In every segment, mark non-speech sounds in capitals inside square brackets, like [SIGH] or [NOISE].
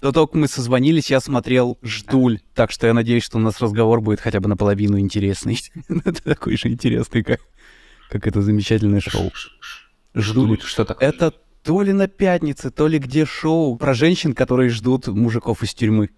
До того, как мы созвонились, я смотрел «Ждуль», так что я надеюсь, что у нас разговор будет хотя бы наполовину интересный. [LAUGHS] Это такой же интересный, как, как это замечательное шоу. «Ждуль» что такое? Это то ли на пятнице, то ли где шоу про женщин, которые ждут мужиков из тюрьмы.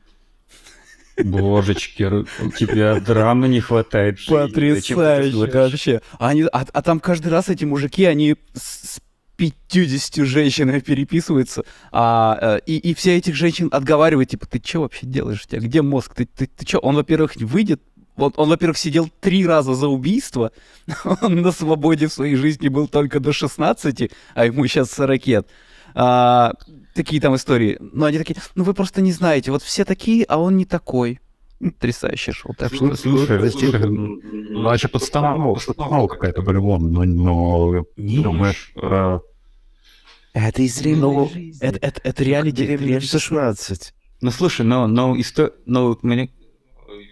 Божечки, у тебя драмы не хватает. Потрясающе вообще. Они, а, а там каждый раз эти мужики, они с 50 женщинами переписываются, а, э, и, и все этих женщин отговаривают, типа, ты что вообще делаешь? У тебя где мозг? Ты, ты, ты что? Он, во-первых, выйдет, он, он, во-первых, сидел три раза за убийство, [LAUGHS] он на свободе в своей жизни был только до 16, а ему сейчас 40 лет. А, такие там истории. Но они такие, ну вы просто не знаете, вот все такие, а он не такой. Потрясающее шоу. Так что... Слушай, ну, а что подстанова какая-то по-любому, но, но думаешь... Э... Это из ну, это, это, это реально деревня 16. Ну, слушай, но, но, исто... но мне...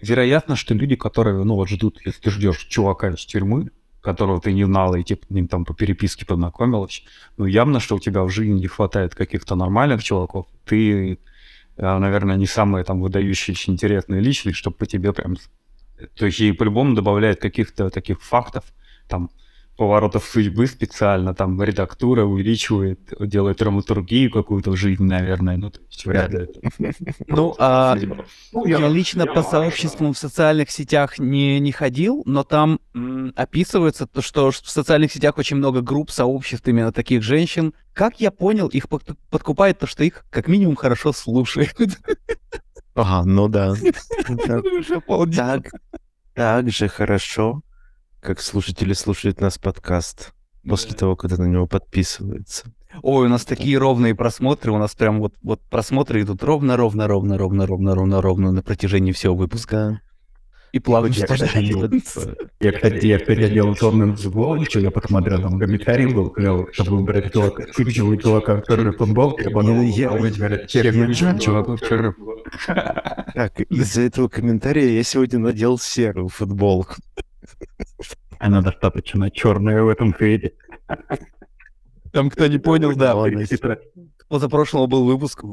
вероятно, что люди, которые, ну, вот ждут, если ты ждешь чувака из тюрьмы, которого ты не знала, и типа ним там по переписке познакомилась, ну, явно, что у тебя в жизни не хватает каких-то нормальных чуваков. Ты а, наверное, не самая там выдающаяся интересная личность, чтобы по тебе прям... То есть ей по-любому добавляет каких-то таких фактов, там, поворотов судьбы специально, там, редактура увеличивает, делает драматургию какую-то в жизни, наверное, ну, то есть вряд ли. [LAUGHS] Ну, а ну, я лично по сообществам в социальных сетях не, не ходил, но там описывается то, что в социальных сетях очень много групп, сообществ именно таких женщин. Как я понял, их подкупает то, что их как минимум хорошо слушают. Ага, ну да. [LAUGHS] Так, так же хорошо, как слушатели слушают нас подкаст после того, когда на него подписываются. Ой, у нас такие ровные просмотры, у нас прям вот, вот просмотры идут ровно, ровно, ровно, ровно, ровно, ровно, ровно на протяжении всего выпуска. И плавать я, я, кстати, я переделал черным что я посмотрел, там комментарий был клевый, чтобы выбрать чувака, ключевой чувака в черной футболке, а потом я чувак в черной [LAUGHS] Так, из-за этого комментария я сегодня надел серую футболку. Она достаточно черная в этом цвете. Там кто не понял, да. Позапрошлого был выпуск.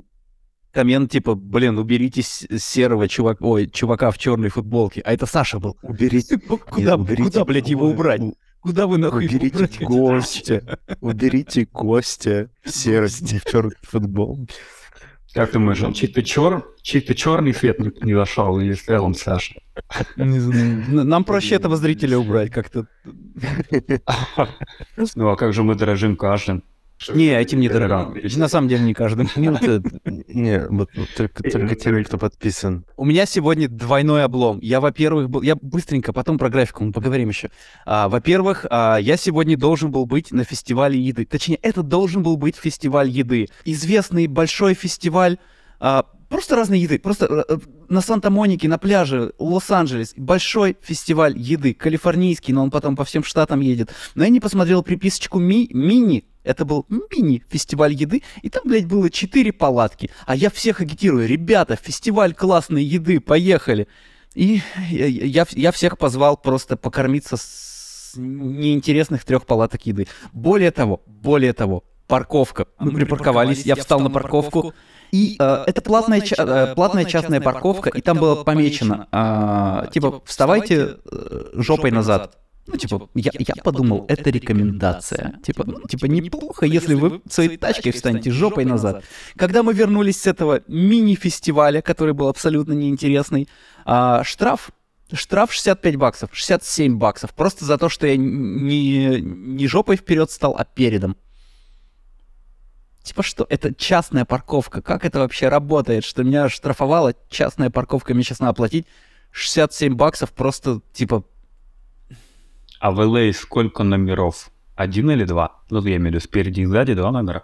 Коммент типа, блин, уберите серого чувака, ой, чувака в черной футболке. А это Саша был. Уберите. [LAUGHS] Куда, уберите, куда, блядь, его убрать? Куда вы нахуй Уберите убрать? гостя. Уберите гостя серости в [LAUGHS] черной футболке. Как думаешь, он чей-то чер... чей-то черный цвет не зашел или в целом Саша? Нам проще этого зрителя убрать как-то. [LAUGHS] Ну а как же мы дорожим каждым? Не, этим не дорого. На самом деле не каждым. [LAUGHS] Не, вот только, только тем, кто подписан. У меня сегодня двойной облом. Я, во-первых, был... Я быстренько, потом про графику мы поговорим еще. А, во-первых, а, я сегодня должен был быть на фестивале еды. Точнее, это должен был быть фестиваль еды. Известный большой фестиваль а, просто разной еды. Просто э, на Санта-Монике, на пляже, Лос-Анджелес, большой фестиваль еды, калифорнийский, но он потом по всем штатам едет. Но я не посмотрел приписочку ми мини это был мини-фестиваль еды, и там, блядь, было четыре палатки. А я всех агитирую. Ребята, фестиваль классной еды, поехали. И я, я, я всех позвал просто покормиться с неинтересных трех палаток еды. Более того, более того, парковка. Мы припарковались, я встал на парковку, и э, это платная, ча- э, платная частная парковка, и там было помечено, э, типа, вставайте э, жопой назад. Ну, типа, я, я подумал, это рекомендация. Типа, ну, типа, неплохо, если вы своей тачке встанете жопой назад. Когда мы вернулись с этого мини-фестиваля, который был абсолютно неинтересный, а, штраф Штраф 65 баксов, 67 баксов. Просто за то, что я не, не жопой вперед стал, а передом. Типа что? Это частная парковка. Как это вообще работает? Что меня штрафовала частная парковка, мне сейчас надо оплатить 67 баксов просто, типа, а в LA сколько номеров? Один или два? Ну, я имею в виду спереди и сзади два номера.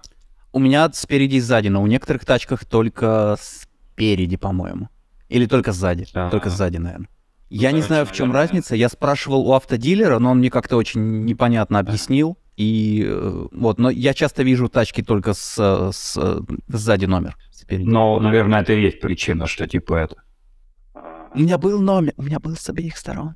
У меня спереди и сзади, но у некоторых тачках только спереди, по-моему. Или только сзади. А-а-а. Только сзади, наверное. Ну, я не знаю, в чем наверное... разница. Я спрашивал у автодилера, но он мне как-то очень непонятно объяснил. И э, вот, но я часто вижу тачки только с, с, с сзади номер. Спереди. Но, наверное, это и есть причина, что типа это. У меня был номер, у меня был с обеих сторон.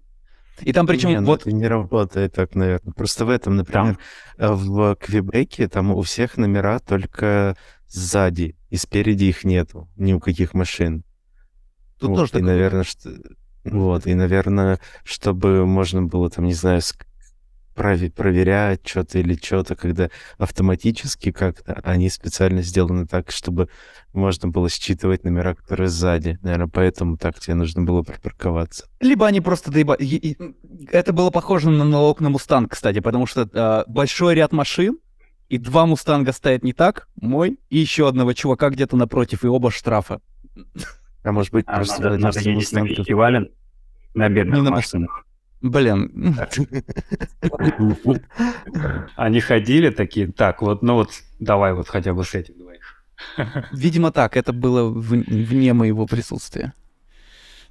И там причем Не, ну вот это не работает так, наверное. Просто в этом, например, э, в Квебеке там у всех номера только сзади, и спереди их нету, ни у каких машин. тут Вот, тоже и, такое. наверное, что... Вот, и, наверное, чтобы можно было там, не знаю, ск- прови- проверять что-то или что-то, когда автоматически как-то они специально сделаны так, чтобы можно было считывать номера, которые сзади. Наверное, поэтому так тебе нужно было припарковаться. Либо они просто доеба... Это было похоже на налог на Мустанг, кстати, потому что а, большой ряд машин, и два Мустанга стоят не так, мой, и еще одного чувака где-то напротив, и оба штрафа. А может быть, А, просто надо, надо ездить на фестивале на бедных машинах. Блин, Они ходили такие, так, вот, ну вот, давай вот хотя бы с этим двоих. видимо так, это было в- вне моего присутствия.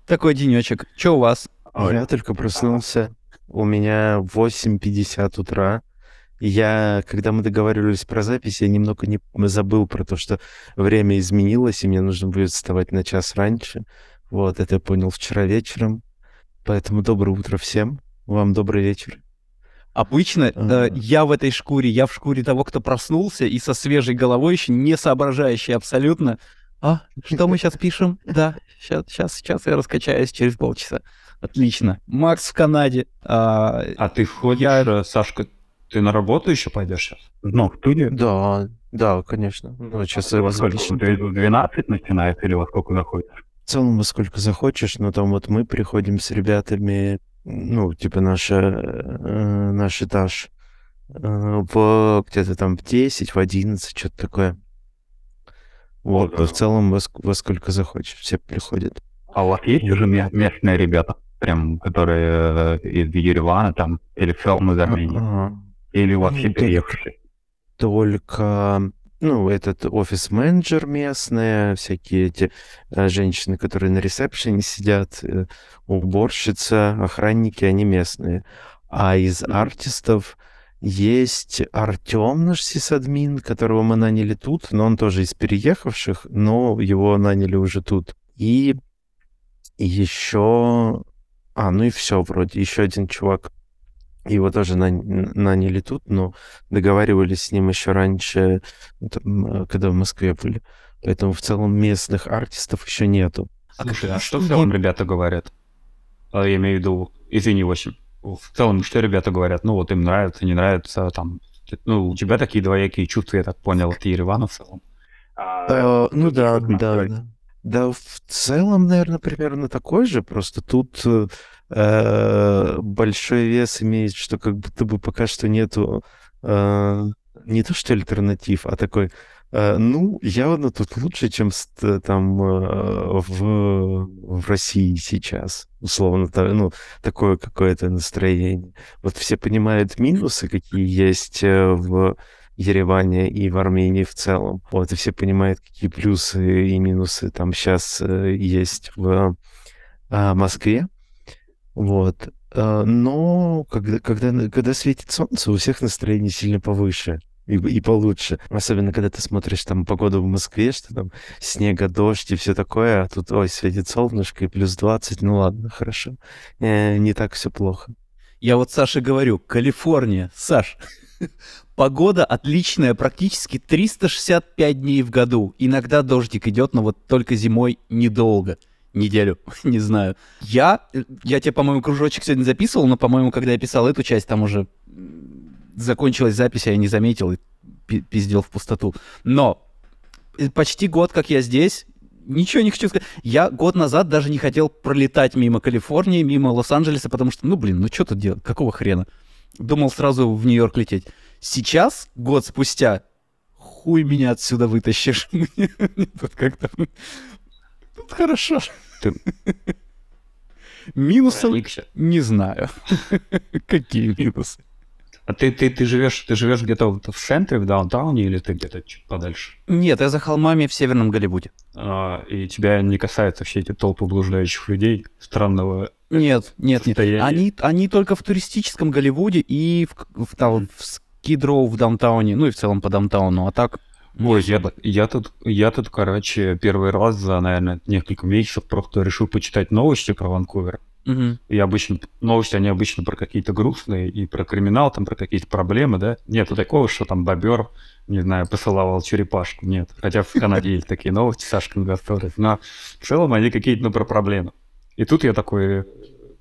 Такой денечек. Че у вас? Я только проснулся. У меня 8.50 утра. Я, когда мы договаривались про запись, я немного не забыл про то, что время изменилось, и мне нужно будет вставать на час раньше. Вот, это я понял вчера вечером. Поэтому доброе утро всем. Вам добрый вечер. Обычно э, Ага. я в этой шкуре, я в шкуре того, кто проснулся и со свежей головой еще не соображающий абсолютно. А, что мы сейчас пишем? [LAUGHS] Да, сейчас, сейчас, сейчас я раскачаюсь через полчаса. Отлично. Макс в Канаде. а, А ты ходишь, Я- э, Сашка, ты на работу еще пойдешь сейчас? Ну, в студию. Да, да, конечно. Ну, сейчас Во сколько? В 12 начинает или во сколько заходит? В целом, во сколько захочешь, но там вот мы приходим с ребятами, ну, типа наша, э, наш этаж, э, в где-то там в 10, в 11, что-то такое. Вот, Ого. в целом, во, во сколько захочешь, все приходят. А у вас есть уже ме- местные ребята, прям, которые э, из Еревана там, или в целом из Армении? Ага. Или все Ну, да. переехавшие? Только, ну, этот офис-менеджер местная, всякие эти э, женщины, которые на ресепшене сидят, э, уборщица, охранники, они местные. А из артистов есть Артем, наш сисадмин, которого мы наняли тут, но он тоже из переехавших, но его наняли уже тут. И еще... А, ну и все вроде. Еще один чувак. Его тоже наняли тут, но договаривались с ним еще раньше, там, э, когда в Москве были. Поэтому в целом местных артистов еще нету. Слушай, а что в целом ребята говорят? А, Я имею в виду, извини, 8. В целом, что ребята говорят? Ну, вот им нравится, не нравится, там... Ну, у тебя такие двоякие чувства, я так понял, от Еревана в целом. Э, ну да, да, да. Да, в целом, наверное, примерно такой же, просто тут э, э, большой вес имеет, что как будто бы пока что нету э, не то что альтернатив, а такой, э, ну, явно тут лучше, чем т- там э, в, в России сейчас, условно, та- ну, такое какое-то настроение. Вот все понимают минусы, какие есть э, в Ереване и в Армении в целом. Вот, и все понимают, какие плюсы и минусы там сейчас есть в а, Москве. Вот. А, Но когда, когда, когда светит солнце, у всех настроение сильно повыше и, и получше. Особенно, когда ты смотришь там погоду в Москве, что там снега, дождь и все такое, а тут, ой, светит солнышко и плюс 20, ну ладно, хорошо. Э, не так все плохо. Я вот Саше говорю, Калифорния, Саш, [LAUGHS] погода отличная, практически 365 дней в году. Иногда дождик идет, но вот только зимой недолго. Неделю, [LAUGHS] не знаю. Я, я тебе, по-моему, кружочек сегодня записывал, но, по-моему, когда я писал эту часть, там уже закончилась запись, а я не заметил и пи- пиздел в пустоту. Но почти год, как я здесь, ничего не хочу сказать. Я год назад даже не хотел пролетать мимо Калифорнии, мимо Лос-Анджелеса, потому что, ну, блин, ну что тут делать? Какого хрена? Думал сразу в Нью-Йорк лететь. Сейчас, год спустя, хуй меня отсюда вытащишь. [LAUGHS] Мне Тут как-то... Тут хорошо. Ты- Минусов не знаю. [LAUGHS] Какие минусы? А ты, ты, ты живешь, ты живешь где-то в центре, в даунтауне, или ты где-то чуть подальше? Нет, я за холмами в Северном Голливуде. А, и тебя не касаются все эти толпы блуждающих людей странного Нет, нет, нет. состояния? Они, они только в туристическом Голливуде и в, в, там, в Скидроу в даунтауне, ну и в целом по даунтауну, а так... Ой, я, я тут, я тут, короче, первый раз за, наверное, несколько месяцев просто решил почитать новости про Ванкувер. Мгм. И обычно новости, они обычно про какие-то грустные и про криминал, там про какие-то проблемы, да. Нету такого, что там бобер, не знаю, посылал черепашку. Нет. Хотя в Канаде есть такие новости, Сашка Гастори. Но в целом они какие-то, ну, про проблемы. И тут я такой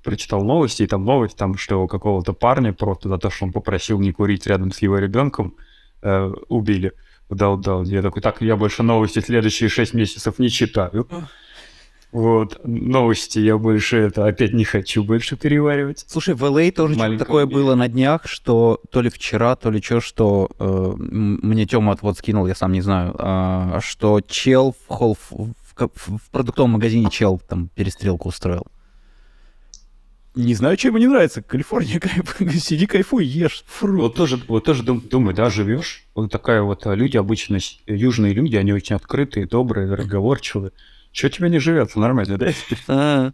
прочитал новости, и там новость, там, что у какого-то парня просто за то, что он попросил не курить рядом с его ребенком, э, убили. Дал, дал. Я такой, так, я больше новости следующие шесть месяцев не читаю. Вот, новости я больше это опять не хочу больше переваривать. Слушай, в LA тоже что-то такое было на днях, что то ли вчера, то ли что, что э, мне Тёма вот скинул, я сам не знаю, а, что чел в, холл, в, в- в продуктовом магазине чел там перестрелку устроил. Не знаю, чем ему не нравится. Калифорния, [LAUGHS] кайф, сиди, кайфуй, ешь. Фру. Вот тоже, вот тоже дум- думаю, да, живешь, вот такая вот а, люди обычно, с- южные люди, они очень открытые, добрые, разговорчивые. Че тебе не живется нормально, да? [LAUGHS]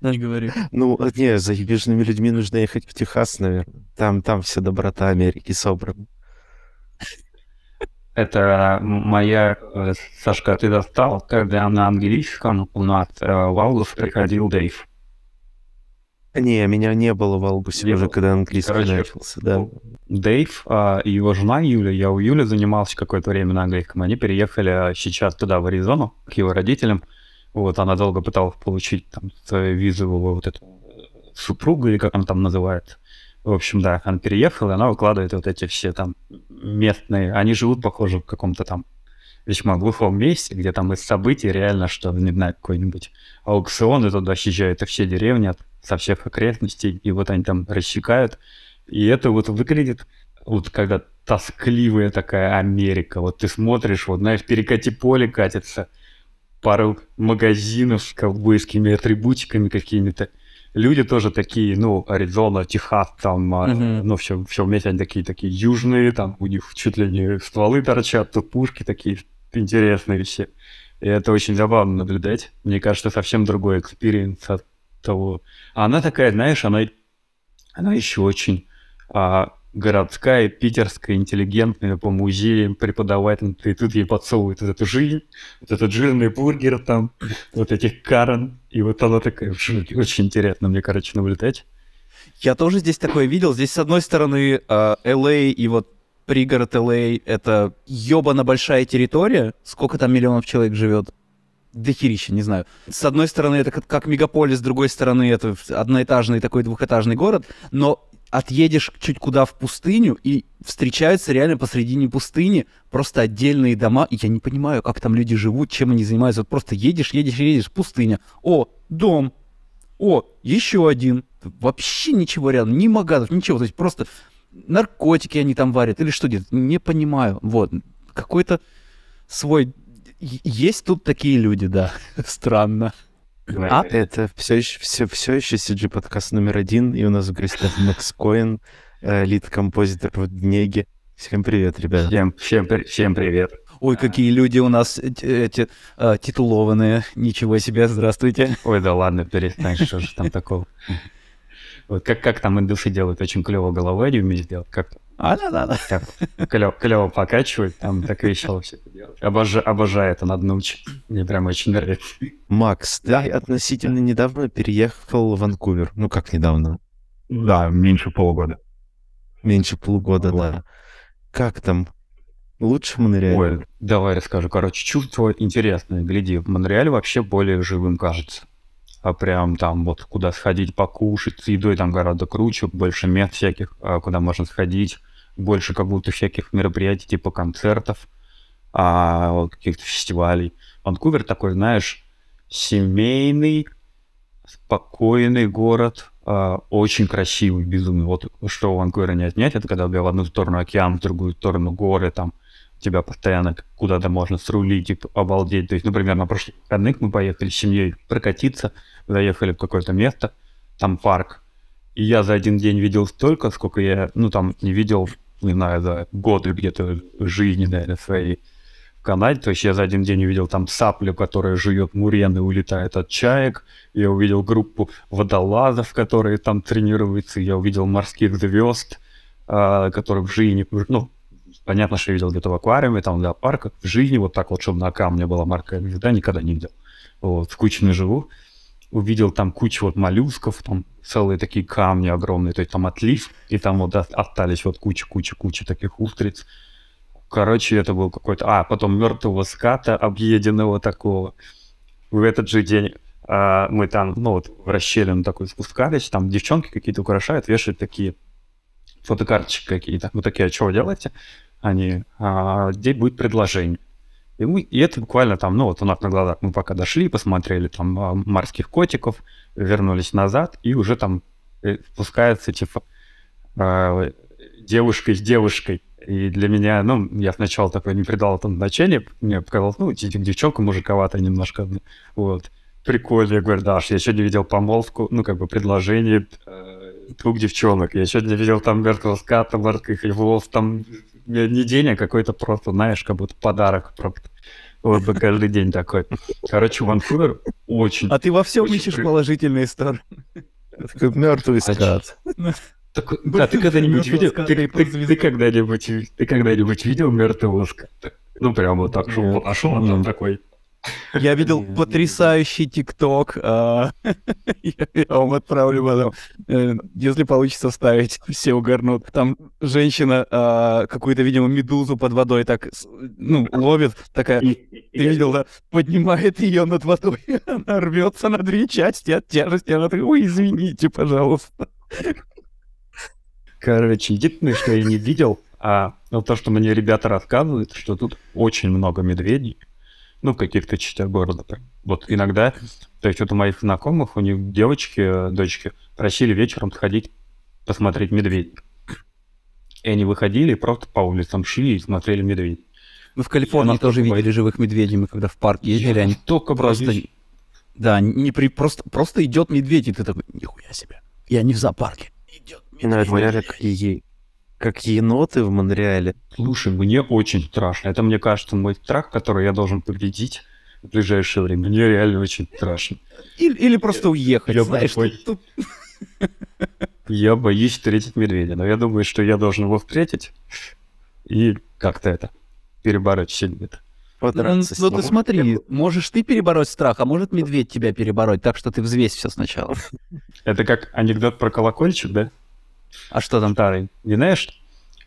А, не говори. Ну, э, не, за южными людьми нужно ехать в Техас, наверное. Там, там вся доброта Америки собрана. Это м- моя, э, Сашка, ты достал, когда на английском у нас э, в Аулус приходил Дэйв. Не, меня не было в Албусе Не уже, было. когда английский Короче, начался, да. Дэйв а, и его жена Юля, я у Юли занимался какое-то время на английском, они переехали а, сейчас туда, в Аризону, к его родителям. Вот, она долго пыталась получить там свою визу вот эту э, супругу, или как он там называется. В общем, да, она переехала, и она выкладывает вот эти все там местные, они живут, похоже, в каком-то там весьма глухом месте, где там из событий реально, что, не знаю, какой-нибудь аукцион, и туда съезжают все деревни от- со всех окрестностей, и вот они там рассекают. И это вот выглядит, вот когда тоскливая такая Америка. Вот ты смотришь, вот знаешь, перекати поле катится, пару магазинов с ковбойскими атрибутиками какими-то. Люди тоже такие, ну, Аризона, Техас, там, Мгм. ну, все, все вместе они такие, такие южные, там у них чуть ли не стволы торчат, тут пушки такие интересные все. И это очень забавно наблюдать. Мне кажется, совсем другой experience от того. А она такая, знаешь, она, она еще очень а, городская, питерская, интеллигентная, по музеям преподаватель. И тут ей подсовывают вот эту жизнь, вот этот жирный бургер там, вот этих Карен. И вот она такая, очень интересно мне, короче, наблюдать. Я тоже здесь такое видел. Здесь, с одной стороны, а, LA и вот пригород LA — это ёбана большая территория. Сколько там миллионов человек живет? Дохерища, не знаю. С одной стороны, это как, как мегаполис, с другой стороны, это одноэтажный такой двухэтажный город, но отъедешь чуть куда в пустыню, и встречаются реально посредине пустыни просто отдельные дома, и я не понимаю, как там люди живут, чем они занимаются. Вот просто едешь, едешь, едешь, пустыня. О, дом, о, еще один. Вообще ничего рядом, ни магазов, ничего. То есть просто наркотики они там варят или что делают, не понимаю. Вот, какой-то свой... Есть тут такие люди, да. [LAUGHS] Странно. А? Это все еще, все, все еще CG подкаст номер один, и у нас в гостях Макс Коин, э, лид-композитор в Днеге. Всем привет, ребята. Всем, всем, всем привет. Ой, какие люди у нас эти, эти, а, титулованные. Ничего себе, здравствуйте. Ой, да ладно, перестань, что же там такого. Вот как, как там индусы делают, очень клево умеют сделать, как А, да-да-да. [LAUGHS] так клево, клево покачивают, там так весело все это делать. Обожаю, обожаю это, надо научить. Мне прям очень нравится. Макс, ты относительно недавно переехал в Ванкувер. Ну, как недавно? Да, меньше полугода. Меньше полугода, да. Как там? Лучше в Монреале? Ой, давай расскажу. Короче, чувство интересное. Гляди, в Монреале вообще более живым кажется. А прям там вот куда сходить покушать, с едой там гораздо круче, больше мест всяких, а, куда можно сходить, больше как будто всяких мероприятий типа концертов, а, каких-то фестивалей. Ванкувер такой, знаешь, семейный, спокойный город, а, очень красивый, безумный. Вот что у Ванкувера не отнять, это когда у тебя в одну сторону океан, в другую сторону горы, там тебя постоянно куда-то можно срулить и обалдеть. То есть, например, на прошлых выходных мы поехали с семьей прокатиться, заехали в какое-то место, там парк. И я за один день видел столько, сколько я, ну, там, не видел, не знаю, за годы где-то жизни, наверное, своей в Канаде. То есть я за один день увидел там саплю, которая жует мурен и улетает от чаек. Я увидел группу водолазов, которые там тренируются. Я увидел морских звезд, а, которые в жизни, ну, понятно, что я видел где-то в аквариуме, там в зоопарках. В жизни вот так вот, чтобы на камне была морская звезда, никогда не видел. Вот, скучно живу. увидел там кучу вот моллюсков, там целые такие камни огромные, то есть там отлив, и там вот остались вот куча-куча-куча таких устриц. Короче, это был какой-то... А, потом мертвого ската, объеденного такого. В этот же день а, мы там, ну вот, в расщелину такой спускались, там девчонки какие-то украшают, вешают такие фотокарточки какие-то. Мы такие, а вы делаете? Они, а, здесь будет предложение. И, мы, и это буквально там, ну вот у нас на глазах мы пока дошли, посмотрели там а, морских котиков, вернулись назад, и уже там э, спускается типа а, девушка с девушкой. И для меня, ну, я сначала такой не придал этому значения, мне показалось, ну, дев- девчонка мужиковатая немножко, вот. Прикольно, я говорю, Даш, я сегодня видел помолвку, ну, как бы предложение э, двух девчонок. Я сегодня видел там мертвого ската, морских львов, там не день, а какой-то просто, знаешь, как будто подарок просто. Вот бы каждый день такой. Короче, Ванкувер очень... А ты во всем ищешь при- положительные стороны. Как мертвый скат. Так, да, ты когда-нибудь видел, ты, ты- позвезда. ты когда-нибудь, ты когда-нибудь видел мертвого ската? Ну, прям вот так, что подошел, а там такой, Я видел потрясающий ТикТок. а, [LAUGHS] Я вам отправлю потом. Э, Если получится вставить, все угорнут. Там женщина а, какую-то, видимо, медузу под водой так, ну, ловит. Такая, ты видел, да? Поднимает ее над водой. [LAUGHS] Она рвется на две части от тяжести. Она такая, ой, извините, пожалуйста. Короче, единственное, что я не видел, а ну, то, что мне ребята рассказывают, что тут очень много медведей, ну, в каких-то частях города. прям. Вот иногда, то есть вот у моих знакомых, у них девочки, э, дочки, просили вечером сходить посмотреть медведей. И они выходили и просто по улицам шли и смотрели медведей. Мы в Калифорнии Я тоже видели живых медведей. Мы когда в парк ездили, они только просто... Да, не при... просто, просто идет медведь, и ты такой, нихуя себе. Я не в зоопарке. Идет Ну, это как, еноты в Монреале. Слушай, мне очень страшно. Это, мне кажется, мой страх, который я должен победить в ближайшее время. Мне реально очень страшно. Или, или просто уехать, Я знаешь. такой. тут- тут- Я боюсь встретить медведя, но я думаю, что я должен его встретить и как-то это перебороть все это. Ну, Подраться с ну, ты ним. смотри, можешь ты перебороть страх, а может медведь тебя перебороть, так что ты взвесь все сначала. Это как анекдот про колокольчик, да? А что там? Старый. Не знаешь?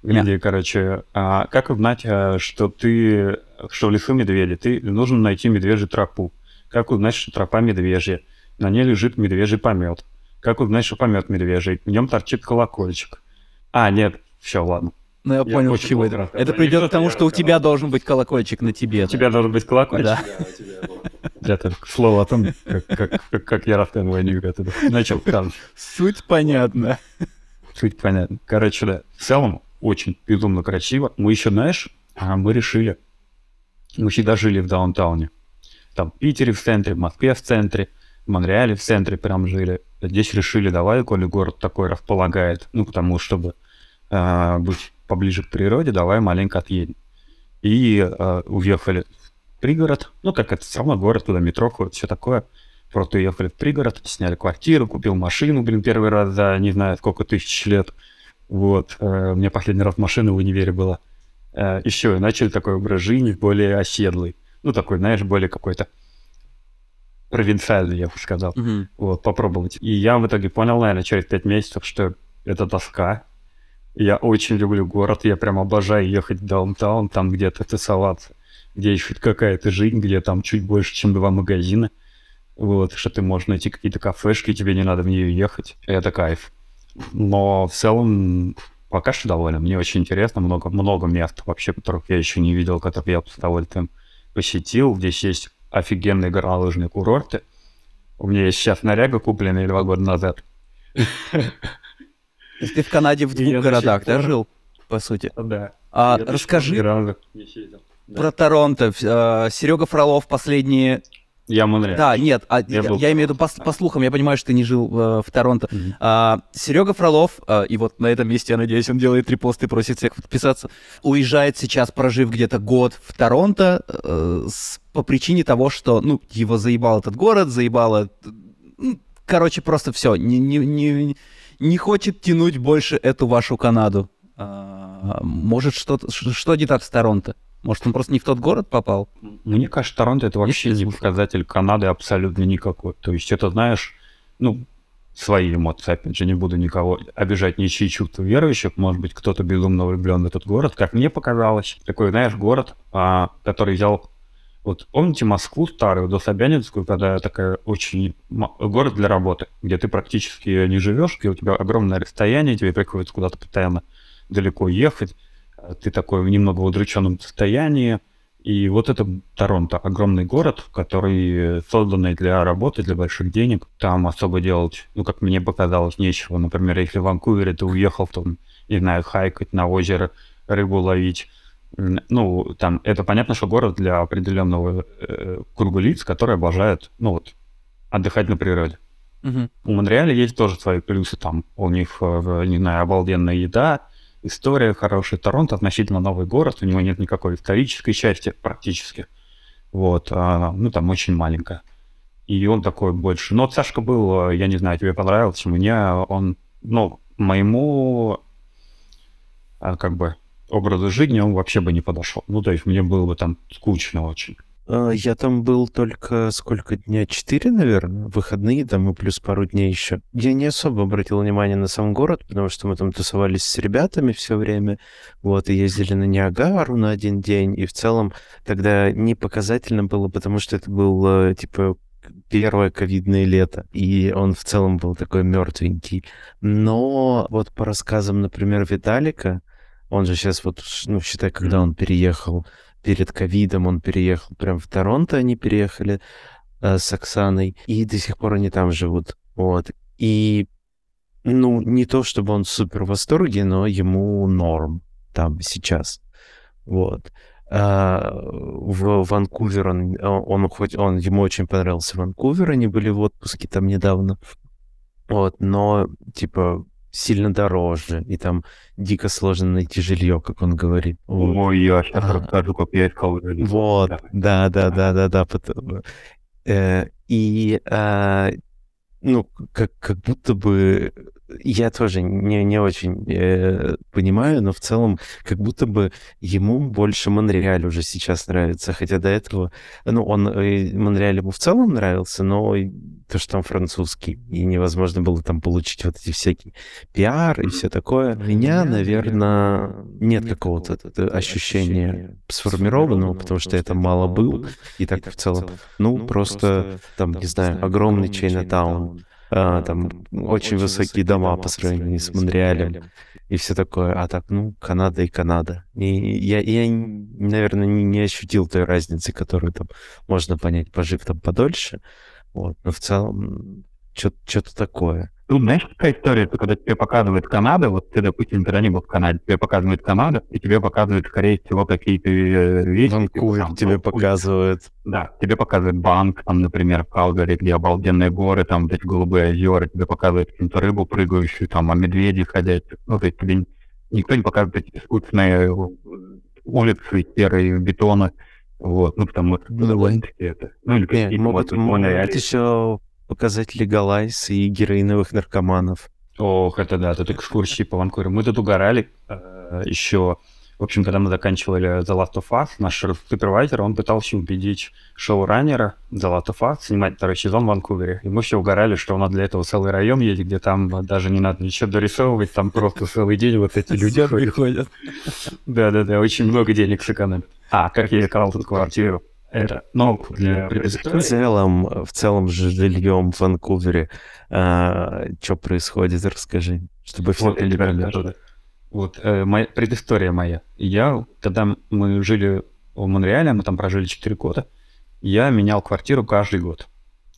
Не. Где, короче, а, как узнать, а, что ты, что в лесу медведи? Ты нужно найти медвежью тропу. Как узнать, что тропа медвежья? На ней лежит медвежий помет. Как узнать, что помет медвежий? В нем торчит колокольчик. А, нет, все, ладно. Ну, я Я понял, очень это. Это придет к тому, Я что у тебя должен быть колокольчик на тебе. У тебя должен быть колокольчик. Да. Это к слову о том, как, как- как- как я рассказываю анекдоты. Начал там. Суть понятна. Суть понятно. Короче, да. В целом, очень безумно красиво. Мы еще, знаешь, а, мы решили, мы всегда жили в даунтауне. Там в Питере в центре, в Москве в центре, в Монреале в центре прям жили. Здесь решили, давай, коли город такой располагает, ну, потому чтобы а, быть поближе к природе, давай маленько отъедем. И а, уехали в пригород, ну, как это, все равно город, туда метро ходит, все такое. Просто уехали в пригород, сняли квартиру, купил машину, блин, первый раз за не знаю сколько тысяч лет. Вот. э, У меня последний раз машина в универе была. Э, И все, начали такой образ жизни более оседлый. Ну, такой, знаешь, более какой-то провинциальный, я бы сказал. Мгм. Вот, попробовать. И я в итоге понял, наверное, через пять месяцев, что это тоска. И Я очень люблю город, я прям обожаю ехать в даунтаун, там где-то тусоваться, где хоть какая-то жизнь, где там чуть больше, чем два магазина. Вот, что ты можешь найти какие-то кафешки, тебе не надо в нее ехать. Это кайф. Но в целом пока что доволен. Мне очень интересно, много, много мест вообще, которых я еще не видел, которых я с удовольствием посетил. Здесь есть офигенные горнолыжные курорты. У меня есть сейчас наряга, купленная два года назад. То есть Ты в Канаде в двух городах, да, жил, по сути? Да. А расскажи про Торонто. Серега Фролов последние... Я Монреаль. Да, нет, а я, был я имею в виду по, по слухам, я понимаю, что ты не жил э, в Торонто. Мгм. Серега Фролов, а, и вот на этом месте, я надеюсь, он делает репосты, просит всех подписаться, уезжает сейчас, прожив где-то год в Торонто, э, с- по причине того, что, ну, его заебал этот город, заебало... ну, короче, просто все, не, не, не, не хочет тянуть больше эту вашу Канаду. А, может, что-то, что не так с Торонто? Может, он просто не в тот город попал? Мне кажется, Торонто это вообще не показатель Канады абсолютно никакой. То есть это, знаешь, ну, свои эмоции, опять же, не буду никого обижать, ничьи чувства верующих. Может быть, кто-то безумно влюблен в этот город. Как мне показалось, такой, знаешь, город, а, который взял... Вот помните Москву старую, до Собянинскую, когда такая очень... Город для работы, где ты практически не живешь, где у тебя огромное расстояние, тебе приходится куда-то постоянно далеко ехать, ты такой в немного удрученном состоянии, и вот это Торонто, огромный город, который созданный для работы, для больших денег. Там особо делать, ну, как мне показалось, нечего. Например, если в Ванкувере ты уехал, там, не знаю, хайкать на озеро, рыбу ловить. Ну, там, это понятно, что город для определенного э, круга лиц, которые обожают, ну, вот, отдыхать на природе. Мгм. У Монреаля есть тоже свои плюсы, там у них, э, не знаю, обалденная еда, история хорошая. Торонто относительно новый город, у него нет никакой исторической части практически. Вот, а, ну там очень маленькая. И он такой больше. Но Сашка был, э, я не знаю, тебе понравился, мне он, ну, моему, а, как бы, образу жизни он вообще бы не подошел. Ну, то есть мне было бы там скучно очень. А, Я там был только сколько дня? Четыре, наверное, выходные там и плюс пару дней еще. Я не особо обратил внимание на сам город, потому что мы там тусовались с ребятами все время, вот, и ездили на Ниагару на один день, и в целом тогда не показательно было, потому что это был, типа, первое ковидное лето, и он в целом был такой мертвенький. Но вот по рассказам, например, Виталика, он же сейчас вот, ну, считай, когда он переехал перед ковидом, он переехал прям в Торонто, они переехали э, с Оксаной, и до сих пор они там живут. Вот. И, ну, не то чтобы он супер в восторге, но ему норм там сейчас. Вот. А, в Ванкувер он, он хоть он ему очень понравился Ванкувер, они были в отпуске там недавно. Вот, но типа сильно дороже, и там дико сложно найти жилье, как он говорит. Ой, я сейчас Ага. расскажу, как я искал жилье. Вот, да, да, да, да, да. потом, э, И, а, ну, как, как будто бы я тоже не, не очень э, понимаю, но в целом как будто бы ему больше Монреаль уже сейчас нравится, хотя до этого, ну, он, э, Монреаль ему в целом нравился, но и то, что там французский, и невозможно было там получить вот эти всякие пиар и все такое. У меня, наверное, нет какого-то т- т- ощущения сформированного, потому что там мало был, и так в целом, ну, просто там, не знаю, огромный Чайнатаун, а, там очень высокие дома по сравнению с Монреалем и все такое. А так, ну, Канада и Канада. И я, я наверное, не, не ощутил той разницы, которую там можно понять, пожив там подольше. Вот, но в целом что-то такое. Тут, знаешь, какая история, что когда тебе показывают Канада, вот ты, допустим, никогда не был в Канаде, тебе показывают Канаду, и тебе показывают, скорее всего, какие-то э, вещи. типа, Ванкувер там, тебе Ванкувер. показывают. Да, тебе показывают банк, там, например, в Калгари, где обалденные горы, там, вот эти голубые озера, тебе показывают какую-то рыбу прыгающую, там, а медведи ходящие. Ну, то есть тебе никто не показывает эти скучные э, улицы, серые бетоны. Вот, ну, потому что, ну, Ну, довольно-таки это. Ну, или какие-то могут, могут еще показать легалайз и героиновых наркоманов. Ох, это да, тут экскурсии по Ванкуверу. Мы тут угорали э, еще. В общем, когда мы заканчивали The Last of Us, наш супервайзер, он пытался убедить шоураннера The Last of Us снимать второй сезон в Ванкувере. И мы все угорали, что у нас для этого целый район есть, где там даже не надо ничего дорисовывать, там просто целый день вот эти люди приходят. Да-да-да, очень много денег сэкономят. А, как я искал тут квартиру. Это, ну, для В целом, в целом же жильем в Ванкувере, что происходит, расскажи, чтобы все Вот, ребята, да. Вот, э, моя, предыстория моя. Я, когда мы жили в Монреале, мы там прожили 4 года, я менял квартиру каждый год.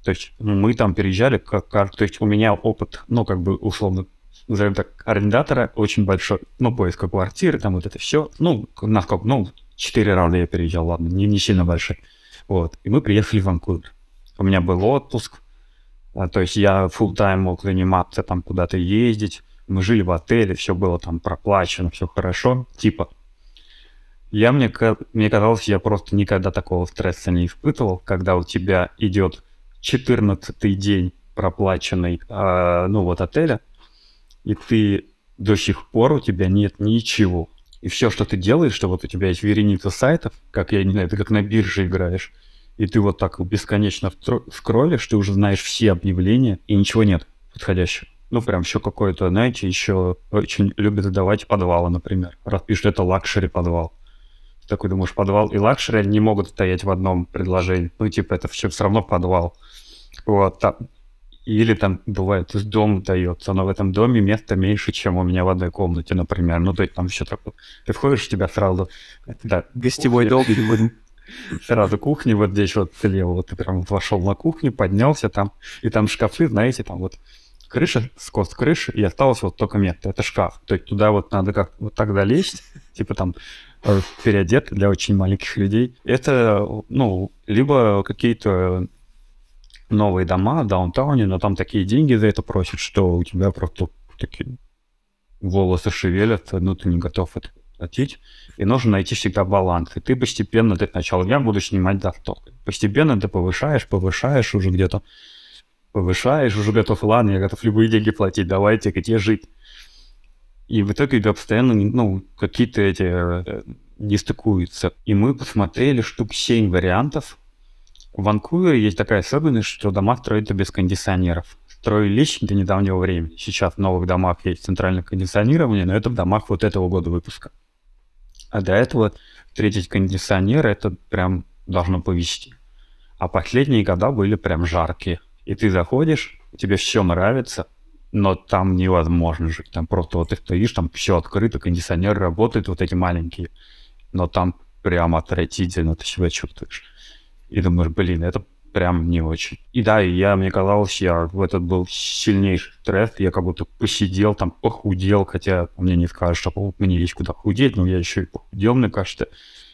То есть мы там переезжали, как, как- то есть у меня опыт, ну, как бы, условно, назовем так, арендатора очень большой, ну, поиска квартиры, там вот это все. Ну, насколько, ну, 4 раза я переезжал, ладно, не, не сильно большой. Вот, и мы приехали в Ванкувер. У меня был отпуск, а, то есть я full тайм мог заниматься, там куда-то ездить. Мы жили в отеле, все было там проплачено, все хорошо. Типа, я мне, мне казалось, я просто никогда такого стресса не испытывал, когда у тебя идет 14 день проплаченный, а, ну вот отеля, и ты до сих пор у тебя нет ничего. И все, что ты делаешь, что вот у тебя есть вереница сайтов, как я не знаю, ты как на бирже играешь, и ты вот так бесконечно скроллишь, ты уже знаешь все объявления, и ничего нет подходящего. Ну, прям еще какое-то, знаете, еще очень любят сдавать подвалы, например. Раз пишут, это luxury подвал. Такой думаешь, подвал и luxury они не могут стоять в одном предложении. Ну, типа, это все все равно подвал. Вот, там. Или там бывает, дом дается, но в этом доме места меньше, чем у меня в одной комнате, например. Ну, то есть там все так вот. Ты входишь, у тебя сразу... Да, Гостевой долг. [LAUGHS] сразу кухня вот здесь вот слева, вот ты прям вошел на кухню, поднялся там, и там шкафы, знаете, там вот крыша, скос крыши, и осталось вот только место, это шкаф. То есть туда вот надо как вот так залезть, типа там э, переодет для очень маленьких людей. Это, ну, либо какие-то новые дома в даунтауне, но там такие деньги за это просят, что у тебя просто такие волосы шевелятся, ну, ты не готов это платить. И нужно найти всегда баланс. И ты постепенно, ты сначала я буду снимать столько. Постепенно ты повышаешь, повышаешь уже где-то, повышаешь, уже готов, ладно, я готов любые деньги платить, давайте, где жить. И в итоге у тебя постоянно, ну, какие-то эти э, не стыкуются. И мы посмотрели штук 7 вариантов. В Ванкувере есть такая особенность, что дома строятся без кондиционеров. Строили лично до недавнего времени. Сейчас в новых домах есть центральное кондиционирование, но это в домах вот этого года выпуска. А до этого встретить кондиционер, это прям должно повести. А последние года были прям жаркие. И ты заходишь, тебе все нравится, но там невозможно жить. Там просто вот ты стоишь, там все открыто, кондиционер работает, вот эти маленькие. Но там прям отвратительно ты себя чувствуешь. И думаешь, блин, это прям не очень. И да, и я, мне казалось, я в этот был сильнейший стресс, я как будто посидел там, похудел, хотя мне не скажешь, что мне есть куда худеть, но я еще и похудел, мне кажется.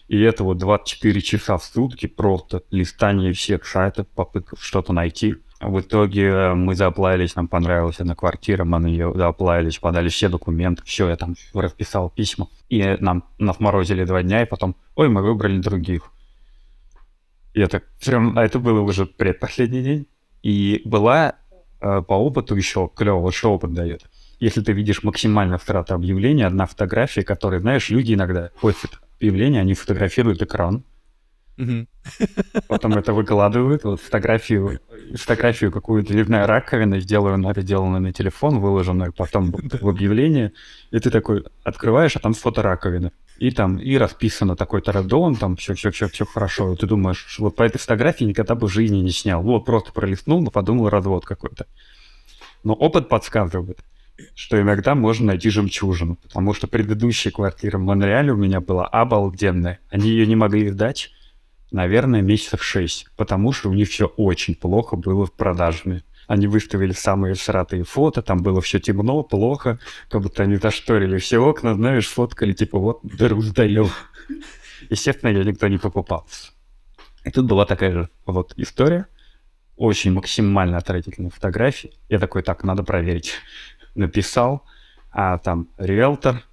И это вот 24 часа в сутки просто листание всех сайтов, попытка что-то найти. В итоге э, мы заплавились, нам понравилась одна квартира, мы на нее заплавились, подали все документы, все, я там расписал письма. И нам нас морозили два дня, и потом, ой, мы выбрали других. Я так, прям, а это было уже предпоследний день. И была э, по опыту еще клево, что опыт дает. Если ты видишь максимально страта объявления, одна фотография, которой, знаешь, люди иногда постят объявление, они фотографируют экран, потом это выкладывают, вот фотографию, фотографию какую-то, не знаю, раковины, сделаю, это сделано на телефон, выложенную потом [LAUGHS] в объявление, и ты такой открываешь, а там фото раковины. И там, и расписано такой-то там все, все, все, все хорошо. И ты думаешь, вот по этой фотографии никогда бы в жизни не снял. Вот просто пролистнул, но подумал, развод какой-то. Но опыт подсказывает, что иногда можно найти жемчужину, потому что предыдущая квартира в Монреале у меня была обалденная. Они ее не могли сдать, наверное, месяцев шесть, потому что у них все очень плохо было в продажами. Они выставили самые сратые фото, там было все темно, плохо, как будто они зашторили все окна, знаешь, фоткали, типа, вот, дыру сдаем. Естественно, ее никто не покупал. И тут была такая же вот история, очень максимально отвратительные фотографии. Я такой, так, надо проверить. Написал, а там риэлтор,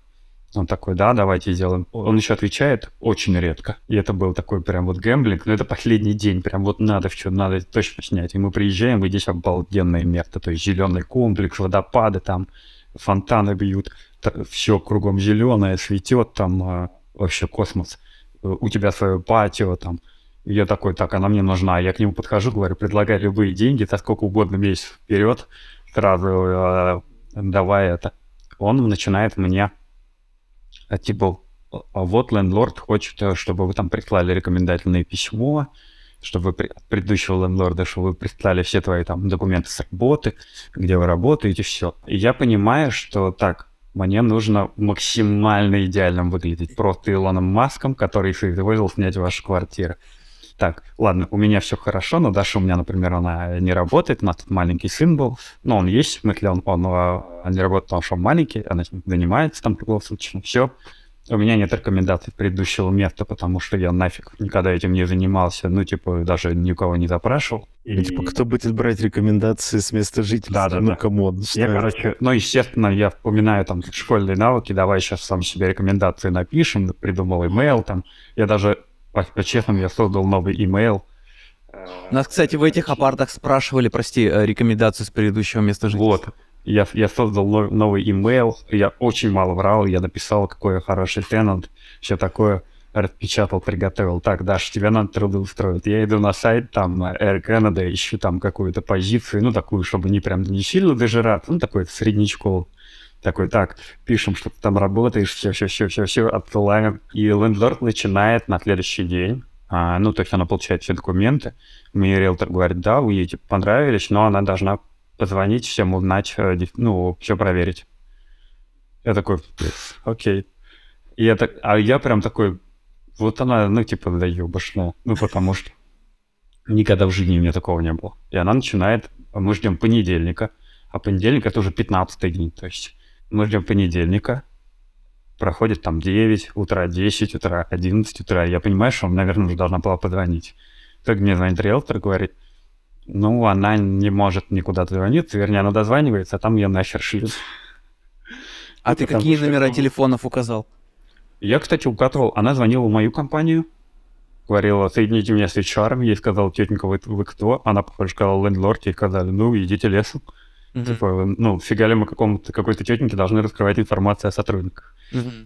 он такой, да, давайте сделаем. Он еще отвечает очень редко. И это был такой прям вот гэмблинг. Но это последний день. Прям вот надо все, надо точно снять. И мы приезжаем, и здесь обалденное место. То есть зеленый комплекс, водопады там, фонтаны бьют. Все кругом зеленое, цветет там а, вообще космос. У тебя свое патио там. И я такой, так, она мне нужна. Я к нему подхожу, говорю, предлагай любые деньги, за сколько угодно месяц вперед. Сразу э, давай это. Он начинает мне а, типа, а вот лендлорд хочет, э, чтобы вы там прислали рекомендательное письмо, чтобы вы от предыдущего лендлорда, чтобы вы прислали все твои там документы с работы, где вы работаете, все. И я понимаю, что так, мне нужно максимально идеальным выглядеть. Просто Илоном Маском, который соизволил снять вашу квартиру. Так, ладно, у меня все хорошо, но Даша у меня, например, она не работает, у нас тут маленький сын был, но он есть, в смысле, он, он, он не работает, потому что он маленький, она занимается там круглосуточно, все. У меня нет рекомендаций предыдущего места, потому что я нафиг никогда этим не занимался, ну, типа, даже никого не запрашивал. И... Типа, кто будет брать рекомендации с места жительства? Да, да, ну, да. come on. Я, короче, ну, естественно, я вспоминаю там школьные навыки, давай сейчас сам себе рекомендации напишем, придумал имейл там. Я даже, по-честному, я создал новый имейл. Нас, кстати, в этих апартах спрашивали, прости, э, рекомендацию с предыдущего места жительства. Вот. Я, я создал но- новый имейл, я очень мало врал, я написал, какой я хороший тенант, все такое, распечатал, приготовил. Так, Даша, тебя надо трудоустроить. Я иду на сайт, там, на Air Canada, ищу там какую-то позицию, ну, такую, чтобы не прям не сильно дожираться, ну, такой среднячков. Такой, так, пишем, что ты там работаешь, все, все, все, все, все, отсылаем. И лендлорд начинает на следующий день а, ну, то есть она получает все документы. Мне риэлтор говорит, да, вы ей типа, понравились, но она должна позвонить всем, узнать, э, ну, все проверить. Я такой, «Пф, окей. И я так, а я прям такой, вот она, ну, типа, да ебашно. Ну, потому что никогда в жизни у меня такого не было. И она начинает, мы ждем понедельника, а понедельник это уже 15 день, то есть мы ждем понедельника, проходит там 9 утра, 10 утра, 11 утра. Я понимаю, что, наверное, уже должна была позвонить. Так мне звонит риэлтор, говорит, ну, она не может никуда дозвониться, вернее, она дозванивается, а там ее нахер шлют. А Ну, ты какие номера телефонов указал? Я, кстати, указывал, она звонила в мою компанию, говорила, соедините меня с HR, ей сказал, тетенька, вы, вы кто? Она, похоже, сказала, лендлорд, ей сказали, ну, идите лесом. Типа, ну, фига ли мы какому-то, какой-то тетеньке должны раскрывать информацию о сотрудниках.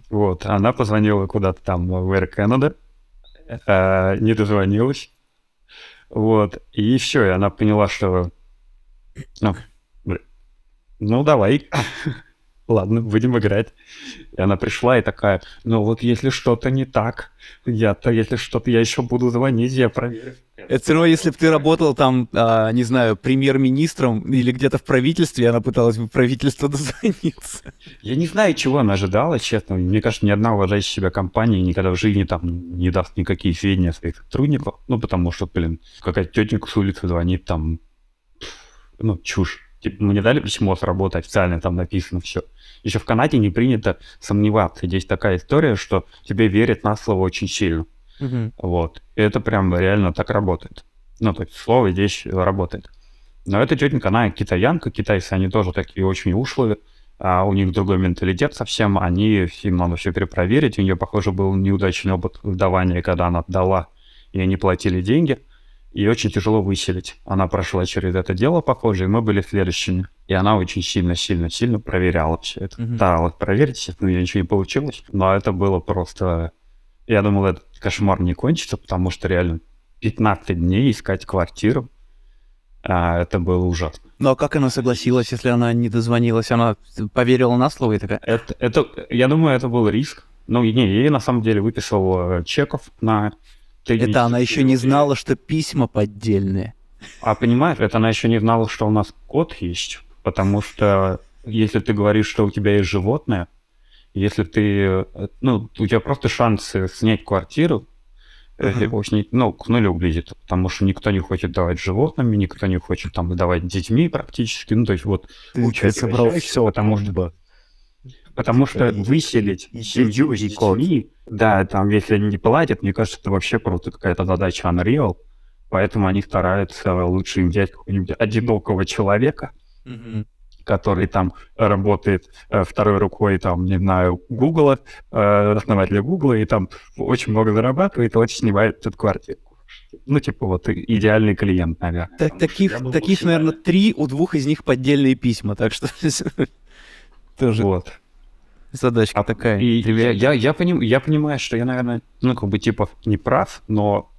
Вот, она позвонила куда-то там в Air Canada, э, не дозвонилась. Вот, и все, и она поняла, что... Ну, ну давай. Ладно, будем играть. И она пришла и такая, ну вот если что-то не так, я-то, если что-то, я еще буду звонить, я проверю. Это все равно, если бы ты работал там, а, не знаю, премьер-министром или где-то в правительстве, она пыталась бы правительство [LAUGHS] дозвониться. Я не знаю, чего она ожидала, честно. Мне кажется, ни одна уважающая себя компания никогда в жизни там не даст никакие сведения о своих сотрудниках. Ну, потому что, блин, какая-то тетенька с улицы звонит, там, ну, чушь. Типа, мне дали письмо с работы официально, там написано все. Еще в Канаде не принято сомневаться. Здесь такая история, что тебе верят на слово очень сильно. Вот. И это прям реально так работает. Ну, то есть слово здесь работает. Но эта тетенька, она китаянка, китайцы, они тоже такие очень ушлые, а у них другой менталитет совсем, они, им надо все перепроверить, у нее, похоже, был неудачный опыт давания, когда она отдала, и они платили деньги, и очень тяжело выселить. Она прошла через это дело, похоже, и мы были следующими. И она очень сильно-сильно-сильно проверяла все это. Мгм. Старалась проверить, естественно, у нее ничего не получилось, но это было просто... Я думал, этот кошмар не кончится, потому что реально 15 дней искать квартиру, а, это было ужасно. Ну а как она согласилась, если она не дозвонилась? Она поверила на слово и такая, Это, это, я думаю, это был риск. Ну, не, ей на самом деле выписал э, чеков на... это она еще не знала, что письма поддельные. А понимаешь, это она еще не знала, что у нас кот есть. Потому что если ты говоришь, что у тебя есть животное, если ты... э, Ну, у тебя просто шанс э, снять квартиру э, Мгм. очень, ну, к нулю близит. Потому что никто не хочет давать животными, никто не хочет там давать детьми практически. Ну, то есть вот... учитывая всё, потому что... Потому что выселить семью с детьми, да, там, если они не платят, мне кажется, это вообще просто какая-то задача Unreal. Поэтому они стараются лучше им взять какого-нибудь одинокого человека, который там работает э, второй рукой, там, не знаю, Гугла, э, основателя Гугла, и там очень много зарабатывает, и вот снимает эту квартирку. Ну, типа, вот идеальный клиент, наверное. Так, таких, таких, наверное, три, у двух из них поддельные письма, так что [LAUGHS] тоже Вот. Задачка А, такая. И я, я, я, поним- я понимаю, что я, наверное, ну, как бы, типа, не прав, но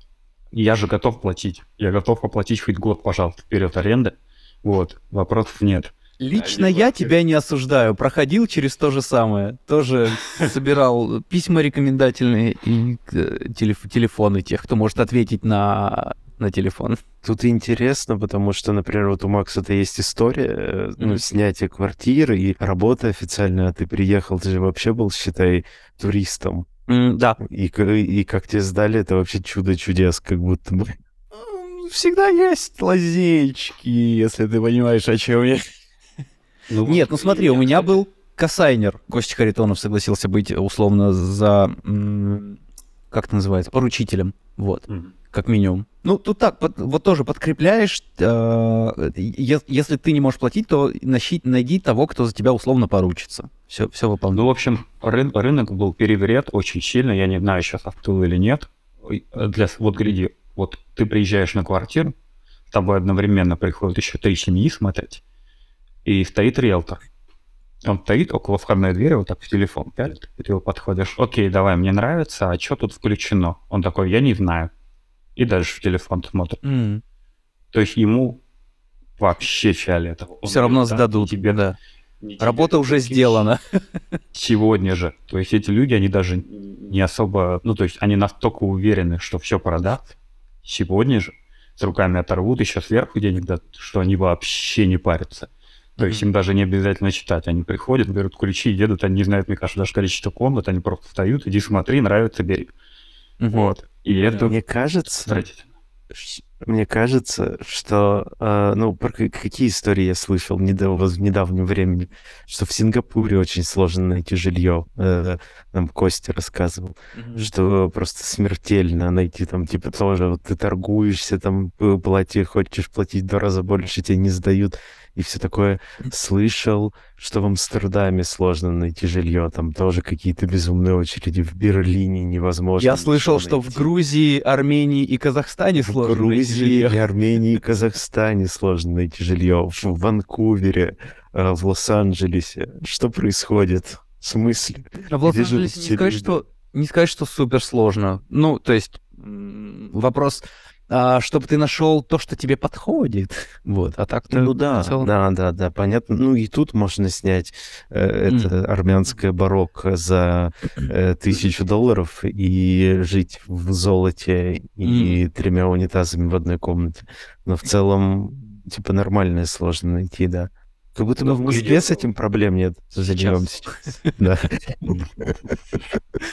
я же готов платить. Я готов оплатить хоть год, пожалуйста, вперед аренды. Вот, вопросов нет. Лично я тебя не осуждаю. Проходил через то же самое. Тоже [LAUGHS] собирал письма рекомендательные и э, телеф- телефоны тех, кто может ответить на, на телефон. Тут интересно, потому что, например, вот у Макса-то есть история, э, ну, Мгм. снятия квартиры и работа официальная, а ты приехал, ты же вообще был, считай, туристом. да. И, и как тебе сдали, это вообще чудо чудес, как будто бы. Всегда есть лазейчики, если ты понимаешь, о чем я. Нет, ну смотри, у меня был кассайнер. Костя Харитонов согласился быть условно за... Как это называется? Поручителем. Вот. Мгм. Как минимум. Ну, тут так, под- вот тоже подкрепляешь, э, е- если ты не можешь платить, то нащи- найди того, кто за тебя условно поручится. Все, все выполнено. Ну, в общем, рын- рынок был перегрет очень сильно. Я не знаю, сейчас остыл или нет. Э, Для, вот гляди, вот ты приезжаешь на квартиру, с тобой одновременно приходят еще три семьи смотреть. и стоит риэлтор. Он стоит около входной двери, вот так в телефон пялит, и ты его подходишь. Окей, давай, мне нравится, а что тут включено? Он такой, я не знаю. И дальше в телефон смотрит. М. То есть ему вообще фиолетово. Он Все равно говорит, да, сдадут. тебе, да. не тебе Работа уже сделана. [LAUGHS] Сегодня же. То есть эти люди, они даже не особо... Ну, то есть они настолько уверены, что все продаст сегодня же, с руками оторвут еще сверху денег, да, что они вообще не парятся. То есть им даже не обязательно читать. Они приходят, берут ключи, едут, они не знают, мне кажется, даже количество комнат, они просто встают, иди смотри, нравится, бери. Вот. И это Мне кажется, Мне кажется, что, э, ну, про какие истории я слышал недав- в недавнем времени, что в Сингапуре очень сложно найти жилье. Э, Нам Костя рассказывал, Мгм. что просто смертельно найти там, типа, тоже вот ты торгуешься, там, п- плати, хочешь платить в два раза больше, тебе не сдают, и все такое. Слышал, что в Амстердаме сложно найти жилье, там тоже какие-то безумные очереди, в Берлине невозможно. Я слышал, ничего что в найти. Грузии, Армении и Казахстане В сложно найти Грузии, жилье. и Армении, и Казахстане сложно найти жилье. В Ванкувере, э, в Лос-Анджелесе. Что происходит? В смысле? А в Лос-Анджелесе не сказать, что не сказать, что супер сложно. Ну, то есть вопрос, чтобы ты нашел то, что тебе подходит. Вот, а так Ну да, целом- да, да, да, понятно. Ну и тут можно снять э, это армянское барокко за э, тысячу долларов и жить в золоте и тремя унитазами в одной комнате. Но в целом, типа, нормальное сложно найти, да. Как будто бы Ну, в Москве с этим проблем нет. Займемся.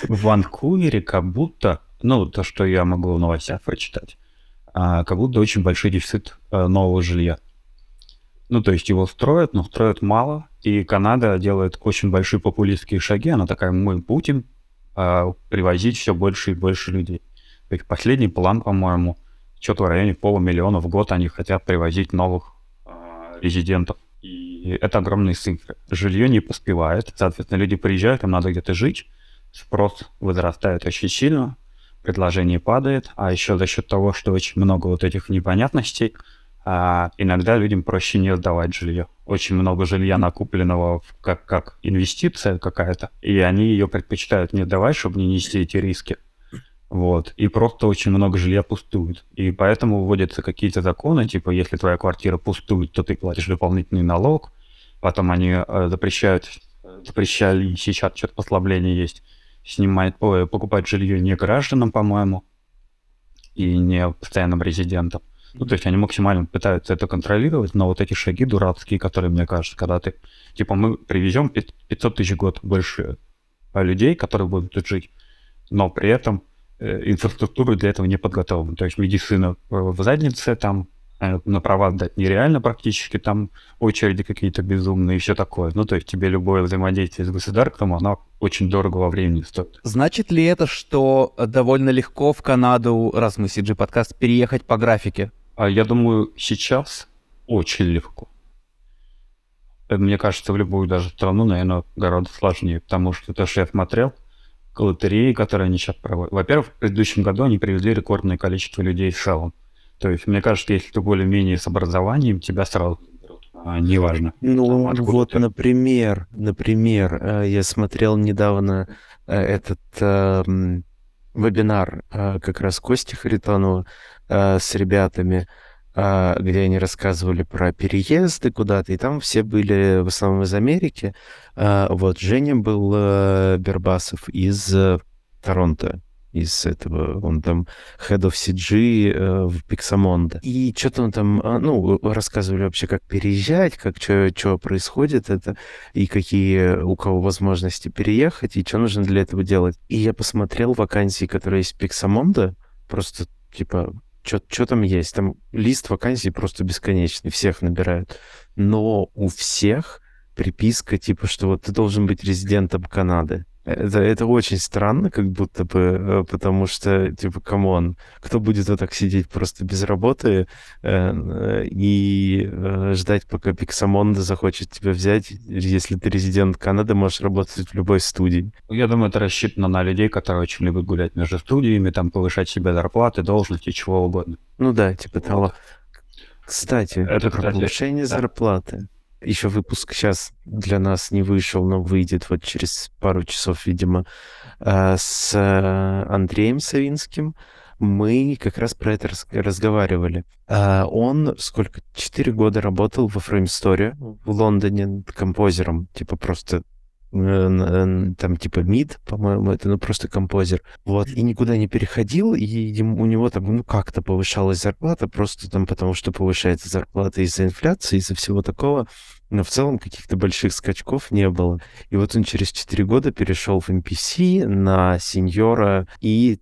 В Ванкувере как будто, ну, то, что я могу в новостях прочитать, а, как будто очень большой дефицит а, нового жилья. Ну, то есть его строят, но строят мало, и Канада делает очень большие популистские шаги, она такая, мы будем а, привозить все больше и больше людей. То есть последний план, по-моему, что-то в районе полумиллиона в год они хотят привозить новых а, резидентов. И это огромные цифры. Жилье не поспевает, соответственно, люди приезжают, им надо где-то жить, спрос возрастает очень сильно, предложение падает, а еще за счет того, что очень много вот этих непонятностей, а, иногда людям проще не сдавать жилье. Очень много жилья накупленного как, как инвестиция какая-то, и они ее предпочитают не сдавать, чтобы не нести эти риски. Вот. И просто очень много жилья пустует. И поэтому вводятся какие-то законы, типа, если твоя квартира пустует, то ты платишь дополнительный налог. Потом они э, запрещают, запрещали, сейчас что-то послабление есть, снимать, ой, покупать жилье не гражданам, по-моему, и не постоянным резидентам. Ну, то есть они максимально пытаются это контролировать, но вот эти шаги дурацкие, которые, мне кажется, когда ты... Типа мы привезем пят- 500 тысяч год больше э, людей, которые будут тут жить, но при этом э, инфраструктура для этого не подготовлена. То есть медицина э, в заднице, там э, на права дать нереально практически, там очереди какие-то безумные и все такое. Ну, то есть тебе любое взаимодействие с государством, оно очень дорого во времени стоит. Значит ли это, что э, довольно легко в Канаду, раз мы CG подкаст, переехать по графике? А я думаю, сейчас очень легко. Э, Мне кажется, в любую даже страну, наверное, гораздо сложнее, потому что то, что я смотрел, к лотереи, которые они сейчас проводят. Во-первых, в предыдущем году они привезли рекордное количество людей в целом. То есть, мне кажется, если ты более-менее с образованием, тебя сразу. А, неважно. Ну, Откуда вот, ты? например, например, э, я смотрел недавно э, этот э, м, вебинар э, как раз Кости Харитонова э, с ребятами, э, где они рассказывали про переезды куда-то, и там все были в основном из Америки. Э, Вот Женя был э, Бербасов из э, Торонто, из этого, он там Head of CG э, в Pixamonda. И что-то он там, а, ну, рассказывали вообще, как переезжать, как что происходит это, и какие у кого возможности переехать, и что нужно для этого делать. И я посмотрел вакансии, которые есть в Pixamonda, просто, типа, что там есть? Там лист вакансий просто бесконечный, всех набирают. Но у всех приписка, типа, что вот ты должен быть резидентом Канады. Это, это очень странно, как будто бы, э, потому что, типа, come on, кто будет вот так сидеть просто без работы э, э, и э, ждать, пока Pixomondo захочет тебя взять, если ты резидент Канады, можешь работать в любой студии. Я думаю, это рассчитано на людей, которые очень любят гулять между студиями, там повышать себе зарплаты, должности, чего угодно. Ну да, типа того. Кстати, Это, про кстати, повышение да. зарплаты. Еще выпуск сейчас для нас не вышел, но выйдет вот через пару часов, видимо, э, с э, Андреем Савинским. Мы как раз про это разговаривали. А он сколько? Четыре года работал во Frame Story в Лондоне композером. Типа просто там типа мид, по-моему, это ну просто композер. Вот, и никуда не переходил, и ему, у него там, ну, как-то повышалась зарплата, просто там потому что повышается зарплата из-за инфляции, из-за всего такого. Но в целом каких-то больших скачков не было. И вот он через 4 года перешел в MPC на сеньора и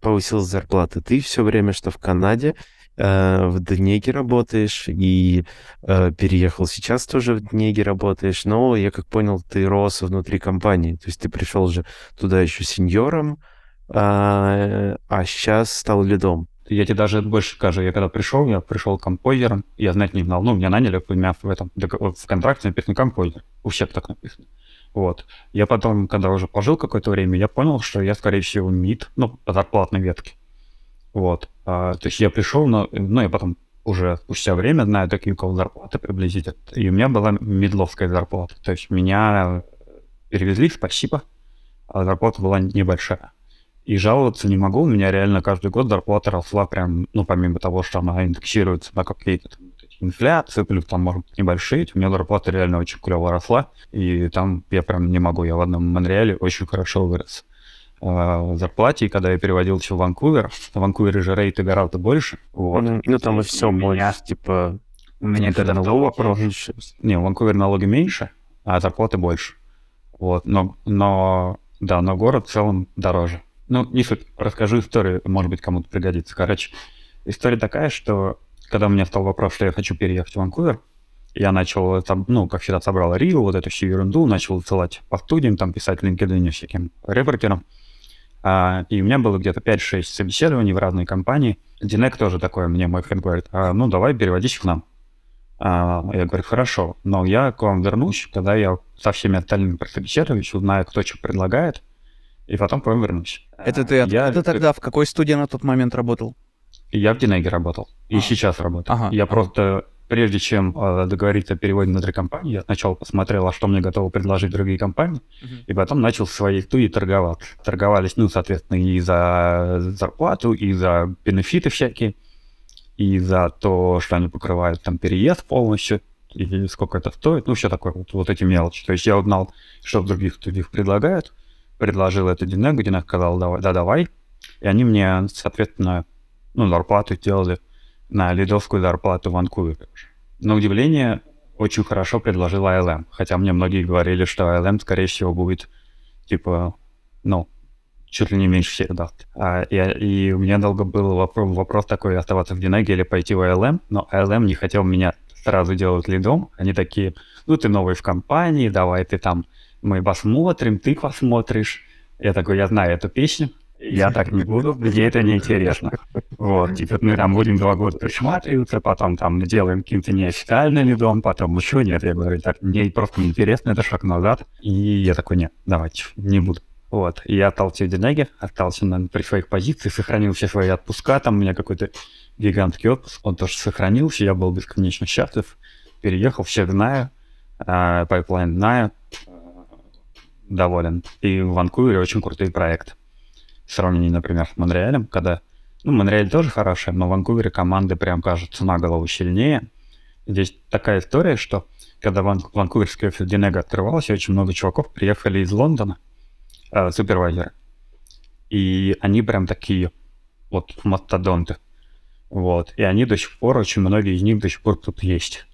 повысил зарплаты. Ты все время, что в Канаде, Э, в Днеге работаешь и э, переехал сейчас тоже в Днеге работаешь, но я как понял, ты рос внутри компании, то есть ты пришел же туда еще сеньором, а, а сейчас стал лидом. Я тебе даже больше скажу, я когда пришел, я пришел композером, я знать не знал, ну, меня наняли, у меня в этом в контракте написано композер, у всех так написано. Вот. Я потом, когда уже пожил какое-то время, я понял, что я, скорее всего, МИД, ну, по зарплатной ветке. Вот. А, то есть я пришел, но, ну, я потом уже спустя время знаю, какие у кого зарплаты приблизительно. И у меня была медловская зарплата. То есть меня перевезли, спасибо, а зарплата была небольшая. И жаловаться не могу, у меня реально каждый год зарплата росла прям, ну, помимо того, что она индексируется на какие-то инфляции, плюс там, может быть, небольшие, у меня зарплата реально очень клево росла, и там я прям не могу, я в одном Монреале очень хорошо вырос э, зарплате, и когда я переводил все в Ванкувер, в Ванкувере же рейты гораздо больше. Вот. Ну, ну там и все больше, типа... У меня это налогов меньше. Не, в Ванкувере налоги меньше, а зарплаты больше. Вот, но, но, да, но город в целом дороже. Ну, не суть, расскажу историю, может быть, кому-то пригодится. Короче, история такая, что когда у меня стал вопрос, что я хочу переехать в Ванкувер, я начал, там, ну, как всегда, собрал Рио, вот эту всю ерунду, начал ссылать по студиям, там, писать LinkedIn всяким репортерам. А, и у меня было где-то 5-6 собеседований в разные компании. Динек тоже такое, мне мой френд говорит, а, ну давай переводись к нам. А, я говорю, хорошо, но я к вам вернусь, когда я со всеми остальными прособеседуюсь, узнаю, кто что предлагает, и потом к вам вернусь. Это ты я... это тогда в какой студии на тот момент работал? Я в Динеге работал, и а. сейчас работаю. Ага. Я просто прежде чем э, договориться о переводе внутри компании, я сначала посмотрел, а что мне готовы предложить другие компании, uh-huh. и потом начал своей студии торговать. Торговались, ну, соответственно, и за зарплату, и за бенефиты всякие, и за то, что они покрывают там переезд полностью, и сколько это стоит, ну, все такое, вот, вот эти мелочи. То есть я узнал, что в других студиях предлагают, предложил это Динегу, Динег сказал, давай, да, давай, и они мне, соответственно, ну, зарплату сделали на лидовскую зарплату в Ванкувере. На удивление, очень хорошо предложил ILM, хотя мне многие говорили, что ILM, скорее всего, будет, типа, ну, чуть ли не меньше всех даст. А, и, и у меня долго был вопрос, вопрос такой, оставаться в Динаге или пойти в ILM, но ILM не хотел меня сразу делать лидом. Они такие, ну, ты новый в компании, давай ты там, мы посмотрим, ты посмотришь. Я такой, я знаю эту песню, я так не буду, мне это не интересно. Вот, типа мы там будем два года присматриваться, потом там делаем каким-то неофициальным лидом, потом еще нет. Я говорю, так, мне просто неинтересно, это шаг назад. И я такой, нет, давайте, не буду. Вот, и я остался в Динеге, остался на, при своих позициях, сохранил все свои отпуска, там у меня какой-то гигантский отпуск, он тоже сохранился, я был бесконечно счастлив, переехал, всех знаю, pipeline знаю, доволен. И в Ванкувере очень крутый проект в сравнении, например, с Монреалем, когда, ну, Монреаль тоже хорошая, но в Ванкувере команды прям кажутся на голову сильнее. Здесь такая история, что когда Ван, ванкуверский офис DNEG а открывался, очень много чуваков приехали из Лондона, э, супервайзеры. И они прям такие, вот, мастодонты. Вот. И они до сих пор, очень многие из них до сих пор тут есть.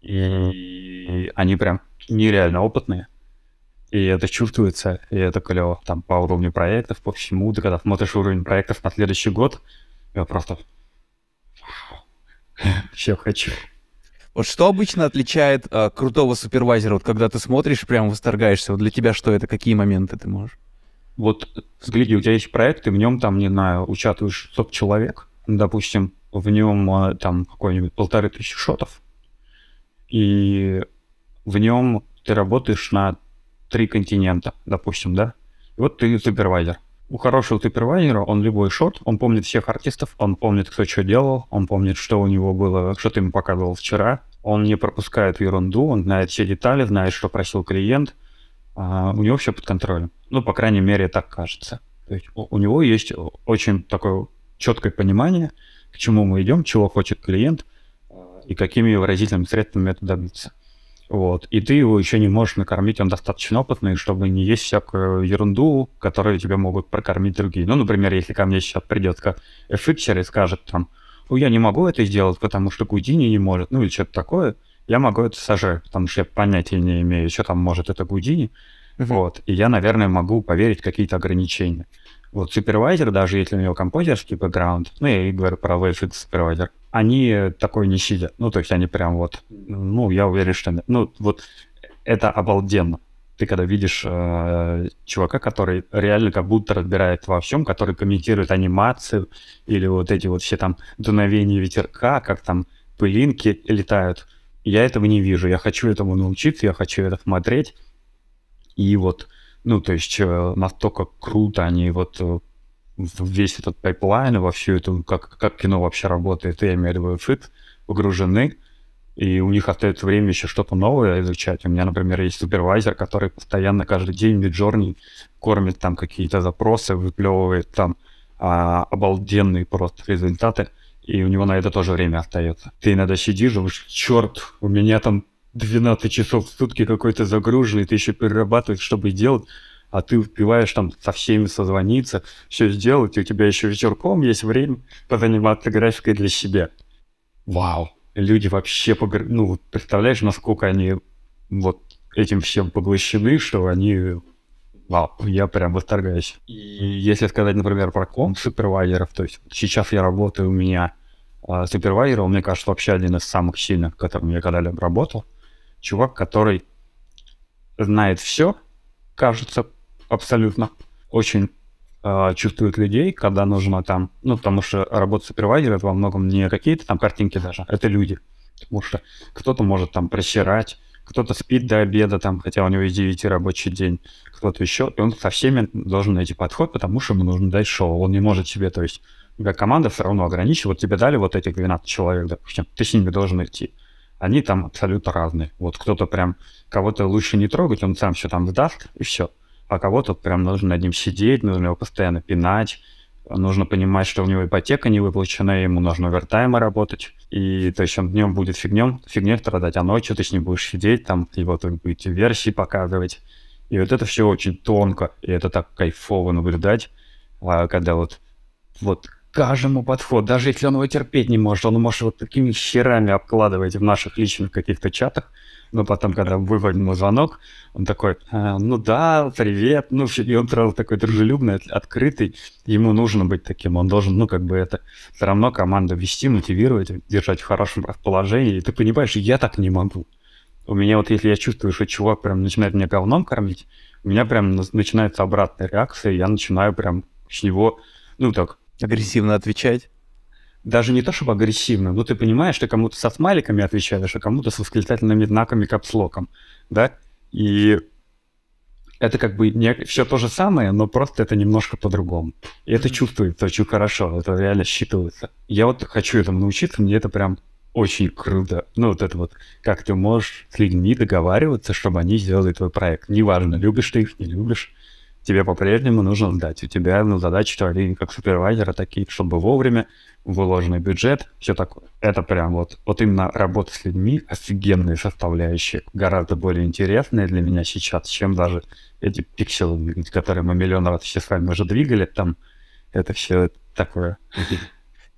И они прям нереально опытные. И это чувствуется, и это клево. Там по уровню проектов, по всему. Ты когда смотришь уровень проектов на следующий год, я просто... [LAUGHS] Все хочу. Вот что обычно отличает э, крутого супервайзера, вот когда ты смотришь, прям восторгаешься, вот для тебя что это, какие моменты ты можешь? Вот взгляди, у тебя есть проект, и в нем там, не знаю, участвуешь 100 человек, допустим, в нем э, там какой-нибудь полторы тысячи шотов, и в нем ты работаешь на три континента, допустим, да? И вот ты супервайзер. У хорошего супервайзера он любой шорт, он помнит всех артистов, он помнит, кто что делал, он помнит, что у него было, что ты ему показывал вчера, Он не пропускает ерунду, он знает все детали, знает, что просил клиент. А, у него все под контролем. Ну, по крайней мере, так кажется. То есть у, у него есть очень такое четкое понимание, к чему мы идем, чего хочет клиент а, и какими выразительными средствами это добиться. Вот. И ты его еще не можешь накормить, он достаточно опытный, чтобы не есть всякую ерунду, которую тебе могут прокормить другие. Ну, например, если ко мне сейчас придет как FX и скажет там, ну, я не могу это сделать, потому что Гудини не может, ну, или что-то такое, я могу это сажать, потому что я понятия не имею, что там может это Гудини. Uh-huh. Вот. И я, наверное, могу поверить какие-то ограничения. Вот супервайзер, даже если у него композерский бэкграунд, ну, я и говорю про VFX супервайзер, они такой не сидят. Ну, то есть они прям вот, ну, я уверен, что... Ну, вот это обалденно. Ты когда видишь э, чувака, который реально как будто разбирает во всем, который комментирует анимацию или вот эти вот все там дуновения ветерка, как там пылинки летают. Я этого не вижу. Я хочу этому научиться, я хочу это смотреть. И вот, ну, то есть э, настолько круто они вот э, весь этот pipeline, во всю эту, как, как кино вообще работает, я имею в виду фит, погружены, и у них остается время еще что-то новое изучать. У меня, например, есть супервайзер, который постоянно каждый день Midjourney кормит там какие-то запросы, выплевывает там а, обалденные просто результаты, и у него на это тоже время остается. Ты иногда сидишь, думаешь, черт, у меня там 12 часов в сутки какой-то загруженный, ты еще перерабатываешь, чтобы делать а ты успеваешь там со всеми созвониться, все сделать, и у тебя еще вечерком есть время позаниматься графикой для себя. Вау! Люди вообще, погр... ну, представляешь, насколько они вот этим всем поглощены, что они Вау, я прям восторгаюсь. И если сказать, например, про комп супервайзеров, то есть сейчас я работаю, у меня а, супервайзер, он, мне кажется, вообще один из самых сильных, которым я когда-либо работал. Чувак, который знает все, кажется, абсолютно. Очень э, чувствует людей, когда нужно там, ну, потому что работа супервайзера это во многом не какие-то там картинки даже, это люди. Потому что кто-то может там просирать, кто-то спит до обеда, там, хотя у него есть 9 рабочий день, кто-то еще, и он со всеми должен найти подход, потому что ему нужно дать шоу. Он не может себе, то есть, как команда все равно ограничивает, вот тебе дали вот этих 12 человек, допустим, ты с ними должен идти. Они там абсолютно разные. Вот кто-то прям, кого-то лучше не трогать, он сам все там сдаст, и все а кого-то прям нужно над ним сидеть, нужно его постоянно пинать, нужно понимать, что у него ипотека не выплачена, ему нужно овертаймы работать, и то есть он днем будет фигнем, фигней страдать, а ночью ты с ним будешь сидеть, там его вы будете версии показывать, и вот это все очень тонко, и это так кайфово наблюдать, а когда вот, вот каждому подход, даже если он его терпеть не может, он может вот такими херами обкладывать в наших личных каких-то чатах, но потом, когда выводим ему звонок, он такой, а, ну да, привет, ну, и он сразу такой дружелюбный, открытый, ему нужно быть таким, он должен, ну, как бы это все равно команду вести, мотивировать, держать в хорошем расположении, и ты понимаешь, я так не могу. У меня вот, если я чувствую, что чувак прям начинает меня говном кормить, у меня прям начинается обратная реакция, я начинаю прям с него, ну, так... Агрессивно отвечать? даже не то чтобы агрессивно, но ты понимаешь, что кому-то со смайликами отвечаешь, а кому-то с восклицательными знаками капслоком, да? И это как бы не все то же самое, но просто это немножко по-другому. И это чувствуется очень хорошо, это реально считывается. Я вот хочу этому научиться, мне это прям очень круто. Ну, вот это вот, как ты можешь с людьми договариваться, чтобы они сделали твой проект. Неважно, любишь ты их, не любишь, тебе по-прежнему нужно сдать. У тебя ну, задачи твои как супервайзера такие, чтобы вовремя вложенный бюджет, все такое. Это прям вот, вот именно работа с людьми, офигенные составляющие, гораздо более интересные для меня сейчас, чем даже эти пикселы, которые мы миллион раз все с вами уже двигали, там это все такое.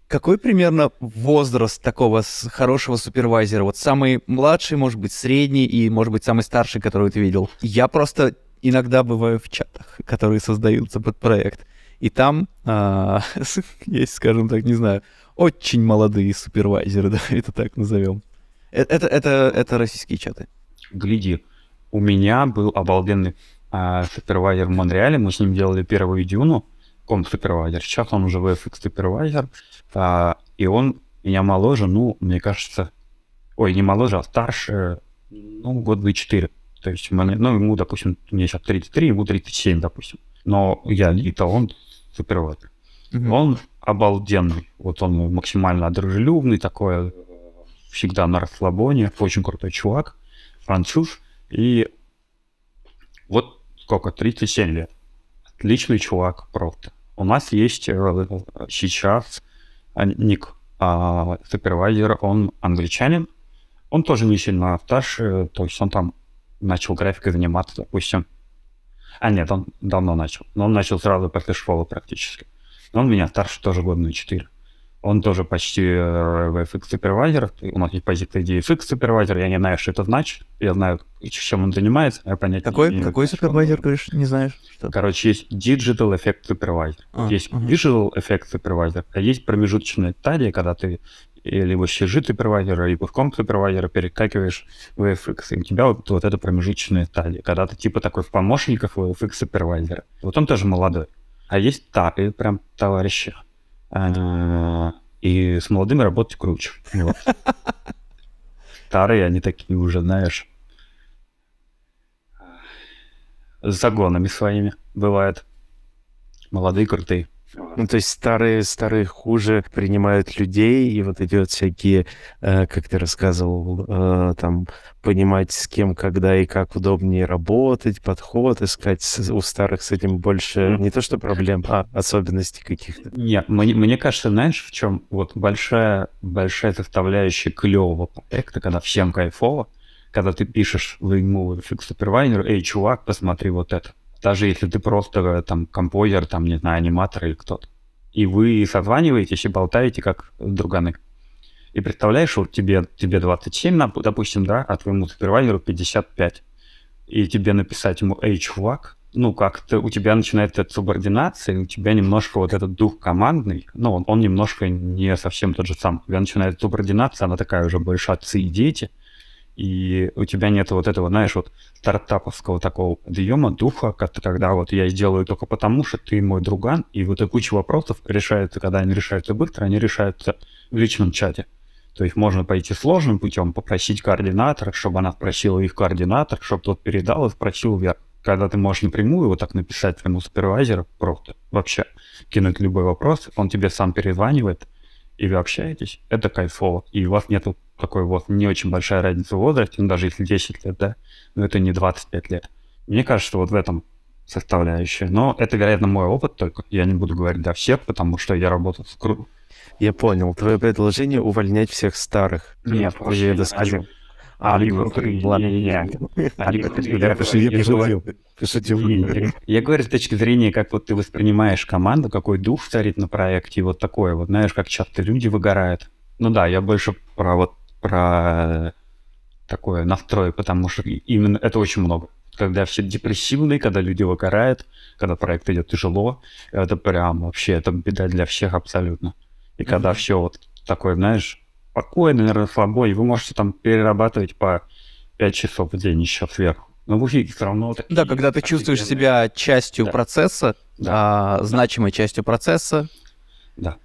Какой примерно возраст такого хорошего супервайзера? Вот самый младший, может быть, средний и, может быть, самый старший, который ты видел. Я просто иногда бываю в чатах, которые создаются под проект. И там а, [LAUGHS] есть, скажем так, не знаю, очень молодые супервайзеры, [LAUGHS] да, это так назовем. Э, это, это, это российские чаты. Гляди, у меня был обалденный а, супервайзер в Монреале, мы с ним делали первую дюну, комп супервайзер. Сейчас он уже VFX супервайзер, а, и он меня моложе, ну, мне кажется, ой, не моложе, а старше, ну, год 4 То есть, ну, ему, допустим, мне сейчас 33, ему 37, допустим. Но я и-то он супервайзер. Mm-hmm. Он обалденный. Вот он максимально дружелюбный такой, всегда на расслабоне, очень крутой чувак, француз, и вот сколько, 37 лет. Отличный чувак, просто. У нас есть э, сейчас а, ник, а, супервайзер, он англичанин, он тоже не сильно старше, то есть он там начал графикой заниматься, допустим. А нет, он давно начал. Но он начал сразу после школы практически. Но он меня старше тоже год на 4. Он тоже почти э, VFX супервайзер. У нас есть позиция DFX супервайзер. Я не знаю, что это значит. Я знаю, чем он занимается. Я понять Какой, не какой супервайзер, говоришь, не знаешь? Что? Короче, есть Digital Effect Supervisor. А, есть ага. Visual Effect Supervisor, а есть промежуточная стадия, когда ты либо CG супервайзера, либо в комп супервайзера перескакиваешь в VFX. И у тебя вот, вот эта промежуточная стадия, когда ты типа такой в помощниках VFX супервайзера. Вот он тоже молодой. А есть старые прям товарищи. А, И с молодыми работать круче. Старые, они такие уже, знаешь, с загонами своими бывает. Молодые, крутые. Ну, то есть старые, старые хуже принимают людей, и вот эти вот всякие, э, как ты рассказывал, э, там, понимать, с кем, когда и как удобнее работать, подход искать. У старых с этим больше не то что проблем, а особенностей каких-то. Нет, мне, мне кажется, знаешь, в чем вот большая, большая составляющая клевого проекта, когда всем кайфово, когда ты пишешь ему фикс супервайзер, эй, чувак, посмотри вот это. Даже если ты просто э, там композер, там, не знаю, аниматор или кто-то. И вы созваниваетесь и болтаете как друганы. И представляешь, вот тебе, тебе 27, нап- допустим, да, а твоему супервайзеру 55. И тебе написать ему, эй, чувак, ну, как-то у тебя начинается субординация, у тебя немножко вот этот дух командный, ну, он, он немножко не совсем тот же сам. У тебя начинается субординация, она такая уже больше отцы и дети, и у тебя нет вот этого, знаешь, вот стартаповского такого подъема духа, когда вот я сделаю только потому, что ты мой друган, и вот и куча вопросов решается, когда они решаются быстро, они решаются в личном чате. То есть можно пойти сложным путем, попросить координатора, чтобы она спросила их координатор, чтобы тот передал и спросил вверх. Когда ты можешь напрямую вот так написать своему супервайзеру, просто вообще кинуть любой вопрос, он тебе сам перезванивает, и вы общаетесь, это кайфово. И у вас нету такой вот не очень большая разница в возрасте, ну, даже если 10 лет, да, но это не 25 лет. Мне кажется, вот в этом составляющая. Но это, вероятно, мой опыт только. Я не буду говорить для всех, потому что я работал с кру... Я понял. Твое предложение увольнять всех старых. Нет, вообще это не. А, либо Ладно. не-не-не. А, либо ты- Я пошутил, я я говорю-. Я с точки зрения, как вот ты воспринимаешь команду, какой дух царит на проекте, и вот такое вот, знаешь, как часто люди выгорают. Ну да, я больше про вот про такое настрой, потому что именно это очень много. Когда все депрессивные, когда люди выгорают, когда проект идет тяжело, это прям вообще, это беда для всех абсолютно. И когда все вот такое, знаешь, спокойно, на расслабой, и вы можете там перерабатывать по 5 часов в день еще сверху. Но вы все равно... такие Да, когда ты чувствуешь себя частью Да. процесса, Да. а, значимой частью процесса. Да.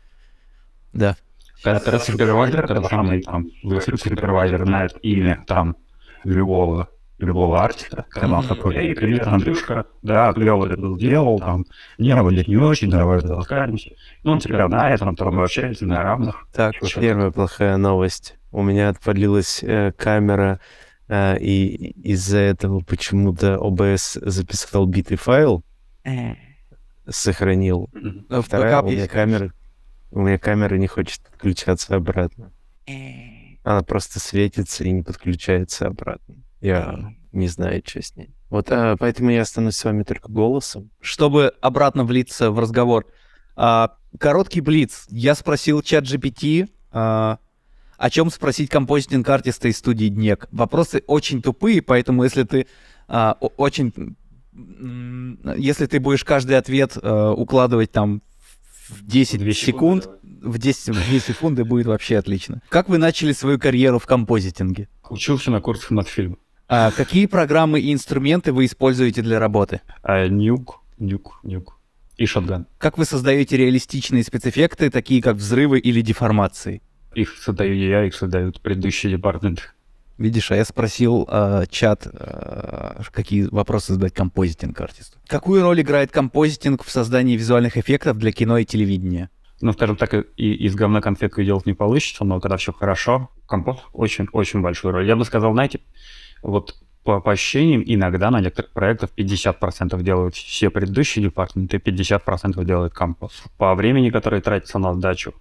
Да. Когда ты супервайзер, когда самый там супервайзер знает имя там любого любого артиста, когда он такой, эй, привет, Андрюшка, да, клево ты был делал, там, не, будет не очень, давай заласкаемся. Ну, он тебя знает, он там общается на равных. Так, Слушай, Первая плохая новость. У меня отвалилась э, камера, э, и из-за этого почему-то OBS записал битый файл, сохранил. Мгм. в Вторая, у меня есть. камера, у меня камера не хочет подключаться обратно. Она просто светится и не подключается обратно. Я не знаю, что с ней. Вот а, поэтому я останусь с вами только голосом. Чтобы обратно влиться в разговор. а, короткий блиц. Я спросил чат GPT, а, о чем спросить композитинг артиста из студии Днек. Вопросы очень тупые, поэтому если ты а, очень... Если ты будешь каждый ответ а, укладывать там в 10 Две секунд, секунды, в 10, в 2 секунды будет вообще отлично. Как вы начали свою карьеру в композитинге? Учился на курсах Матфильма. А, какие программы и инструменты вы используете для работы? А, Нюк, нюк, нюк. И шотган. Как вы создаете реалистичные спецэффекты, такие как взрывы или деформации? Их создаю я, их создают предыдущие департаменты. Видишь, а я спросил э, чат, э, какие вопросы задать композитинг артисту. Какую роль играет композитинг в создании визуальных эффектов для кино и телевидения? ну, скажем так, и из говна конфетку делать не получится, но когда все хорошо, компост очень-очень большую роль. Я бы сказал, знаете, вот по, по ощущениям, иногда на некоторых проектах 50% делают все предыдущие департаменты, 50% делает компост. По времени, которое тратится на сдачу,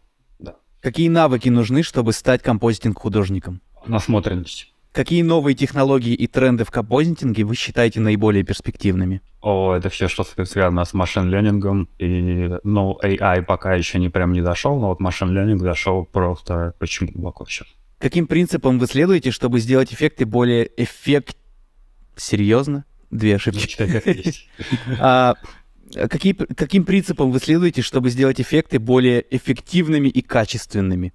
Какие навыки нужны, чтобы стать композитинг-художником? насмотренность. Какие новые технологии и тренды в композитинге вы считаете наиболее перспективными? О, это все, что связано с машин-ленингом. И, ну, AI пока еще не прям не дошел, но вот машин-ленинг дошел просто очень глубоко сейчас. Каким принципам вы следуете, чтобы сделать эффекты более эффект... Серьезно? Две ошибки. [LAUGHS] А, какие, каким принципам вы следуете, чтобы сделать эффекты более эффективными и качественными?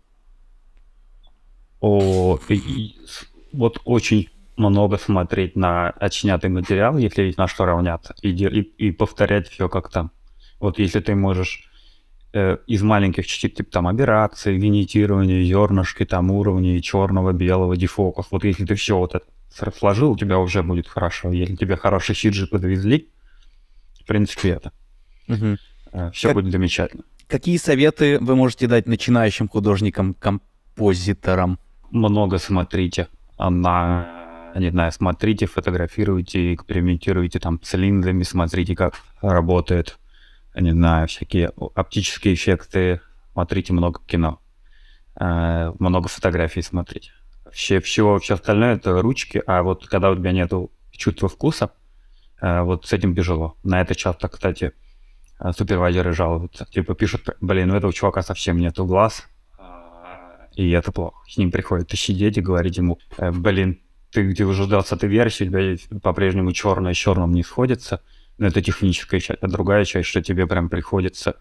О, и- вот очень много смотреть на отснятый материал, если есть на что равняться, и, и, и повторять все как там. Вот если ты можешь э, из маленьких частиц, типа там аберрации, винитирования, зернышки, там уровней черного, белого, дефокус, вот если ты все вот это сложил, у тебя уже будет хорошо. Если тебе хороший сиджи подвезли, в принципе, это. все Как- будет замечательно. Какие советы вы можете дать начинающим художникам-композиторам? много смотрите на, не знаю, смотрите, фотографируйте, экспериментируйте там с линзами, смотрите, как работает, не знаю, всякие оптические эффекты, смотрите много кино, э, много фотографий смотрите. Все, все, все остальное это ручки, а вот когда у тебя нету чувства вкуса, э, вот с этим тяжело. На это часто, кстати, э, супервайзеры жалуются. Типа пишут, блин, у этого чувака совсем нету глаз, и это плохо. С ним приходится сидеть и говорить ему, «Э, блин, ты где уже ждал с этой версии, у тебя по-прежнему черное с черным не сходится, но это техническая часть, а другая часть, что тебе прям приходится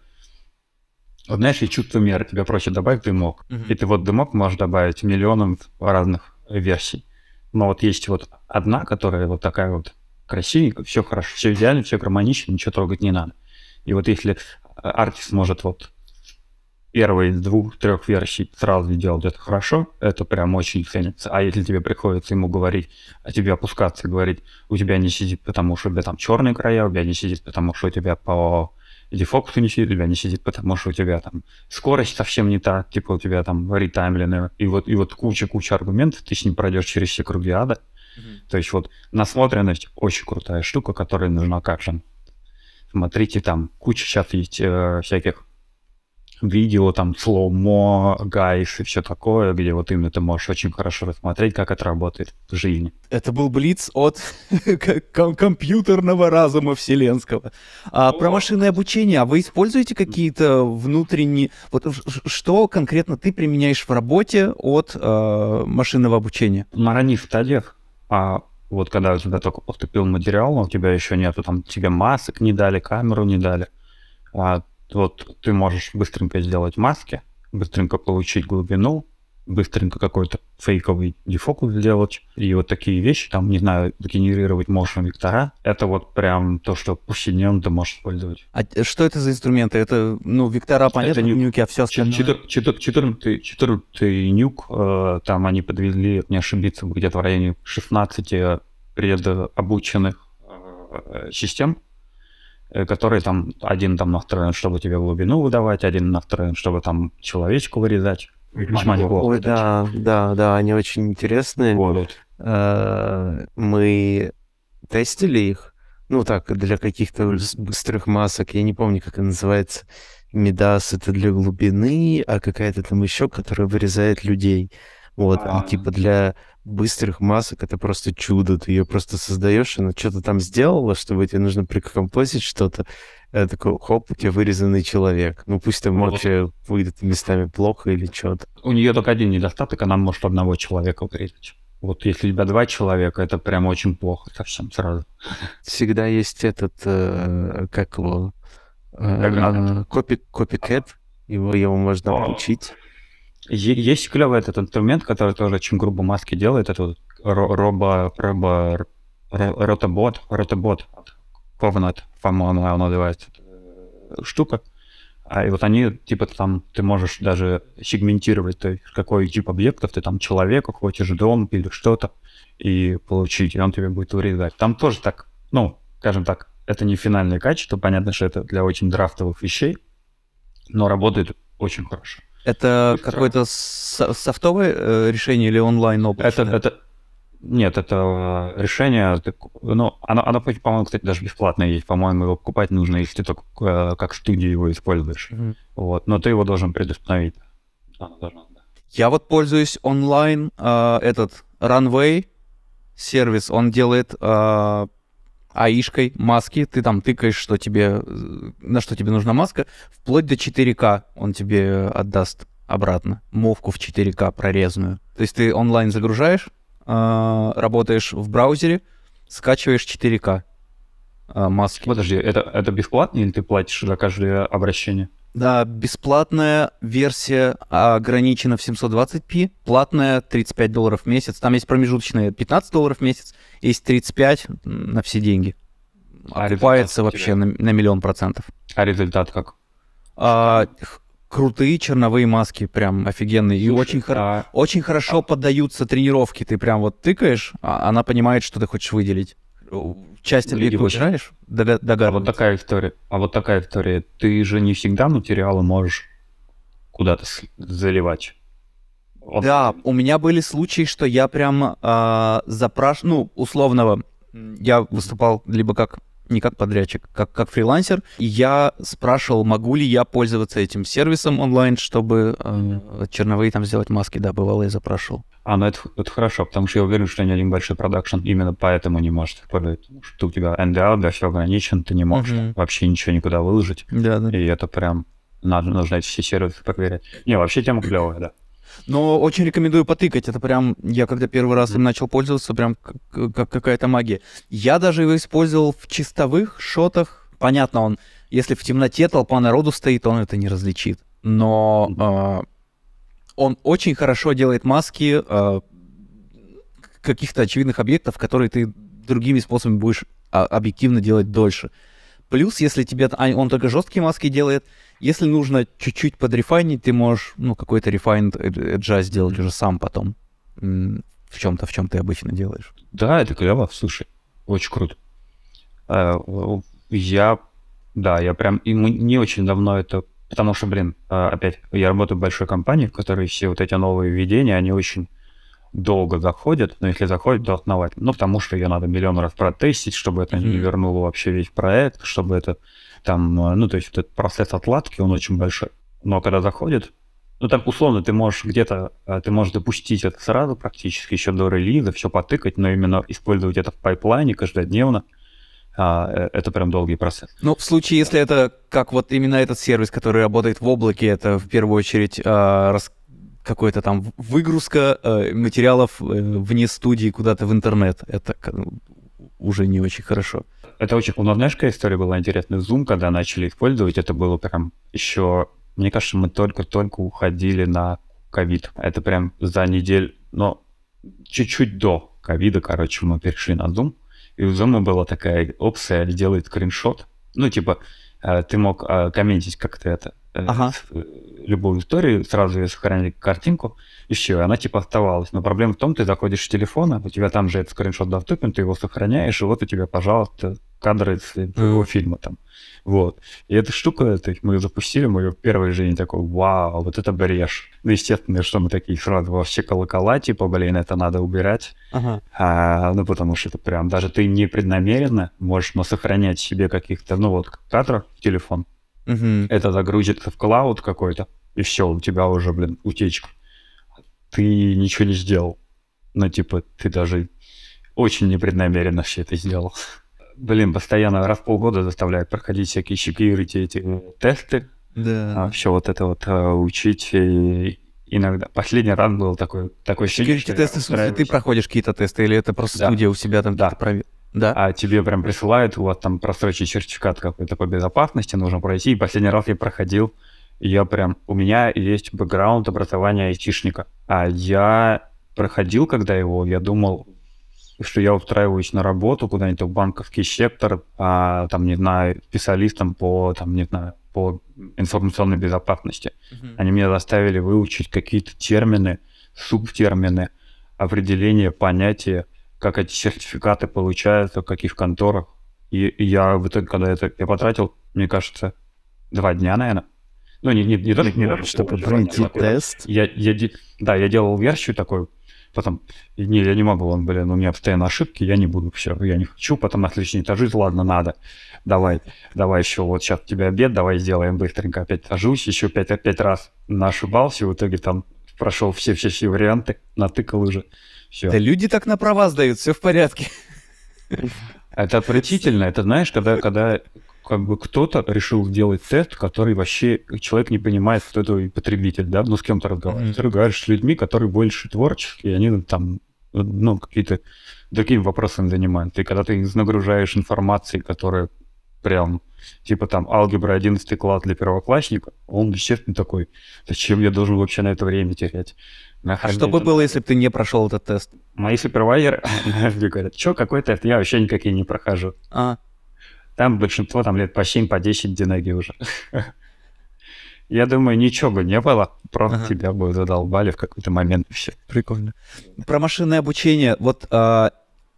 вот знаешь, и чувство меры тебя просят добавить дымок. И ты вот дымок можешь добавить миллионом разных версий. Но вот есть вот одна, которая вот такая вот красивенькая, все хорошо, все идеально, все гармонично, ничего трогать не надо. И вот если артист может вот первые из двух-трех версий сразу сделать это хорошо, это прям очень ценится. А если тебе приходится ему говорить, а тебе опускаться и говорить, у тебя не сидит, потому что у тебя там черные края, у тебя не сидит, потому что у тебя по дефокусу не сидит, у тебя не сидит, потому что у тебя там скорость совсем не та, типа у тебя там ретаймленная, и вот, и вот куча-куча аргументов, ты с ним пройдешь через все круги ада. То есть вот насмотренность очень крутая штука, которая нужна каждому. Смотрите, там куча сейчас есть э, всяких видео, там, Slow Mo Guys и все такое, где вот именно ты можешь очень хорошо рассмотреть, как это работает в жизни. Это был Блиц от [LAUGHS] ком- компьютерного разума вселенского. А про машинное обучение, а вы используете какие-то внутренние... Вот что конкретно ты применяешь в работе от э, машинного обучения? На ранних стадиях, а вот когда у тебя только поступил материал, но у тебя еще нету, там тебе масок не дали, камеру не дали, а вот ты можешь быстренько сделать маски, быстренько получить глубину, быстренько какой-то фейковый дефокус сделать, и вот такие вещи, там, не знаю, генерировать motion вектора, это вот прям то, что повседневно ты можешь использовать. А что это за инструменты? Это, ну, вектора, понятно, ню- нюки, а все остальное? 14, 14 нюк, э, там они подвезли, не ошибиться, где-то в районе 16 предобученных э, систем, э, которые там, один там настроен, чтобы тебе глубину выдавать, один настроен, чтобы там человечку вырезать. Ой, да, да, да, они очень интересные. Вот. Э, Мы тестили их, ну так, для каких-то быстрых масок, я не помню, как это называется. Медас это для глубины, а какая-то там еще, которая вырезает людей. Вот, А. типа для быстрых масок это просто чудо. Ты ее просто создаешь, она что-то там сделала, чтобы тебе нужно прикомпозить что-то. э, такой, хоп, у тебя вырезанный человек. Ну пусть там Вот. вообще выйдет местами плохо или что-то. У нее только один недостаток, она может одного человека вырезать. Вот если у тебя два человека, это прям очень плохо совсем сразу. всегда есть этот, э, как его, э, копи, копикэт, его, его можно включить. Есть клевый этот инструмент, который тоже очень грубо маски делает. Это вот ро- робо, робо, ро- ротобот, ротобот от Covenant, по-моему, он называется э, штука. А и вот они, типа, там ты можешь даже сегментировать, то есть какой тип объектов ты там человека хочешь, дом или что-то, и получить, и он тебе будет вырезать. Там тоже так, ну, скажем так, это не финальное качество, понятно, что это для очень драфтовых вещей, но работает очень хорошо. Это какое-то со- софтовое э, решение или онлайн Это, это, нет, это э, решение, ну, оно, оно, по-моему, кстати, даже бесплатное есть. По-моему, его покупать нужно, если ты только э, как студию его используешь. Вот, но ты его должен предустановить. Да. Я вот пользуюсь онлайн, э, этот Runway сервис, он делает э, аишкой маски, ты там тыкаешь, что тебе, на что тебе нужна маска, вплоть до 4К он тебе отдаст обратно, мовку в 4К прорезанную. То есть ты онлайн загружаешь, э, работаешь в браузере, скачиваешь 4К э, маски. Подожди, это, это бесплатно или ты платишь за каждое обращение? Да, бесплатная версия ограничена в 720p, платная 35 долларов в месяц. Там есть промежуточные 15 долларов в месяц, есть 35 на все деньги. А Окупается вообще на, на миллион процентов. А результат как? А, крутые черновые маски, прям офигенные. И очень, хор- А, очень хорошо поддаются тренировки. Ты прям вот тыкаешь, а она понимает, что ты хочешь выделить. Часть И объекта вот- убираешь, дога- а вот такая история. А вот такая история. Ты же не всегда материалы можешь куда-то заливать. Он- Да, у меня были случаи, что я прям а, запраш... ну, условного, я выступал либо как не как подрядчик, как, как фрилансер, и я спрашивал, могу ли я пользоваться этим сервисом онлайн, чтобы э, черновые там сделать маски, да, бывало, я запрашивал. А, ну это, это хорошо, потому что я уверен, что ни один большой продакшн именно поэтому не может. Потому что у тебя NDA, все ограничен, ты не можешь Мгм. вообще ничего никуда выложить. Да, да. И это прям надо, нужно эти все сервисы проверять. Не, вообще тема клевая, да. Но очень рекомендую потыкать. Это прям, я когда первый раз им начал пользоваться, прям как, как какая-то магия. Я даже его использовал в чистовых шотах. Понятно, он, если в темноте толпа народу стоит, он это не различит. Но а, он очень хорошо делает маски а, каких-то очевидных объектов, которые ты другими способами будешь а, объективно делать дольше. Плюс, если тебе а, он только жесткие маски делает, если нужно чуть-чуть подрефайнить, ты можешь, ну, какой-то refined edge сделать уже сам потом. В чем-то, в чем ты обычно делаешь. Да, это клево, слушай, очень круто. Э, в- Я, да, я прям, и не очень давно это, потому что, блин, э, опять, я работаю в большой компании, в которой все вот эти новые введения, они очень долго заходят, но если заходят, то основательно. Ну, потому что ее надо миллион раз протестить, чтобы это не Мгм. вернуло вообще весь проект, чтобы это там, э, ну, то есть вот этот процесс отладки, он очень большой. Но когда заходит, ну, там, условно, ты можешь где-то, э, ты можешь допустить это сразу практически, еще до релиза, все потыкать, но именно использовать это в пайплайне каждодневно, а, э, это прям долгий процесс. Ну, в случае, если это как вот именно этот сервис, который работает в облаке, это в первую очередь а, рас- какой-то там выгрузка э, материалов э, вне студии куда-то в интернет. Это к- уже не очень хорошо. Это очень... У нас, знаешь, история была интересная? Zoom, когда начали использовать, это было прям еще... Мне кажется, мы только-только уходили на ковид. Это прям за неделю... Но чуть-чуть до ковида, короче, мы перешли на Zoom. И у Zoom была такая опция делает скриншот. Ну, типа, э, ты мог э, комментить как-то это, Ага. с- э, любую историю, сразу ее сохранили картинку, и все, она типа оставалась. Но проблема в том, ты заходишь с телефона, у тебя там же этот скриншот доступен, ты его сохраняешь, и вот у тебя, пожалуйста, кадры из твоего фильма там. Вот. И эта штука, то есть мы ее запустили, мы ее в первый же день такой, вау, вот это брешь. Ну, естественно, что мы такие сразу во все колокола, типа, блин, это надо убирать. Ага. А, ну, потому что это прям, даже ты непреднамеренно можешь но сохранять себе каких-то, ну, вот, кадров в телефон. Мгм. Это загрузится в клауд какой-то, и все, у тебя уже, блин, утечка. Ты ничего не сделал. Ну, типа, ты даже очень непреднамеренно все это сделал. Блин, постоянно раз в полгода заставляют проходить всякие security эти э, тесты, Да. все вот это вот э, учить. И иногда. Последний раз был такой, такой я Security-тесты, в смысле, ты проходишь какие-то тесты, или это просто Да. студия у себя там Да. какие-то прове- Да? а тебе прям присылают, у вас там просрочить сертификат какой-то по безопасности нужно пройти. И последний раз я проходил, я прям... У меня есть бэкграунд образования айтишника. А я проходил, когда его, я думал, что я устраиваюсь на работу куда-нибудь в банковский сектор, а, там, не знаю, специалистом по, там, не знаю, по информационной безопасности. Мгм. Они меня заставили выучить какие-то термины, субтермины, определения, понятия, как эти сертификаты получаются, в каких конторах. И, и я в итоге, когда это я потратил, мне кажется, два дня, наверное, Ну, не, не, не даже не даже, Чтобы что пройти тест. Я, я, да, я делал версию такой, потом, не, я не могу, он, блин, у меня постоянно ошибки, я не буду, все, я не хочу, потом на следующий этажи, ладно, надо, давай, давай еще, вот сейчас у тебя обед, давай сделаем быстренько, опять сажусь, еще пять, пять раз ошибался, в итоге там прошел все-все-все варианты, натыкал уже, все. Да люди так на права сдают, все в порядке. Это отвратительно. Это знаешь, когда, когда как бы кто-то решил сделать тест, который вообще человек не понимает, кто это потребитель, да, ну с кем-то разговариваешь. Ты разговариваешь с людьми, которые больше творческие, они там, ну, какие-то такими вопросами занимаются. И когда ты их нагружаешь информацией, которая прям, типа там, алгебра 11 класс для первоклассника, он, естественно, такой, зачем я должен вообще на это время терять? А что бы было, если бы ты не прошел этот тест? Мои супервайзеры [LAUGHS] мне говорят, что, какой тест? Я вообще никакие не прохожу. А, Там большинство там лет по 7, по 10 динаги уже. [LAUGHS] Я думаю, ничего бы не было, просто Ага. тебя бы задолбали в какой-то момент и все. прикольно. Про машинное обучение. Вот а,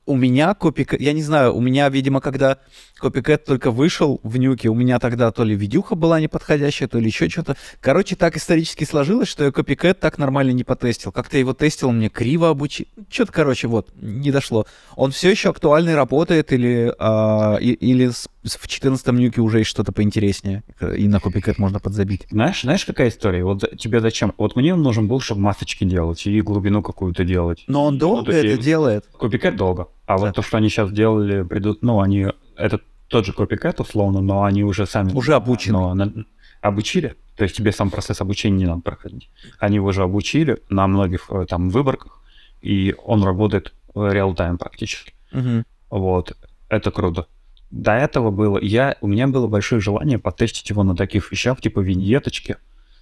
у меня копик... Я не знаю, у меня, видимо, когда Копикэт только вышел в нюке, у меня тогда то ли видюха была неподходящая, то ли еще что-то. Короче, так исторически сложилось, что я Копикэт так нормально не потестил. Как-то его тестил, мне криво обучил. Что-то, короче, вот, не дошло. Он все еще актуальный, работает, или, а, и- или с- в 14 нюке уже есть что-то поинтереснее, и на Копикэт можно подзабить. Знаешь, знаешь, какая история? Вот тебе зачем? Вот мне он нужен был, чтобы масочки делать и глубину какую-то делать. Но он долго есть это делает. Копикэт долго. А вот Да. то, что они сейчас делали, придут, ну, они, это тот же копикэт, условно, но они уже сами... Уже обучены. Но на- обучили, то есть тебе сам процесс обучения не надо проходить. Они его уже обучили на многих э, там выборках, и он работает реал-тайм практически. Мгм. Вот, это круто. До этого было, я, у меня было большое желание потестить его на таких вещах, типа виньеточки.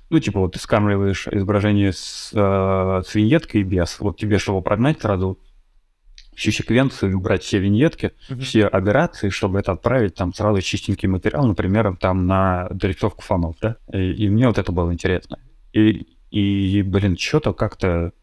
Ну, типа, вот ты скармливаешь изображение с, э, с виньеткой и без. Вот тебе, чтобы прогнать сразу всю секвенцию, убрать все виньетки, Мгм. все операции, чтобы это отправить там сразу чистенький материал, например, там на дорисовку фонов, да? И, и мне вот это было интересно. И, и блин, что-то как-то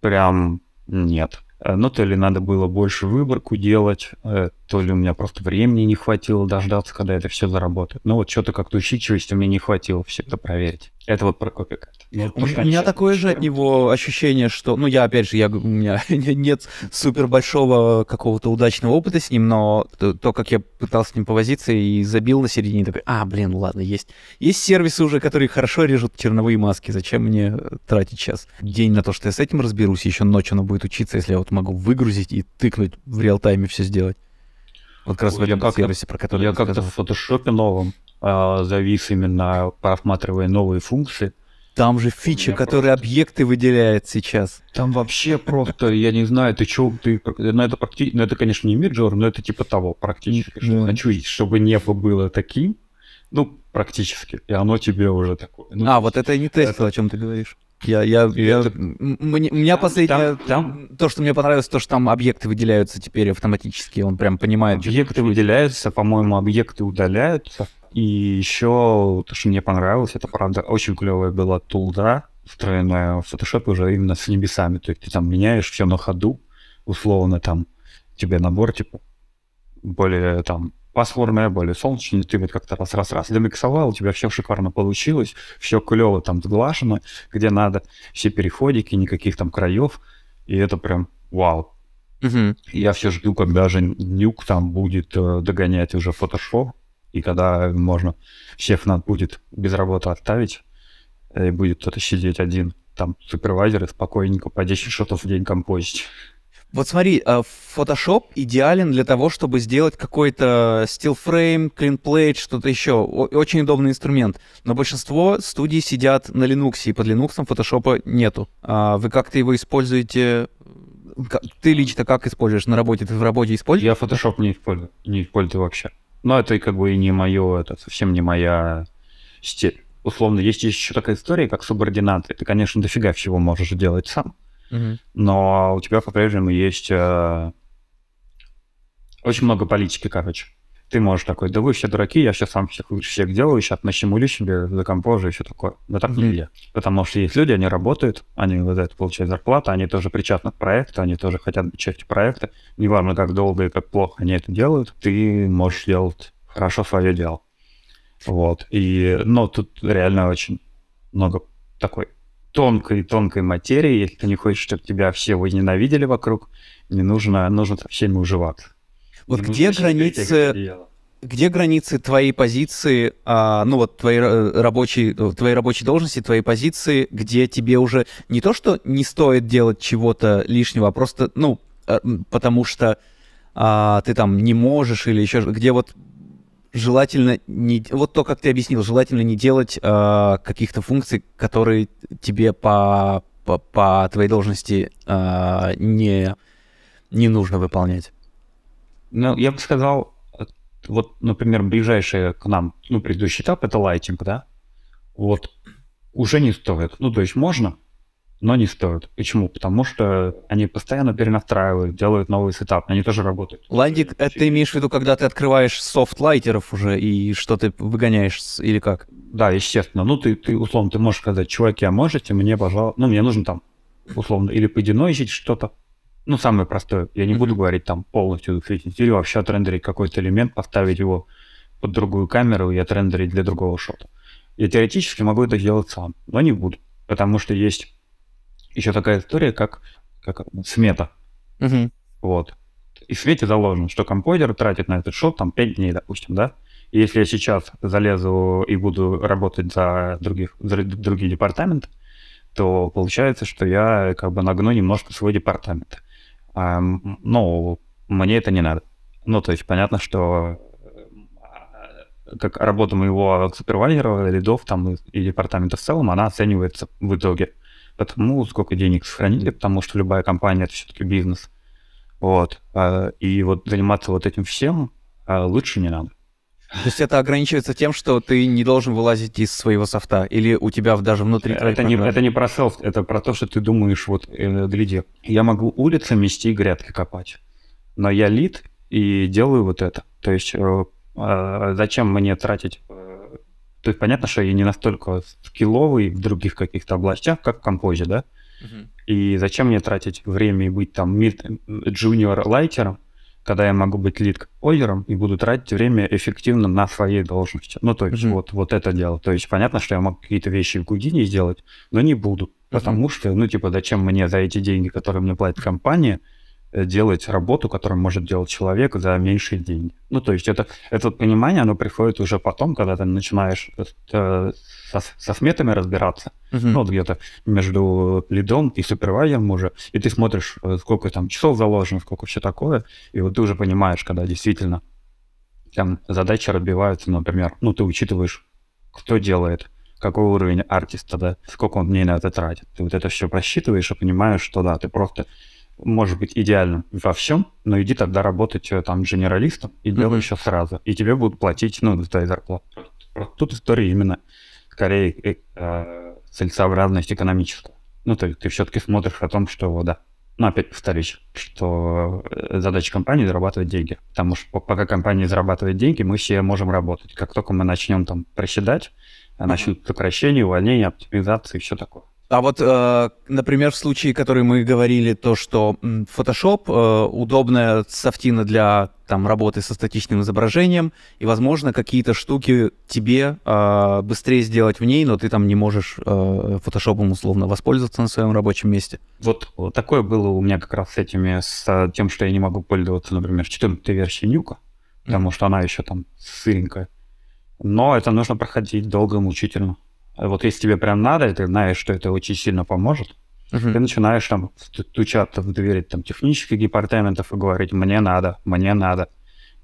прям нет. Э, Ну, то ли надо было больше выборку делать, э, то ли у меня просто времени не хватило дождаться, когда это все заработает. Ну, вот что-то как-то усидчивости у меня не хватило все это проверить. Это вот про копикат. Ну, У меня- у меня такое же от него ощущение, что, ну, я, опять же, я, у меня [LAUGHS] нет супер большого какого-то удачного опыта с ним, но то, то, как я пытался с ним повозиться и забил на середине, такой, а, блин, ну ладно, есть. Есть сервисы уже, которые хорошо режут черновые маски, зачем мне тратить сейчас день на то, что я с этим разберусь, еще ночью оно будет учиться, если я вот могу выгрузить и тыкнуть в реал-тайме все сделать. Вот как раз в этом сервисе, про который Я как-то в фотошопе новом а, завис именно просматривая новые функции. Там же фича, которая объекты выделяет сейчас. Там вообще просто, я не знаю, ты чё, ты, ну это практически, ну это, конечно, не миджор, но это типа того, практически. Да. Что, хочу, чтобы небо было таким, ну, практически, и оно тебе уже такое. Ну, А, вот это я не тестил, о чем ты говоришь. Я, я, И я- это- мне- у меня последнее, там- то, что мне понравилось, то, что там объекты выделяются теперь автоматически, он прям понимает. Объекты выделяются, по-моему, объекты удаляются. И еще то, что мне понравилось, это, правда, очень клевая была тулда, встроенная в Photoshop уже именно с небесами. То есть ты там меняешь все на ходу, условно там тебе набор, типа, более там пасмурное, более солнечное, ты вот как-то раз-раз-раз замиксовал, у тебя все шикарно получилось, все клево там сглажено, где надо, все переходики, никаких там краев, и это прям вау. Мгм. Я все жду, когда же нюк там будет э, догонять уже Photoshop, и когда можно всех надо будет без работы оставить, и будет кто-то сидеть один, там, супервайзер, и спокойненько по 10 шотов в день композить. Вот смотри, а, Photoshop идеален для того, чтобы сделать какой-то still frame, clean plate, что-то еще. Очень удобный инструмент. Но большинство студий сидят на Linux, и под Linux Photoshop нету. А вы как-то его используете? Ты лично как используешь? На работе ты в работе используешь? Я Photoshop не использую, не использую вообще. Но это как бы и не мое, это совсем не моя стиль. Условно, есть еще такая история, как субординаты. Ты, конечно, дофига всего можешь делать сам, Но у тебя по-прежнему есть э, очень много политики, короче. Ты можешь такой, да вы все дураки, я сейчас сам всех лучше всех делаю, сейчас насимулю себе, закомпозжу и все такое. Но так Мгм. нельзя. Потому что есть люди, они работают, они за это получают зарплату, они тоже причастны к проекту, они тоже хотят быть частью проекта. Неважно, как долго и как плохо они это делают, ты можешь делать хорошо свое дело. Вот. И, ну, тут реально очень много такой тонкой-тонкой материи. Если ты не хочешь, чтобы тебя все возненавидели вокруг, не нужно, нужно со всеми уживаться. Вот Не где границы, где границы твоей позиции, а, ну вот твоей э, рабочей, э, твоей рабочей должности, твоей позиции, где тебе уже не то, что не стоит делать чего-то лишнего, а просто, ну, э, потому что а, ты там не можешь или еще, где вот желательно не, вот то, как ты объяснил, желательно не делать а, каких-то функций, которые тебе по, по, по твоей должности а, не, не нужно выполнять. Ну, я бы сказал, э, вот, например, ближайший к нам, ну, предыдущий этап — это lighting, да? Вот уже не стоит. Ну, то есть можно, но не стоит. Почему? Потому что они постоянно перенастраивают, делают новый setup, они тоже работают. Lighting, это ты имеешь в виду, когда ты открываешь софт лайтеров уже и что ты выгоняешь, или как? Да, естественно. Ну, ты, ты условно, ты можешь сказать, чуваки, а можете мне, пожалуйста, ну, мне нужно там, условно, или подинозить что-то. Ну, самое простое. Я не буду говорить там полностью засветить, или вообще отрендерить какой-то элемент, поставить его под другую камеру и отрендерить для другого шота. Я теоретически могу это сделать сам, но не буду. Потому что есть еще такая история, как, как смета. Вот. И в свете заложено, что композер тратит на этот шот там 5 дней, допустим, да? И если я сейчас залезу и буду работать за, других, за другие департаменты, то получается, что я как бы нагну немножко свой департамент. А, но мне это не надо. Ну, то есть понятно, что э, как работа моего супервайзера, лидов там и департамента в целом, она оценивается в итоге. Потому сколько денег сохранили, потому что любая компания это все-таки бизнес. Вот. А, И вот заниматься вот этим всем а, лучше не надо. То есть это ограничивается тем, что ты не должен вылазить из своего софта, или у тебя даже внутри Это не, это не про селф, это про то, что ты думаешь вот э, людей. Я могу улицы мести и грядки копать, но я лид и делаю вот это. То есть э, э, зачем мне тратить... То есть понятно, что я не настолько скилловый в других каких-то областях, как в композе, да? Мгм. И зачем мне тратить время и быть там мид, джуниор лайтером, когда я могу быть лид композером и буду тратить время эффективно на своей должности. Ну, то есть Мгм. вот, вот это дело. То есть понятно, что я могу какие-то вещи в Гудине сделать, но не буду. Потому что, ну, типа, зачем мне за эти деньги, которые мне платит компания, делать работу, которую может делать человек за меньшие деньги. Ну, то есть это, это понимание, оно приходит уже потом, когда ты начинаешь э, со, со сметами разбираться, Мгм. ну, вот где-то между лидом и супервайзером уже, и ты смотришь, э, сколько там часов заложено, сколько все такое, и вот ты уже понимаешь, когда действительно там задачи разбиваются, например, ну, ты учитываешь, кто делает, какой уровень артиста, да, сколько он дней на это тратит. Ты вот это все просчитываешь и понимаешь, что да, ты просто можешь быть идеальным во всем, но иди тогда работать э, там генералистом и делай Мгм. все сразу. И тебе будут платить, ну, за твою зарплату. Тут история именно скорее э, э, целесообразность экономическая. Ну, то есть ты все-таки смотришь о том, что, да, ну, опять повторюсь, что э, задача компании зарабатывать деньги. Потому что по- пока компания зарабатывает деньги, мы все можем работать. Как только мы начнем там проседать, а начнут сокращения, увольнения, оптимизации и все такое. А вот, э, например, в случае, который мы говорили, то, что Photoshop э, удобная софтина для там, работы со статичным изображением, и, возможно, какие-то штуки тебе э, быстрее сделать в ней, но ты там не можешь фотошопом условно воспользоваться на своем рабочем месте. Вот, такое было у меня как раз с этими, с тем, что я не могу пользоваться, например, 14 версией Нюка, потому что она еще там сыренькая. Но это нужно проходить долго и мучительно. А Вот если тебе прям надо, и ты знаешь, что это очень сильно поможет, ты начинаешь там стучаться в двери там, технических департаментов и говорить, мне надо, мне надо,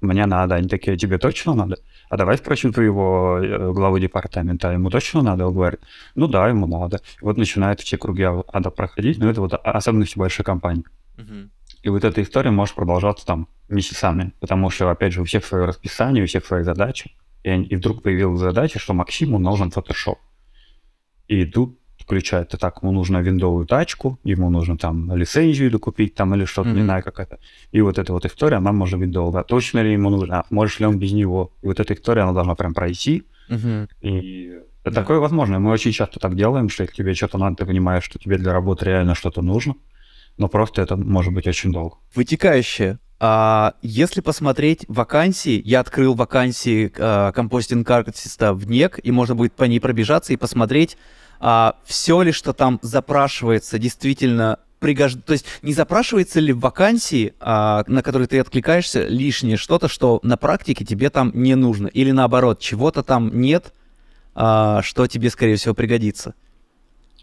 мне надо. Они такие, тебе точно надо? А давай спросим твоего э, главу департамента, а ему точно надо? Он говорит, ну да, ему надо. И вот начинают все круги а- ада проходить, но это вот особенности большой компании. И вот эта история может продолжаться там месяцами, потому что, опять же, у всех свое расписание, у всех свои задачи. И, и вдруг появилась задача, что Максиму нужен Photoshop. И тут включается так, ему нужно виндовую тачку, ему нужно там лицензию докупить там или что-то, не Мгм. знаю, как это. И вот эта вот история, она может быть долго. Точно ли ему нужно, а можешь ли он без него? И вот эта история, она должна прям пройти. И Да. такое возможно. Мы очень часто так делаем, что если тебе что-то надо, ты понимаешь, что тебе для работы реально что-то нужно, но просто это может быть очень долго. Вытекающее. А, если посмотреть вакансии, я открыл вакансии а, компостинг-артиста в НЕК, и можно будет по ней пробежаться и посмотреть, а, все ли, что там запрашивается, действительно пригожд... То есть не запрашивается ли в вакансии, а, на которые ты откликаешься, лишнее что-то, что на практике тебе там не нужно, или наоборот, чего-то там нет, а, что тебе, скорее всего, пригодится.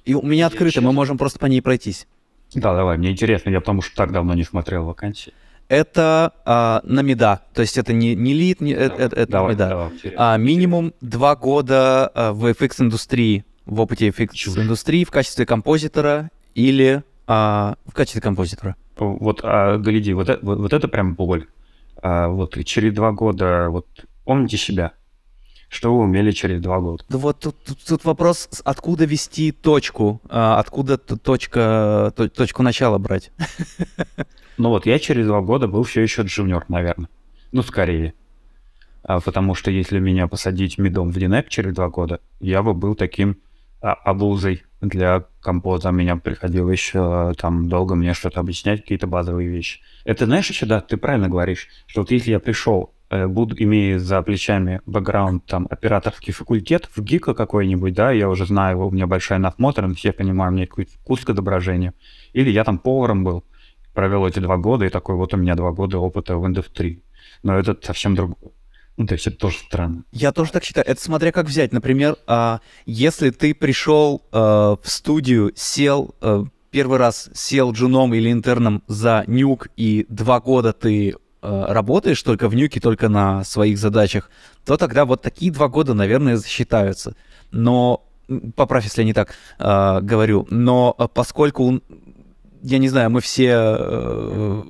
И у меня открыто, мы можем просто по ней пройтись. Да, давай, мне интересно, я потому что так давно не смотрел вакансии. Это а, на меда, то есть это не, не лид, не, это, это, это Давай, меда. давай. А, минимум два года а, в FX-индустрии, в опыте FX-индустрии в качестве композитора или а, в качестве композитора. Вот, а, гляди, вот, это- вот, вот это прям боль. А, вот через два года, вот помните себя, что вы умели через два года. Ну вот тут, тут- тут вопрос, откуда вести точку, а, откуда точка, то- точку начала брать. Ну вот, я через два года был все еще джуниор, наверное. Ну, скорее. А, потому что если меня посадить медом в Динеп через два года, я бы был таким а, обузой для композа. Меня приходило еще там долго мне что-то объяснять, какие-то базовые вещи. Это знаешь еще, да, ты правильно говоришь, что вот если я пришел, буду, имея за плечами бэкграунд, там, операторский факультет в ГИКа какой-нибудь, да, я уже знаю, у меня большая насмотренность, я понимаю, у меня какой-то вкус к отображению. Или я там поваром был, провел эти два года, и такой вот у меня два года опыта в индустрии. Но это совсем другое. Ну, то есть это тоже странно. Я тоже так считаю. Это смотря как взять. Например, а, если ты пришел а, в студию, сел, а, первый раз сел джуном или интерном за нюк, и два года ты работаешь только в нюке, только на своих задачах, то тогда вот такие два года, наверное, засчитаются. Но, поправь, если я не так а, говорю, но а, поскольку, я не знаю, мы все э,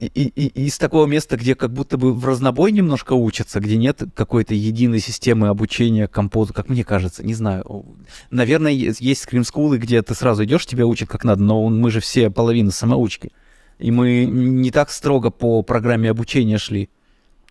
и- из такого места, где как будто бы в разнобой немножко учатся, где нет какой-то единой системы обучения композу, как мне кажется, не знаю. Наверное, есть скрим-скулы, где ты сразу идешь, тебя учат как надо, но мы же все половина самоучки. И мы не так строго по программе обучения шли.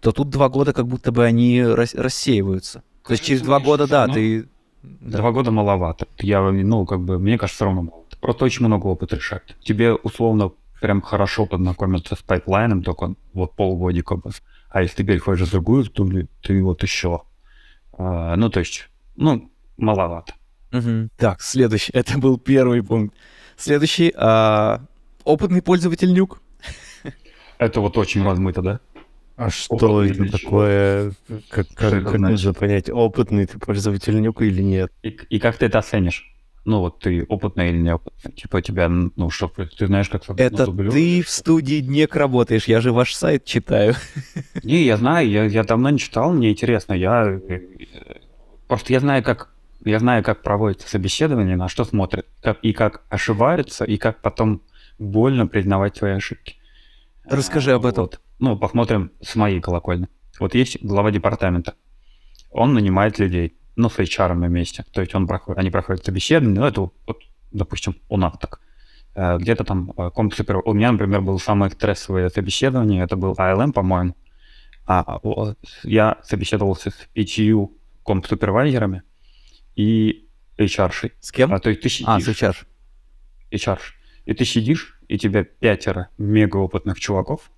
То тут два года как будто бы они рас- рассеиваются. То есть через два года, да, Ну, ты... да. Два года маловато. Я, ну, как бы, мне кажется, все равно мало. Просто очень много опыта решает. Тебе, условно, прям хорошо познакомиться с пайплайном, только вот полгодика. бы. А если ты переходишь в другую студию, ты вот еще. А, ну, то есть, ну, маловато. Мгм. Так, следующий. [LAUGHS] Это был первый пункт. Следующий. а, опытный пользователь нюк. Это вот очень размыто, да? А что Опытный это такое? Как, как, это как нужно понять, опытный ты пользователь нюка или нет? И, и как ты это оценишь? Ну, вот ты опытный или неопытный? Типа тебя, ну, что, ты знаешь, как... Это ну, ты в студии Днек работаешь, я же ваш сайт читаю. Не, я знаю, я, я давно не читал, мне интересно, я э, просто я знаю, как я знаю, как проводится собеседование, на что смотрят, как, и как ошибаются, и как потом больно признавать свои ошибки. Расскажи об этом. Вот. Ну, посмотрим с моей колокольни. Вот есть глава департамента. Он нанимает людей, ну, с HR вместе. То есть он проходит, они проходят собеседование, ну, это вот, допустим, у нас так. Э, Где-то там э, комп супер... У меня, например, было самое стрессовое собеседование, это был ALM, по-моему. А я собеседовался с пятью комп-супервайзерами и HR-шей. С кем? А, то есть ты сидишь, А, с HR. HR, и ты сидишь, и тебя пятеро мегаопытных чуваков,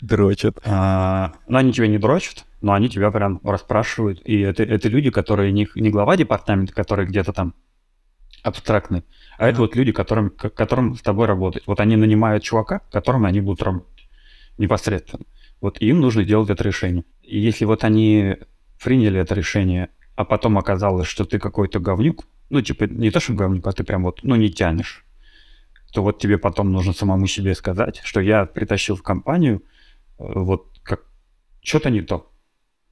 Дрочат. а, ну, они тебя не дрочат, но они тебя прям расспрашивают. И это, это люди, которые не, не глава департамента, который где-то там абстрактный, а это Ага. вот люди, которым, которым с тобой работать. Вот они нанимают чувака, которым они будут работать непосредственно. Вот им нужно делать это решение. И если вот они приняли это решение, а потом оказалось, что ты какой-то говнюк, ну, типа, не то, что говнюк, а ты прям вот, ну, не тянешь, то вот тебе потом нужно самому себе сказать, что я притащил в компанию э, вот как что-то не то.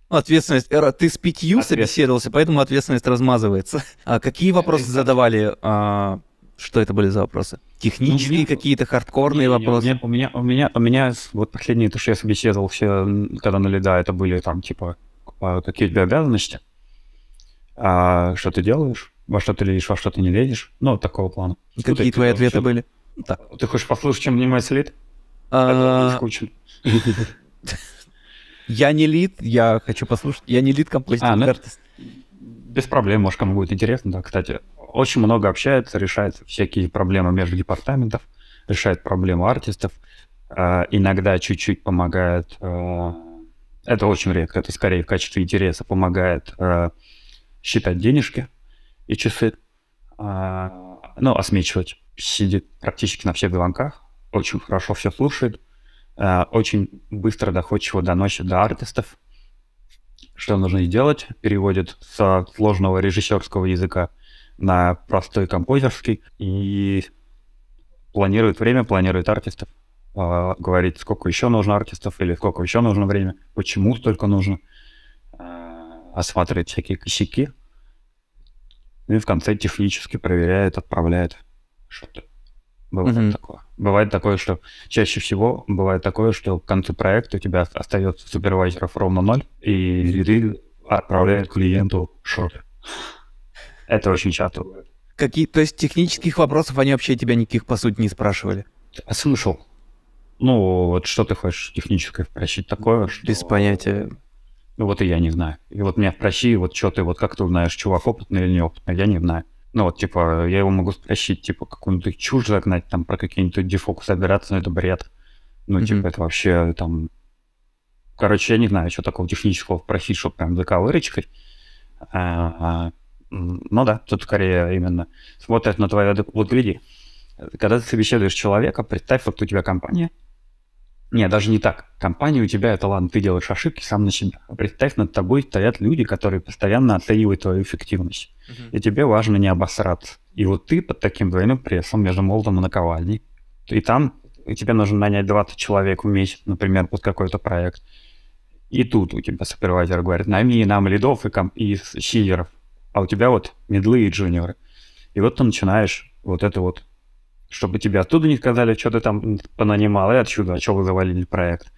Ответственность. Эра, Ты с пятью собеседовался, поэтому ответственность размазывается. [LAUGHS] А какие вопросы задавали? а, Что это были за вопросы? Технические Ну, какие-то хардкорные Не-не-не, вопросы? У меня, у меня, у меня вот последние, то, что я собеседовал все, м, когда на лида, это были там типа а, какие у тебя обязанности, а, что ты делаешь, во что ты лезешь, во что ты не лезешь, ну, такого плана. Какие Тут твои ответы всё- были? Так. Ты хочешь послушать, чем занимается лид? А. [LAUGHS] Я не лид, я хочу послушать. Я не лид композитор. А, ну Без проблем, может, кому будет интересно, да, кстати. Очень много общаются, решают всякие проблемы между департаментов, решают проблемы артистов, Э, иногда чуть-чуть помогает, э, это очень редко, это скорее в качестве интереса помогает э, считать денежки и часы, э, ну, осмечивать. Сидит практически на всех звонках, очень хорошо все слушает, э, очень быстро доходчиво доносит до артистов, что нужно сделать, переводит с сложного режиссерского языка на простой композерский и планирует время, планирует артистов, э, говорит, сколько еще нужно артистов или сколько еще нужно время, почему столько нужно, э, осматривает всякие косяки, ну и в конце технически проверяет, отправляет что-то. Бывает Мгм. такое. Бывает такое, что чаще всего бывает такое, что к концу проекта у тебя остается супервайзеров ровно ноль, и ты отправляет клиенту шорты. Это очень часто бывает. Какие, то есть технических вопросов они вообще тебя никаких, по сути, не спрашивали? А смысл? Ну, вот что ты хочешь техническое спросить такое? Что... Без понятия. Ну, вот и я не знаю. И вот меня спроси, вот что ты, вот как ты узнаешь, чувак опытный или неопытный, я не знаю. Ну, вот, типа, я его могу спросить, типа, какую-нибудь чушь загнать, там, про какие-нибудь дефокусы операции, но это бред. Ну, Мгм. типа, это вообще, там... Короче, я не знаю, что такого технического спросить, чтобы прям заковырочкой. А, а, ну да, тут скорее именно смотрят на твое... Вот гляди, когда ты собеседуешь человека, представь, вот у тебя компания, не, даже не так. Компания у тебя, это ладно, ты делаешь ошибки сам на себя. А представь, над тобой стоят люди, которые постоянно оценивают твою эффективность. И тебе важно не обосраться. И вот ты под таким двойным прессом между молотом и наковальней. И там и тебе нужно нанять 20 человек в месяц, например, под какой-то проект. И тут у тебя супервайзер говорит, найми нам лидов и, комп- и с- синьоров. А у тебя вот медлы и джуниоры. И вот ты начинаешь вот это вот чтобы тебе оттуда не сказали, что ты там понанимал, и отсюда, а что вы завалили проект.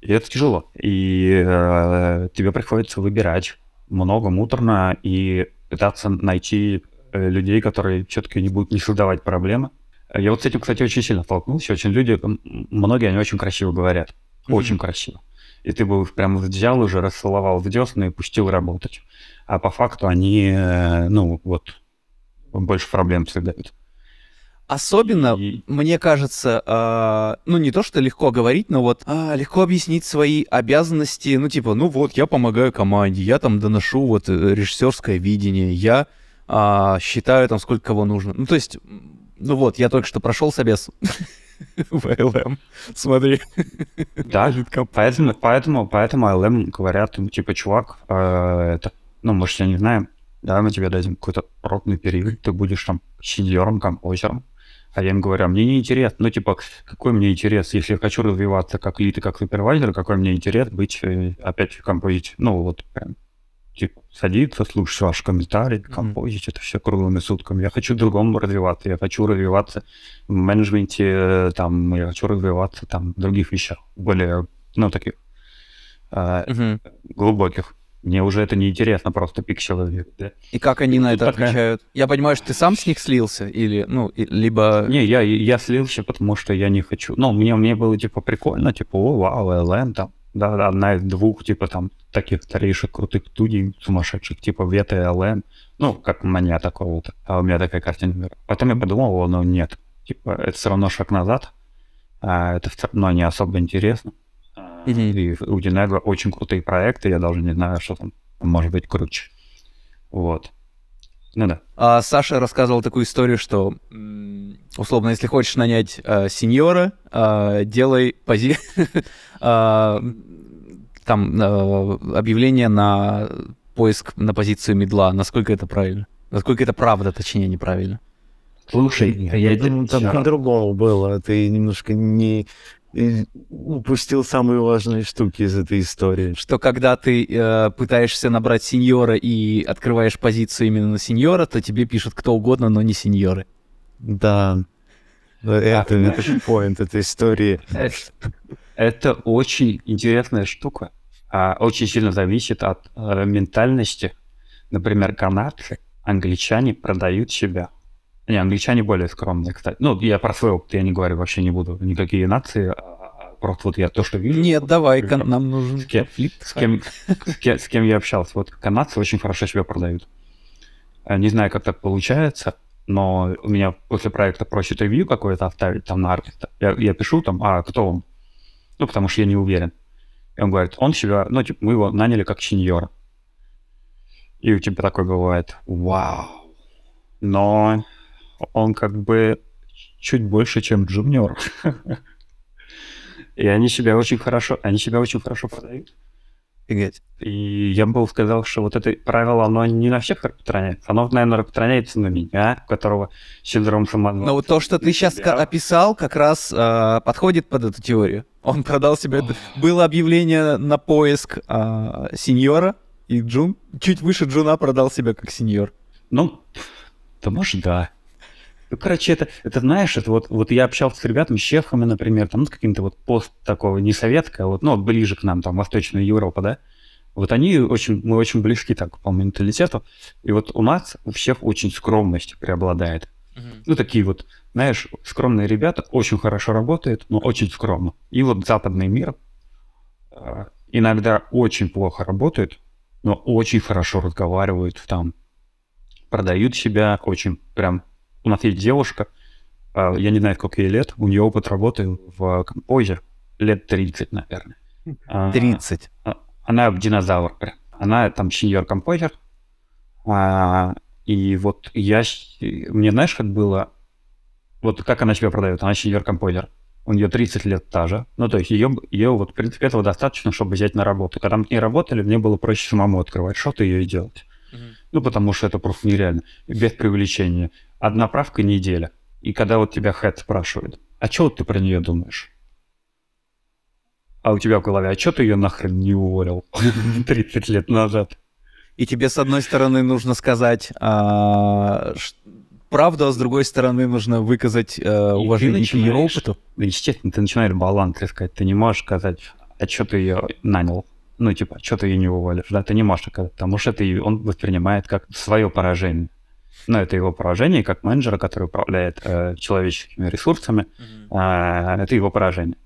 И это тяжело. И э, тебе приходится выбирать много, муторно, и пытаться найти э, людей, которые все-таки не будут не создавать проблемы. Я вот с этим, кстати, очень сильно столкнулся. Очень люди, многие, они очень красиво говорят. Очень красиво. И ты бы их прям взял уже, расцеловал в десны и пустил работать. А по факту они, э, ну, вот, больше проблем создают. Особенно, И- мне кажется, а, ну не то, что легко говорить, но вот а, легко объяснить свои обязанности, ну типа, ну вот, я помогаю команде, я там доношу вот э, режиссерское видение, я а, считаю там сколько кого нужно. Ну то есть, ну вот, я только что прошел собес в LM, смотри. Да, поэтому, поэтому, поэтому LM говорят, типа, чувак, э, это, ну, мы же тебя не знаем, да, мы тебе дадим какой-то пробный период, ты будешь там сеньором, композером, а я им говорю, а мне не интересно, ну, типа, какой мне интерес, если я хочу развиваться как лид и как супервайзер, какой мне интерес быть э, опять композить, ну, вот прям, типа, садиться, слушать ваши комментарии, композить, это все круглыми сутками. Я хочу другому развиваться, я хочу развиваться в менеджменте, э, там, я хочу развиваться там в других вещах, более, ну, таких э, Мгм. глубоких. Мне уже это не интересно, просто пикселы. да. И как они на Тут это такая- отвечают? Я понимаю, что ты сам с них слился, или, ну, и- либо... Не, я, я слился, потому что я не хочу. Ну, мне, мне было, типа, прикольно, типа, о, вау, LN, там, да, да, одна из двух, типа, там, таких старейших крутых студий, сумасшедших, типа, Вета и LN. Ну, как у меня такого-то. А у меня такая картина мира. Потом я подумал, ну, нет. Типа, это все равно шаг назад. А это все равно не особо интересно. А, Мгм. И у Динего очень крутые проекты, я даже не знаю, что там может быть круче. Вот. Ну да. А, Саша рассказывал такую историю, что, условно, если хочешь нанять а, сеньора, а, делай пози... а, [LAUGHS] там а, объявление на поиск на позицию медла. Насколько это правильно? Насколько это правда, точнее, неправильно? Слушай, Я думаю, там по-другому было. Ты немножко не э, упустил самые важные штуки из этой истории. Что когда ты э, пытаешься набрать сеньора и открываешь позицию именно на сеньора, то тебе пишут кто угодно, но не сеньоры. Да. Это, это поинт этой истории. Это, это очень интересная штука. А, очень сильно зависит от э, ментальности. Например, канадцы, англичане продают себя. Не, англичане более скромные, кстати. Ну, я про свой опыт, я не говорю, вообще не буду. Никакие нации, а- а просто вот я то, что вижу. Нет, давай-ка, нам нужен... С кем, с, кем, с, кем, с кем я общался. Вот канадцы очень хорошо себя продают. А, Не знаю, как так получается. но у меня после проекта просит ревью какое-то оставить там на артиста. Я, я пишу там, а кто он? Ну, потому что я не уверен. И он говорит, он себя, ну, типа, мы его наняли как сеньора. И у тебя такое бывает, вау. Но он как бы чуть больше, чем джуниор. И они себя очень хорошо, они себя очень хорошо продают. Офигеть. И я бы сказал, что вот это правило, оно не на всех распространяется. Оно, наверное, распространяется на меня, у которого синдром самозванца. Но вот то, что ты сейчас себя. описал, как раз а, подходит под эту теорию. Он продал себе... Было объявление на поиск а, сеньора, и Джун, чуть выше Джуна продал себя как сеньор. Ну, да может, да. Ну, короче, это, это знаешь, это вот, вот я общался с ребятами, с шефами, например, там, ну, с каким-то вот пост такого, не советского, вот, ну, ближе к нам, там, Восточная Европа, да, вот они очень, мы очень близки так по менталитету, и вот у нас у всех очень скромность преобладает. Ну, такие вот, знаешь, скромные ребята, очень хорошо работают, но очень скромно. И вот западный мир э, иногда очень плохо работает, но очень хорошо разговаривают там, продают себя очень прям у нас есть девушка, а, я не знаю, сколько ей лет, у нее опыт работы в композе лет 30, наверное. А, 30. а, Она динозавр. Она там сеньор-композер. А, И вот я... Мне знаешь, как было... Вот как она себя продает? Она сеньор-композер. У нее 30 лет та же. Ну, то есть ее, ее вот, в принципе, этого достаточно, чтобы взять на работу. Когда мы с ней работали, мне было проще самому открывать что-то ее и делать. Ну, потому что это просто нереально. Без привлечения. Одна правка неделя. И когда вот тебя хэт спрашивает, а что вот ты про нее думаешь? А у тебя в голове, а что ты ее нахрен не уволил [LAUGHS] 30 лет назад? И тебе, с одной стороны, нужно сказать а, ш- правду, а с другой стороны, нужно выказать э, уважение к ее опыту. Естественно, ты начинаешь баланс искать. Ты не можешь сказать, а что ты ее нанял? Ну, типа, а что ты ее не уволишь? Да, ты не можешь сказать, потому что ты, он воспринимает как свое поражение. Но это его поражение как менеджера, который управляет э, человеческими ресурсами. а, это его поражение.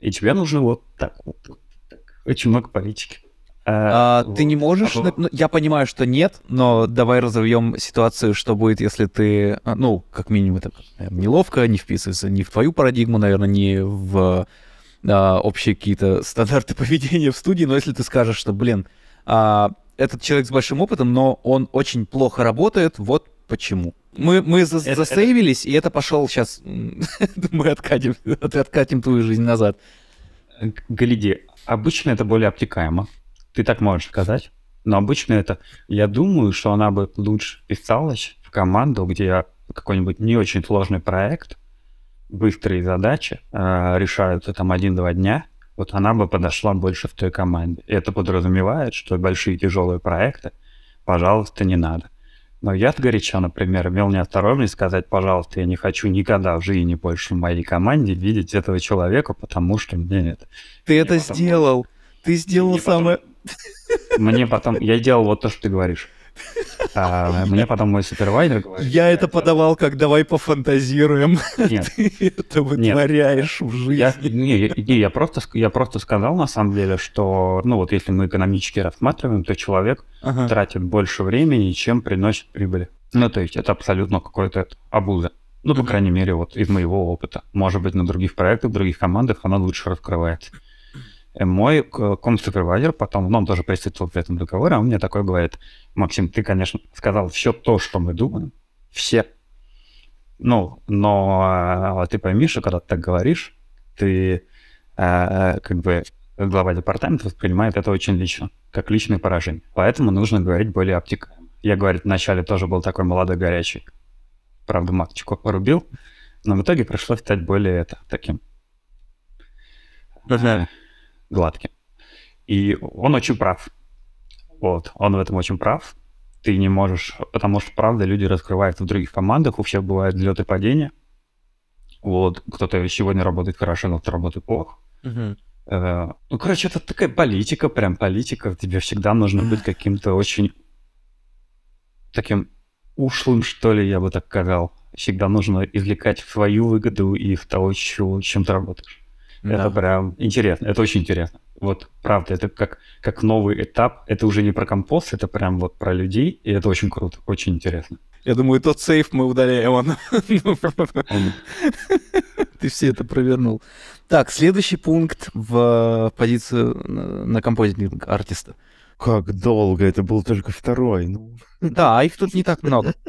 И тебе нужно вот так вот. вот так. Очень много политики. А, вот. Ты не можешь... А ну, я понимаю, что нет, но давай разовьем ситуацию, что будет, если ты, а, ну, как минимум, это наверное, неловко, не вписывается ни в твою парадигму, наверное, не в а, общие какие-то стандарты поведения в студии, но если ты скажешь, что, блин, а, этот человек с большим опытом, но он очень плохо работает, вот почему. Мы, мы за- Это- засейвились, и это пошел сейчас... [LAUGHS] Мы откатим, откатим твою жизнь назад. Гляди, обычно это более обтекаемо. Ты так можешь сказать. Но обычно это... Я думаю, что она бы лучше вписалась в команду, где какой-нибудь не очень сложный проект, быстрые задачи э, решаются там один-два дня, вот она бы подошла больше в той команде. Это подразумевает, что большие тяжелые проекты, пожалуйста, не надо. Но я сгоряча, например, имел неосторожность сказать, пожалуйста, я не хочу никогда в жизни больше в моей команде видеть этого человека, потому что мне это... Ты это потом- сделал. Ты сделал Мне потом- самое... [LAUGHS] Мне потом... Я делал вот то, что ты говоришь. А, мне потом мой супервайзер говорит... Я это подавал, как давай пофантазируем. Нет, [LAUGHS] Ты это вытворяешь в я, жизни. не, я, не, я, просто, я просто сказал, на самом деле, что, ну вот если мы экономически рассматриваем, то человек Ага. тратит больше времени, чем приносит прибыли. Ну, то есть это абсолютно какой-то абуза. Ну, по крайней мере, вот из моего опыта. Может быть, на других проектах, в других командах она лучше раскрывается. Э, Мой к- ком-супервайзер потом, ну, он тоже присутствовал в этом договоре, он мне такой говорит, Максим, ты, конечно, сказал все то, что мы думаем, все. Ну, но э, ты пойми, что когда ты так говоришь, ты э, как бы глава департамента воспринимает это очень лично, как личное поражение. Поэтому нужно говорить более обтекаемо. Я, говорит, вначале тоже был такой молодой горячий. Правда, маточку порубил, но в итоге пришлось стать более это, таким э, гладким. И он очень прав. Вот, он в этом очень прав. Ты не можешь, потому что, правда, люди раскрываются в других командах, у всех бывают взлеты и падения. Вот, кто-то сегодня работает хорошо, завтра работает плохо. Э, Ну, короче, это такая политика, прям политика. Тебе всегда нужно быть каким-то очень таким ушлым, что ли, я бы так сказал. Всегда нужно извлекать свою выгоду из того, чё- чем ты работаешь. Это Да. прям интересно, это очень интересно. Вот, правда, это как, как новый этап. Это уже не про компост, это прям вот про людей, и это очень круто, очень интересно. Я думаю, тот сейф мы удаляем. Он. [LAUGHS] [LAUGHS] Ты все это провернул. Так, следующий пункт в позицию на, на композитинг артиста. Как долго? Это был только второй. Ну, Да, а их тут не так много. [LAUGHS]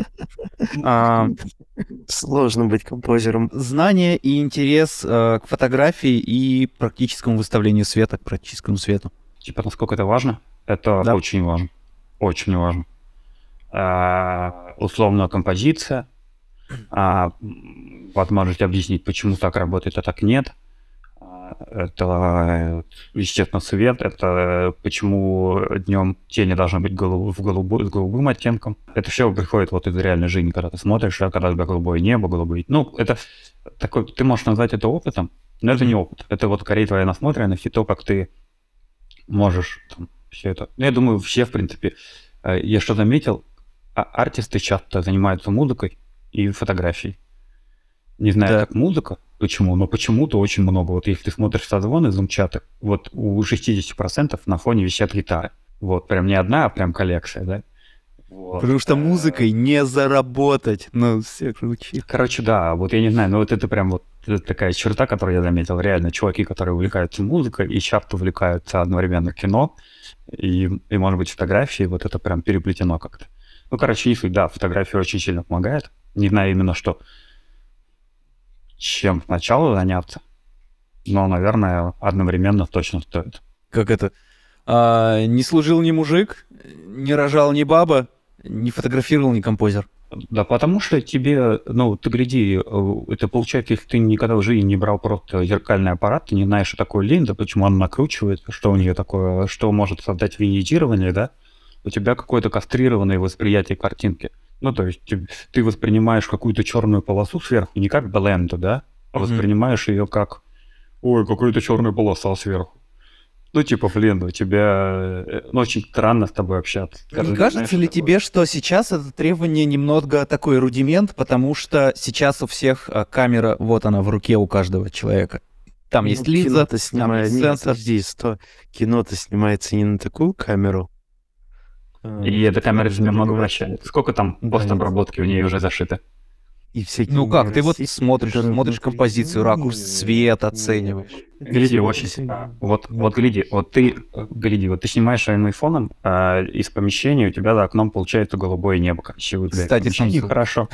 А, сложно быть композером. знание и интерес э, к фотографии и практическому выставлению света, к практическому свету. Типа, насколько это важно? Это Да. очень важно. Очень важно. А, условно, композиция. А, вот можете объяснить, почему так работает, а так нет. Это, естественно, свет. Это почему днем тени должны быть голуб- в голубой, с голубым оттенком. Это все приходит вот из реальной жизни, когда ты смотришь, когда у тебя голубое небо, голубые... Ну, это такой... Ты можешь назвать это опытом, но это не опыт. Это вот скорее твоя насмотренность и то, как ты можешь там, все это. Ну, я думаю, все, в принципе, э, я что заметил, а- артисты часто занимаются музыкой и фотографией. Не знаю, Да. как музыка, почему, но почему-то очень много. Вот если ты смотришь созвоны из чата, вот у 60% на фоне висят гитары. Вот, прям не одна, а прям коллекция, да? Вот. Потому что музыкой не заработать. Ну, все звучит. Короче, да, вот я не знаю, но вот это прям вот такая черта, которую я заметил. Реально, чуваки, которые увлекаются музыкой и часто увлекаются одновременно кино и, и может быть, фотографией, вот это прям переплетено как-то. Ну, короче, если, да, фотография очень сильно помогает. Не знаю именно, что чем сначала заняться, но, наверное, одновременно точно стоит. Как это? А, не служил ни мужик, не рожал ни баба, не фотографировал ни композер. Да потому что тебе, ну, ты гляди, э, это получается, если ты никогда в жизни не брал просто зеркальный аппарат, ты не знаешь, что такое линза, почему она накручивает, что у нее такое, что может создать винитирование, да, у тебя какое-то кастрированное восприятие картинки. Ну, то есть ты, ты воспринимаешь какую-то черную полосу сверху не как бленду, да, а Мгм. воспринимаешь ее как, ой, какая-то черная полоса сверху. Ну, типа, блин, у тебя, э, ну, очень странно с тобой общаться. Не Когда ты кажется знаешь, ли такое. тебе, что сейчас это требование немного такой рудимент, потому что сейчас у всех а, камера, вот она в руке у каждого человека. Там есть Ну, линза, кино-то там снимает... есть Нет, сенсор. подожди, сто... Кино-то снимается не на такую камеру. А, И эта камера же немного вращает. Сколько там постобработки в ней уже зашито? И всякие Ну как, ты вот смотришь, смотришь композицию, ракурс, свет оцениваешь. Гляди, очень сильно. Вот, вот гляди, вот ты, гляди, вот ты снимаешь своим айфоном, а из помещения у тебя за окном получается голубое небо. У в Кстати, Samsung. хорошо.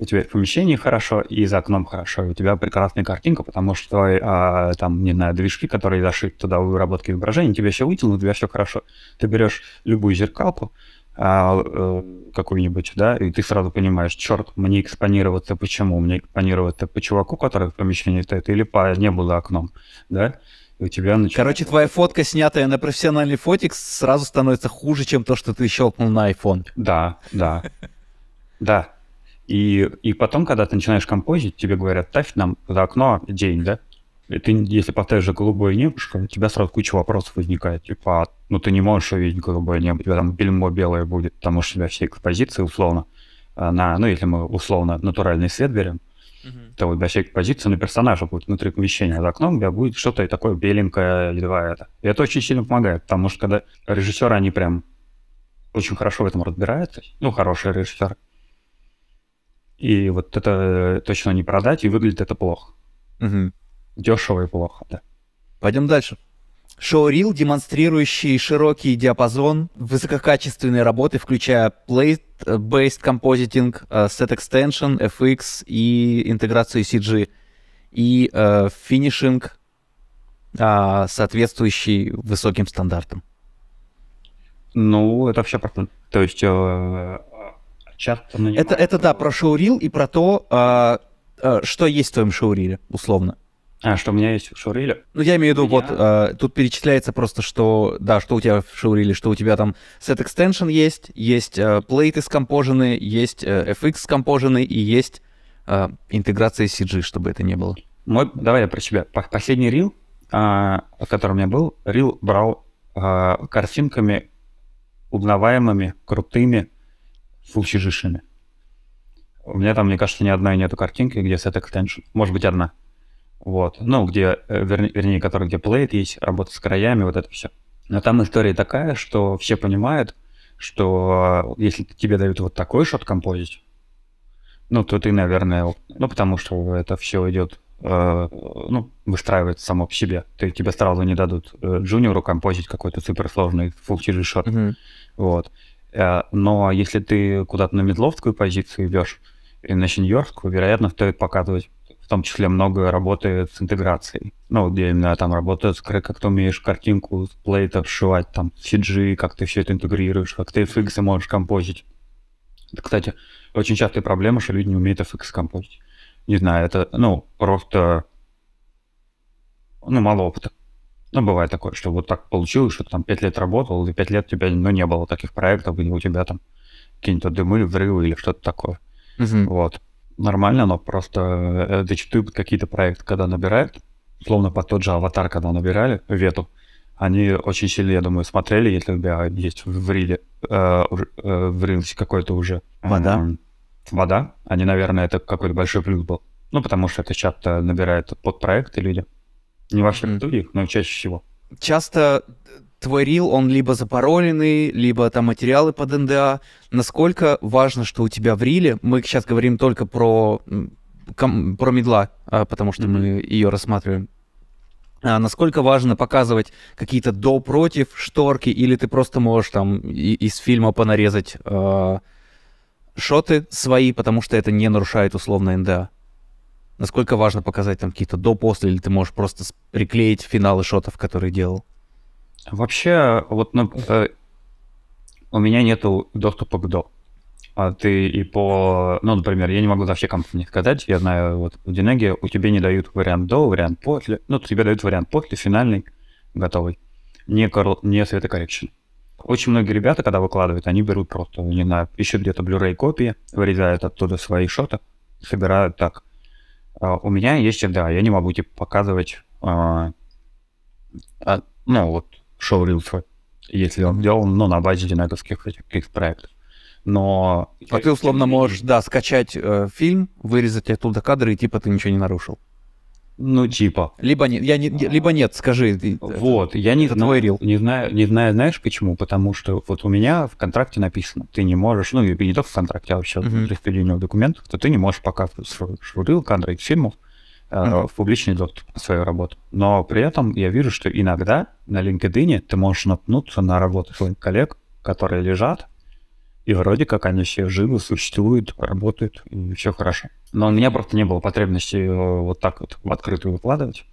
У тебя в помещении хорошо, и за окном хорошо. И у тебя прекрасная картинка, потому что а, там, не знаю, движки, которые зашиты туда в выработке изображения, тебе все вытянут, у тебя все хорошо. Ты берешь любую зеркалку, а, э, какую-нибудь, да, и ты сразу понимаешь, черт, мне экспонироваться почему? Мне экспонироваться по чуваку, который в помещении стоит, или по небу за окном, да? И у тебя начинает... Короче, твоя фотка, снятая на профессиональный фотик, сразу становится хуже, чем то, что ты щелкнул на iPhone. Да, да, да. И, и потом, когда ты начинаешь композить, тебе говорят, ставь нам за окно день, да? И ты, если поставишь же голубое небушко, у тебя сразу куча вопросов возникает. Типа, а, ну ты не можешь увидеть голубое небо, у тебя там бельмо белое будет, потому что у тебя все экспозиции условно а, на, ну если мы условно натуральный свет берем, то у тебя все экспозиции на персонажа будет внутри помещения, а за окном у тебя будет что-то такое беленькое, едва это. И это очень сильно помогает, потому что когда режиссеры, они прям очень хорошо в этом разбираются, ну, хорошие режиссеры, и вот это точно не продать, и выглядит это плохо. Дешево и плохо, да. Пойдем дальше. Шоурил, демонстрирующий широкий диапазон высококачественной работы, включая plate-based compositing, э, set extension, FX и интеграцию CG, и э, финишинг, а, соответствующий высоким стандартам. Ну, это все просто... То есть э, часто... нанимают- Это, это да, про шоурил и про то, а, а, что есть в твоем шоуриле, условно. А, что у меня есть в Шуриле? Ну, я имею в виду, Я- вот, а, тут перечисляется просто, что, да, что у тебя в шоуриле, что у тебя там set extension есть, есть а, плейты скомпожены, есть а, FX скомпожены и есть а, интеграция CG, чтобы это не было. Мой, давай я про себя. По- Последний рил, а, который у меня был, рил брал а, картинками узнаваемыми, крутыми, фулчижишами. У меня там, мне кажется, ни одной нету картинки, где set extension. Может быть, одна. Вот. Ну, где, э, вернее, вернее, который где плейт есть, работа с краями, вот это все. Но там история такая, что все понимают, что э, если тебе дают вот такой шот композить, ну, то ты, наверное, ну, потому что это все идет, э, ну, выстраивается само по себе. Ты, тебе сразу не дадут э, джуниору композить какой-то суперсложный full TG шот. Мгм. Вот. Э, но если ты куда-то на медловскую позицию идешь и на сеньорскую, вероятно, стоит показывать в том числе много работы с интеграцией. Ну, где именно там работа как ты умеешь картинку с плейта вшивать, там, CG, как ты все это интегрируешь, как ты FX можешь композить. Это, кстати, очень частая проблема, что люди не умеют FX композить. Не знаю, это, ну, просто, ну, мало опыта. Ну, бывает такое, что вот так получилось, что ты там 5 лет работал, и 5 лет у тебя, ну, не было таких проектов, где у тебя там какие-то дымы, взрывы или что-то такое. Мгм. Вот. Нормально, но просто э, зачастую какие-то проекты, когда набирают, словно под тот же аватар, когда набирали, вету, они очень сильно, я думаю, смотрели, если у тебя есть в риле, э, в, э, в рилсе какой-то уже Вода. м, вода, они, наверное, это какой-то большой плюс был. Ну, потому что это часто набирают под проекты люди. Не во всех Мгм. студиях, но чаще всего. Часто твой рил, он либо запароленный, либо там материалы под НДА. Насколько важно, что у тебя в риле, мы сейчас говорим только про, ком- про медла, а, потому что мы ее рассматриваем. А насколько важно показывать какие-то до против шторки, или ты просто можешь там и- из фильма понарезать а, шоты свои, потому что это не нарушает условно НДА? Насколько важно показать там какие-то до-после, или ты можешь просто приклеить финалы шотов, которые делал? Вообще, вот ну, э, у меня нету доступа к до. А ты и по... Ну, например, я не могу за все компании сказать. Я знаю, вот в Динеге у тебя не дают вариант до, вариант после. Ну, тебе дают вариант после, финальный, готовый. Не, корл- не светокоррекшн. Очень многие ребята, когда выкладывают, они берут просто, не знаю, ищут где-то Blu-ray копии, вырезают оттуда свои шоты, собирают так. А у меня есть, да, я не могу, типа, показывать, а, а, ну, вот, шоу-рил свой, если он сделан, ну, на базе динамических этих каких-то проектов. Но... А ты условно можешь, да, скачать э, фильм, вырезать оттуда кадры, и типа ты ничего не нарушил. Ну, типа, Либо нет, я не, либо нет, скажи. ты- Вот, я не знаю, не знаю, не знаю, знаешь почему? Потому что вот у меня в контракте написано, ты не можешь, ну и не только в контракте, а вообще внутри студийных документов, что ты не можешь свой шурил, кадры из фильмов э, в публичный доступ на свою работу. Но при этом я вижу, что иногда на LinkedIn ты можешь наткнуться на работы своих коллег, которые лежат, и вроде как они все живы, существуют, работают, и все хорошо. Но у меня просто не было потребности э, вот так вот в открытую выкладывать.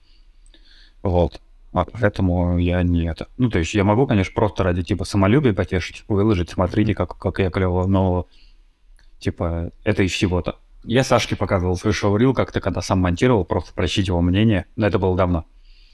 Вот. А поэтому я не это. Ну, то есть я могу, конечно, просто ради типа самолюбия потешить, выложить, смотрите, как, как я клево, но типа это и всего-то. Я Сашке показывал свой шоу-рил как-то, когда сам монтировал, просто просить его мнение, но это было давно.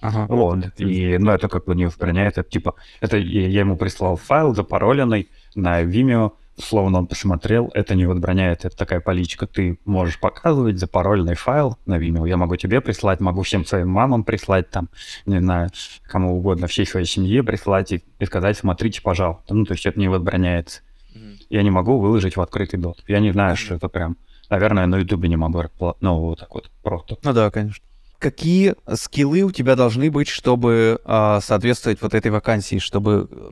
Ага. Вот. И, ну, это как бы не воспринимает, это типа, это я я ему прислал файл запароленный на Vimeo, словно он посмотрел, это не возбраняет, это такая политика, ты можешь показывать запароленный файл на Vimeo, я могу тебе прислать, могу всем своим мамам прислать, там, не знаю, кому угодно, всей своей семье прислать и, и сказать, смотрите, пожалуйста, ну, то есть это не возбраняется. Я не могу выложить в открытый доступ, я не знаю, что это прям, наверное, на Ютубе не могу, ну, вот так вот, просто. Ну да, конечно. Какие скиллы у тебя должны быть, чтобы а, соответствовать вот этой вакансии, чтобы э,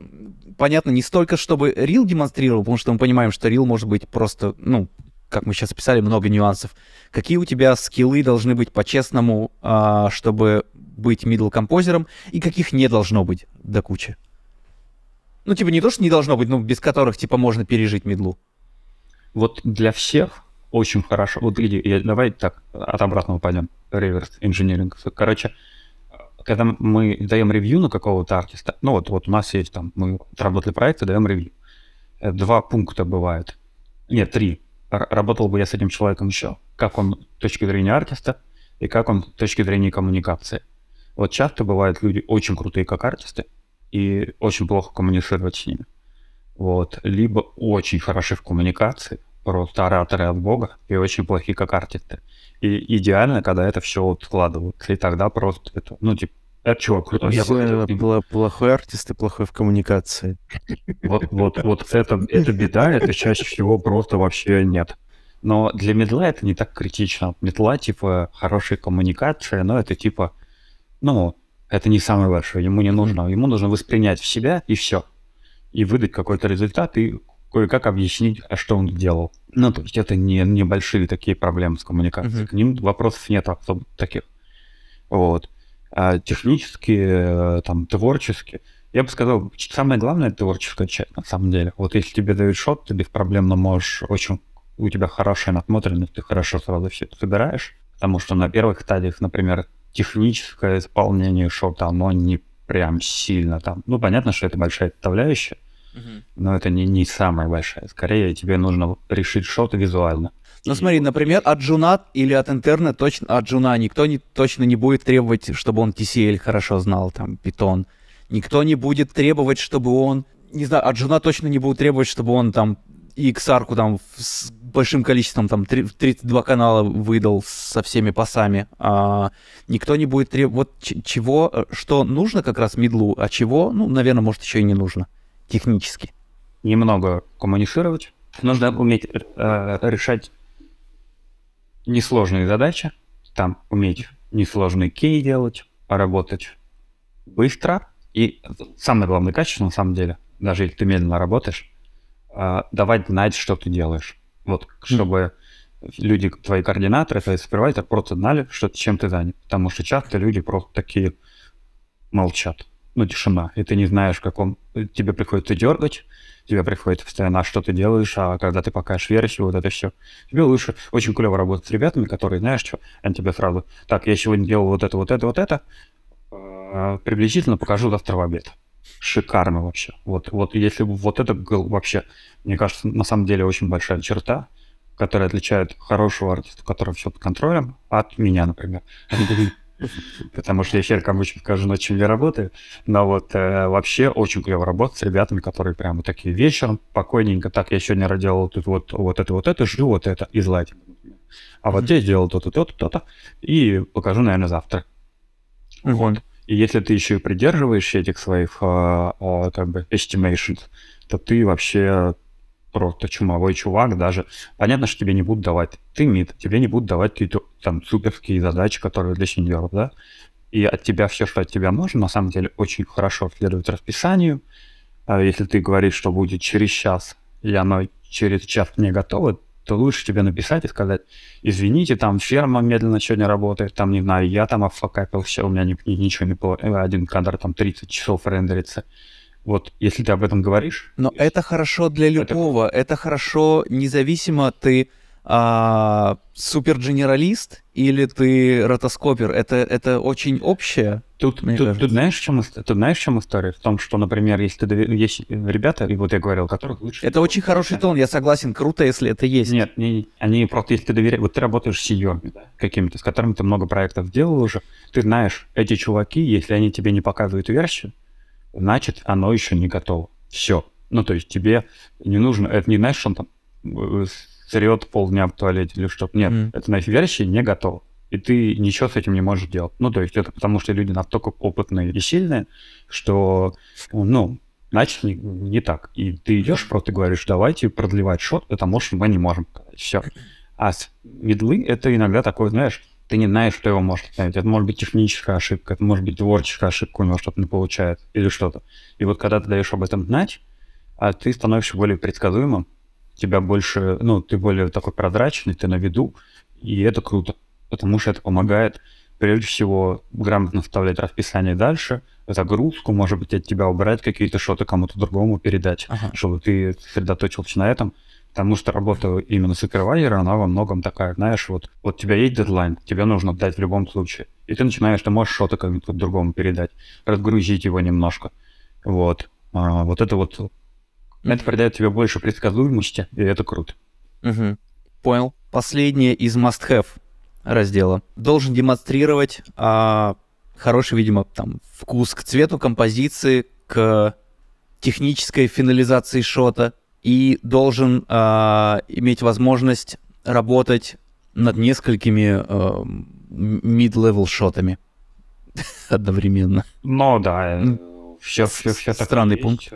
понятно, не столько, чтобы рил демонстрировал, потому что мы понимаем, что рил может быть просто, ну, как мы сейчас описали, много нюансов. Какие у тебя скиллы должны быть по-честному, а, чтобы быть middle композером, и каких не должно быть до кучи? Ну, типа, не то, что не должно быть, но без которых, типа, можно пережить медлу. Вот для всех очень хорошо. Вот, гляди, я- давай так, от обратного пойдем. Реверс инженеринг. Короче, когда мы даем ревью на какого-то артиста, ну вот, вот у нас есть там, мы отработали проекты, даем ревью. Э, Два пункта бывает. Нет, три. Р- работал бы я с этим человеком еще. Как он с точки зрения артиста и как он с точки зрения коммуникации. Вот часто бывают люди очень крутые как артисты и очень плохо коммуницировать с ними. Вот. Либо очень хороши в коммуникации, просто ораторы от бога, и очень плохие как артисты. И идеально, когда это все вот складывается, и тогда просто это, ну, типа, это чувак крутой. я бы хотел с ним Пла- Плохой артист и плохой в коммуникации. Вот, вот, вот это, это беда, это чаще всего просто вообще нет. Но для медла это не так критично. Медла, типа, хорошая коммуникация, но это типа, ну, это не самое большое. Ему не нужно. Ему нужно воспринять в себя и все. И выдать какой-то результат и кое-как объяснить, а что он делал. Ну, то есть это не небольшие такие проблемы с коммуникацией. Мгм. К ним вопросов нет особо таких. Вот. А технические, э, там, творческие. Я бы сказал, самое главное это творческая часть, на самом деле. Вот если тебе дают shot, ты беспроблемно можешь очень... У тебя хорошая насмотренность, ты хорошо сразу все это собираешь. Потому что на первых стадиях, например, техническое исполнение шота, оно не прям сильно там. Ну, понятно, что это большая составляющая, но это не, не самая большая. Скорее, тебе нужно решить шоты визуально. Ну смотри, например, от Джуна или от интерна точно от Джуна никто не, точно не будет требовать, чтобы он TCL хорошо знал, там, Python. Никто не будет требовать, чтобы он, не знаю, от Джуна точно не будут требовать, чтобы он там XR-ку там с большим количеством, там, три- 32 канала выдал со всеми пасами. А, никто не будет требовать, вот чего, э, что нужно как раз медлу, а чего, ну, наверное, может, еще и не нужно технически. немного коммуницировать. Нужно уметь э, решать несложные задачи, там уметь несложные кей делать, поработать быстро. И самое главное качество, на самом деле, даже если ты медленно работаешь, э, давать знать, что ты делаешь. Вот, чтобы люди, твои координаторы, твои супервайзеры просто знали, что ты чем ты занят. Потому что часто люди просто такие молчат. Ну, тишина. И ты не знаешь, в каком... Тебе приходится дергать, тебе приходится постоянно, а что ты делаешь, а когда ты покажешь версию, вот это все. Тебе лучше очень клево работать с ребятами, которые, знаешь, что, они тебе сразу, так, я сегодня делал вот это, вот это, вот это, э, приблизительно покажу завтра в обед. Шикарно вообще. Вот, вот если бы вот это был вообще, мне кажется, на самом деле очень большая черта, которая отличает хорошего артиста, у которого все под контролем, от меня, например. Потому что я хер кому скажу, над чем я работаю. Но вот э, вообще очень клево работать с ребятами, которые прямо такие вечером, спокойненько, так, я сегодня делал тут вот, вот это, вот это, жду вот это, из лайта. А вот здесь сделал то-то, то-то, то-то, и покажу, наверное, завтра. Вот. И если ты еще и придерживаешься этих своих, э, э, как бы, estimations, то ты вообще просто чумовой чувак даже. Понятно, что тебе не будут давать. Ты мид, тебе не будут давать какие-то там суперские задачи, которые для сеньоров, да? И от тебя все, что от тебя можно, на самом деле очень хорошо следовать расписанию. А если ты говоришь, что будет через час, и оно через час не готово, то лучше тебе написать и сказать, извините, там ферма медленно сегодня работает, там, не знаю, я там обфакапился, у меня ни- ничего не было, один кадр там 30 часов рендерится. Вот, если ты об этом говоришь, Но это хорошо для Это- любого. Это, хорошо независимо, ты а, супер-генералист или ты ротоскопер. Это, это очень общее. Тут, Мне тут, тут знаешь, в чем, тут знаешь, в чем история? В том, что, например, если ты есть ребята, и вот я говорил, которых лучше... Это очень хороший тон, я согласен. Круто, если это есть. Нет, не, не. они просто, если ты доверяешь... Вот ты работаешь с сеньорами, да, какими-то, с которыми ты много проектов сделал уже, ты знаешь, эти чуваки, если они тебе не показывают версию, значит, оно еще не готово. Все. Ну, то есть тебе не нужно... Это не знаешь, что он там э, срет полдня в туалете или что-то. Нет, Мгм. это на версии не готово. И ты ничего с этим не можешь делать. Ну, то есть это потому, что люди настолько опытные и сильные, что, ну, значит, не, не так. И ты идешь, просто говоришь, давайте продлевать шот, потому что мы не можем. Все. А с медлы это иногда такое, знаешь, ты не знаешь, что его может ставить. Это может быть техническая ошибка, это может быть творческая ошибка, у него что-то не получается или что-то. И вот когда ты даешь об этом знать, а ты становишься более предсказуемым, тебя больше, ну, ты более такой прозрачный, ты на виду, и это круто, потому что это помогает, прежде всего, грамотно вставлять расписание дальше, загрузку, может быть, от тебя убрать какие-то шоты кому-то другому передать, Ага. чтобы ты сосредоточился на этом, потому что работа именно супервайзера, она во многом такая, знаешь, вот, вот у тебя есть дедлайн, тебе нужно дать в любом случае, и ты начинаешь, ты можешь шоты кому-то другому передать, разгрузить его немножко, вот. А, вот это вот, это придает тебе больше предсказуемости, и это круто. Мгм. Понял. Последнее из must-have раздела. Должен демонстрировать а, хороший, видимо, там, вкус к цвету композиции, к технической финализации шота и должен а, иметь возможность работать над несколькими м- mid-level шотами [LAUGHS] одновременно. Но да, все, все, все так Странный есть. пункт.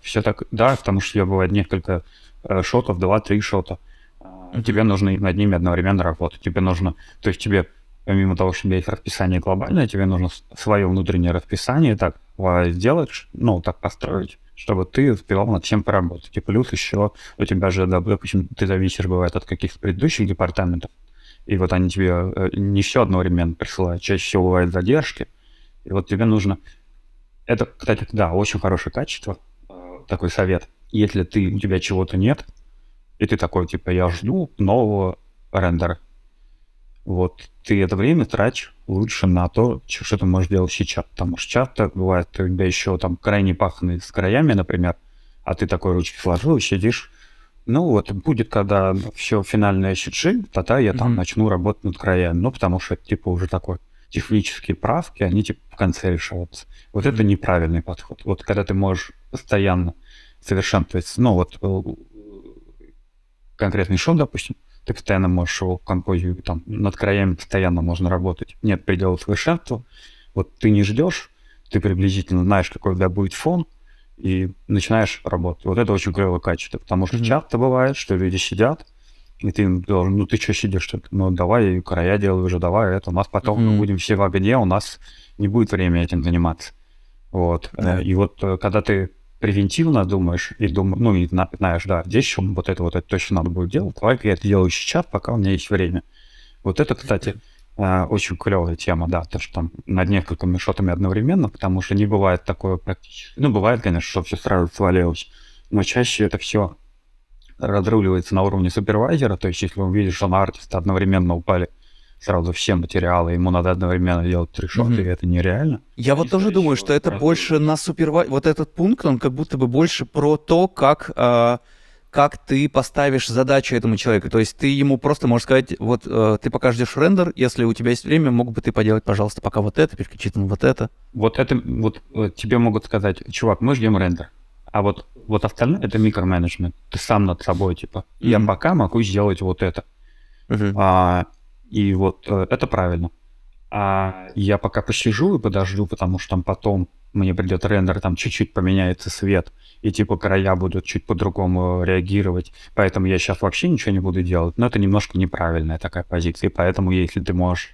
Все так, да, потому что я бывает несколько э, шотов, два-три шота. А, тебе нужно над ними одновременно работать. Тебе нужно, то есть тебе, помимо того, что у тебя есть расписание глобальное, тебе нужно свое внутреннее расписание так сделать, ну, так построить, чтобы ты успевал над всем поработать. И плюс еще у тебя же, допустим, ты зависишь, бывает, от каких-то предыдущих департаментов, и вот они тебе э, не все одновременно присылают, чаще всего бывают задержки, и вот тебе нужно... Это, кстати, да, очень хорошее качество, э, такой совет. Если ты, у тебя чего-то нет, и ты такой, типа, я жду нового рендера, вот ты это время трачь лучше на то, что ты можешь делать сейчас. Потому что часто бывает, у тебя еще там крайне пахнет с краями, например, а ты такой ручки сложил и сидишь. Ну вот, будет, когда все финальное щиджи, тогда я там mm-hmm. начну работать над краями. Ну, потому что, типа, уже такой технические правки, они, типа, в конце решаются. Вот это неправильный подход. Вот когда ты можешь постоянно совершенствовать, ну, вот э, конкретный шов, допустим, ты постоянно можешь его композию, там, над краями постоянно можно работать. Нет предела совершенства. Вот ты не ждешь, ты приблизительно знаешь, какой у тебя будет фон, и начинаешь работать. Вот это очень клевое качество, потому что mm-hmm. часто бывает, что люди сидят, и ты должен, ну ты что сидишь, ну давай края делай уже, давай это, у нас потом mm-hmm. мы будем все в огне, у нас не будет времени этим заниматься. Вот. Yeah. И вот э, когда ты превентивно думаешь и думаешь, ну, и знаешь, да, здесь еще вот это вот это точно надо будет делать, давай я это делаю сейчас, пока у меня есть время. Вот это, кстати, а, очень клевая тема, да, то, что там над несколькими шотами одновременно, потому что не бывает такое практически. Ну, бывает, конечно, что все сразу свалилось, но чаще это все разруливается на уровне супервайзера, то есть если видит, что на артиста одновременно упали сразу все материалы, ему надо одновременно делать три шота, mm-hmm. и это нереально. Я вот тоже думаю, что это больше на супервай... Вот этот пункт, он как будто бы больше про то, как, э, как ты поставишь задачу этому человеку. То есть ты ему просто можешь сказать, вот э, ты пока ждешь рендер, если у тебя есть время, мог бы ты поделать, пожалуйста, пока вот это, переключить на вот это. Вот это, вот э, тебе могут сказать, чувак, мы ждем рендер. А вот, вот остальное это микроменеджмент. Ты сам над собой, типа, mm-hmm. я пока могу сделать вот это. Uh-huh. А, и вот э, это правильно. А я пока посижу и подожду, потому что там потом мне придет рендер, там чуть-чуть поменяется свет, и типа края будут чуть по-другому реагировать. Поэтому я сейчас вообще ничего не буду делать. Но это немножко неправильная такая позиция. И поэтому, если ты можешь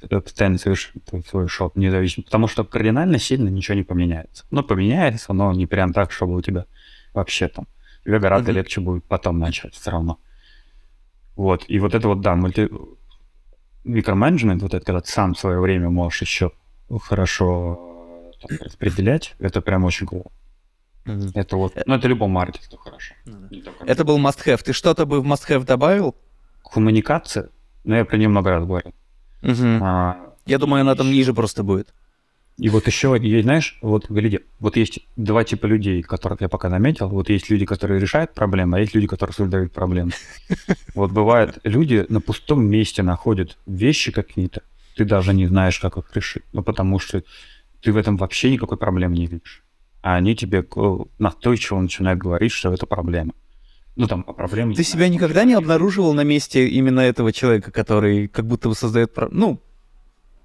э, постоянно совершить свой шот независимо, потому что кардинально сильно ничего не поменяется. Но поменяется, но не прям так, чтобы у тебя вообще там тебе гораздо mm-hmm. легче будет потом начать все равно. Вот, и вот это вот, да, мульти микроменеджмент, вот это, когда ты сам свое время можешь еще хорошо там, распределять, это прям очень клево. Mm-hmm. Это вот, ну это любому артисту хорошо. Mm-hmm. Это был must-have. Ты что-то бы в must-have добавил? Коммуникация, ну я про нее много раз говорил. Mm-hmm. А, я думаю, она там ниже просто будет. И вот еще, есть, знаешь, вот гляди, вот есть два типа людей, которых я пока наметил. Вот есть люди, которые решают проблемы, а есть люди, которые создают проблемы. [LAUGHS] Вот бывает, люди на пустом месте находят вещи какие-то, ты даже не знаешь, как их решить. Ну, потому что ты в этом вообще никакой проблемы не видишь. А они тебе настойчиво начинают говорить, что это проблема. Ну, там, по проблеме... Ты себя никогда не обнаруживал на месте именно этого человека, который как будто бы создает... Ну,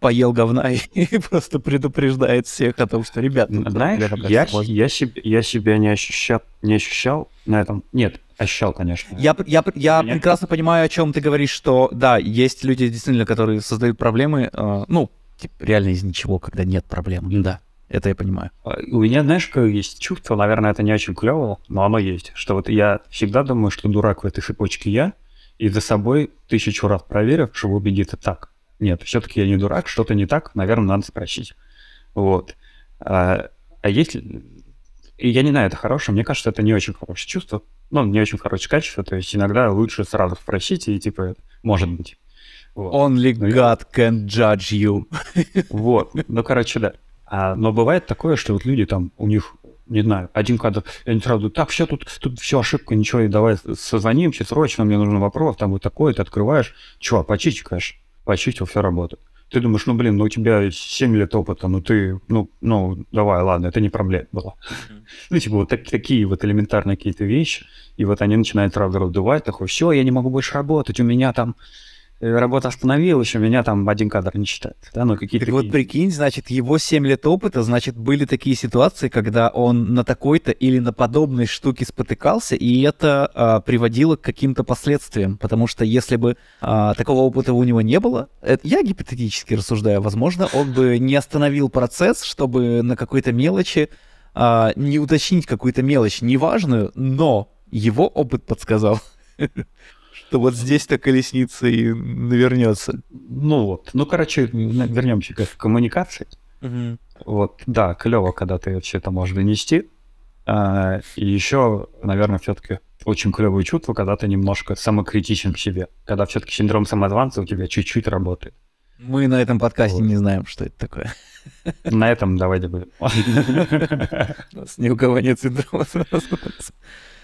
поел говна [LAUGHS] и просто предупреждает всех о том, что, ребят, ну, знаешь, я, я, себя, я себя не ощущал, не ощущал на этом. Нет, ощущал, конечно. Я, я, я прекрасно понимаю, о чем ты говоришь, что да, есть люди действительно, которые создают проблемы, э, ну, типа, реально из ничего, когда нет проблем. Да. Это я понимаю. А, у меня, знаешь, какое есть чувство, наверное, это не очень клево, но оно есть, что вот я всегда думаю, что дурак в этой цепочке я, и за собой тысячу раз проверив, чтобы убедиться так нет, все-таки я не дурак, что-то не так, наверное, надо спросить. Вот. А, а если... И я не знаю, это хорошее, мне кажется, это не очень хорошее чувство, ну, не очень хорошее качество, то есть иногда лучше сразу спросить и типа, может быть. Вот. Only ну, God can judge you. Вот, ну, короче, да. А, но бывает такое, что вот люди там, у них не знаю, один кадр, и они сразу, так, все, тут, тут все ошибка, ничего, и давай созвонимся, срочно, мне нужен вопрос, там вот такое, ты открываешь, чего, почичкаешь, почистил, все работает. Ты думаешь, ну, блин, ну, у тебя 7 лет опыта, ну, ты, ну, ну, давай, ладно, это не проблема была. Mm-hmm. [LAUGHS] Ну, типа, вот так, такие вот элементарные какие-то вещи, и вот они начинают сразу раздувать, такой, все, я не могу больше работать, у меня там работа остановилась, у меня там один кадр не читается. Да, ну какие-то Так вот прикинь, значит, его 7 лет опыта, значит, были такие ситуации, когда он на такой-то или на подобной штуке спотыкался, и это а, приводило к каким-то последствиям. Потому что если бы а, такого опыта у него не было, это я гипотетически рассуждаю, возможно, он бы не остановил процесс, чтобы на какой-то мелочи а, не уточнить какую-то мелочь неважную, но его опыт подсказал, [LAUGHS] что вот здесь-то колесница и навернется. Ну вот, ну короче, вернемся к коммуникации. Вот, да, клево, когда ты все это можешь донести. А, и еще, наверное, все-таки очень клевое чувство, когда ты немножко самокритичен к себе. Когда все-таки синдром самозванца у тебя чуть-чуть работает. Мы на этом подкасте Вот. не знаем, что это такое. На этом давайте будем. [LAUGHS] У нас ни у кого нет синдрома самозванца.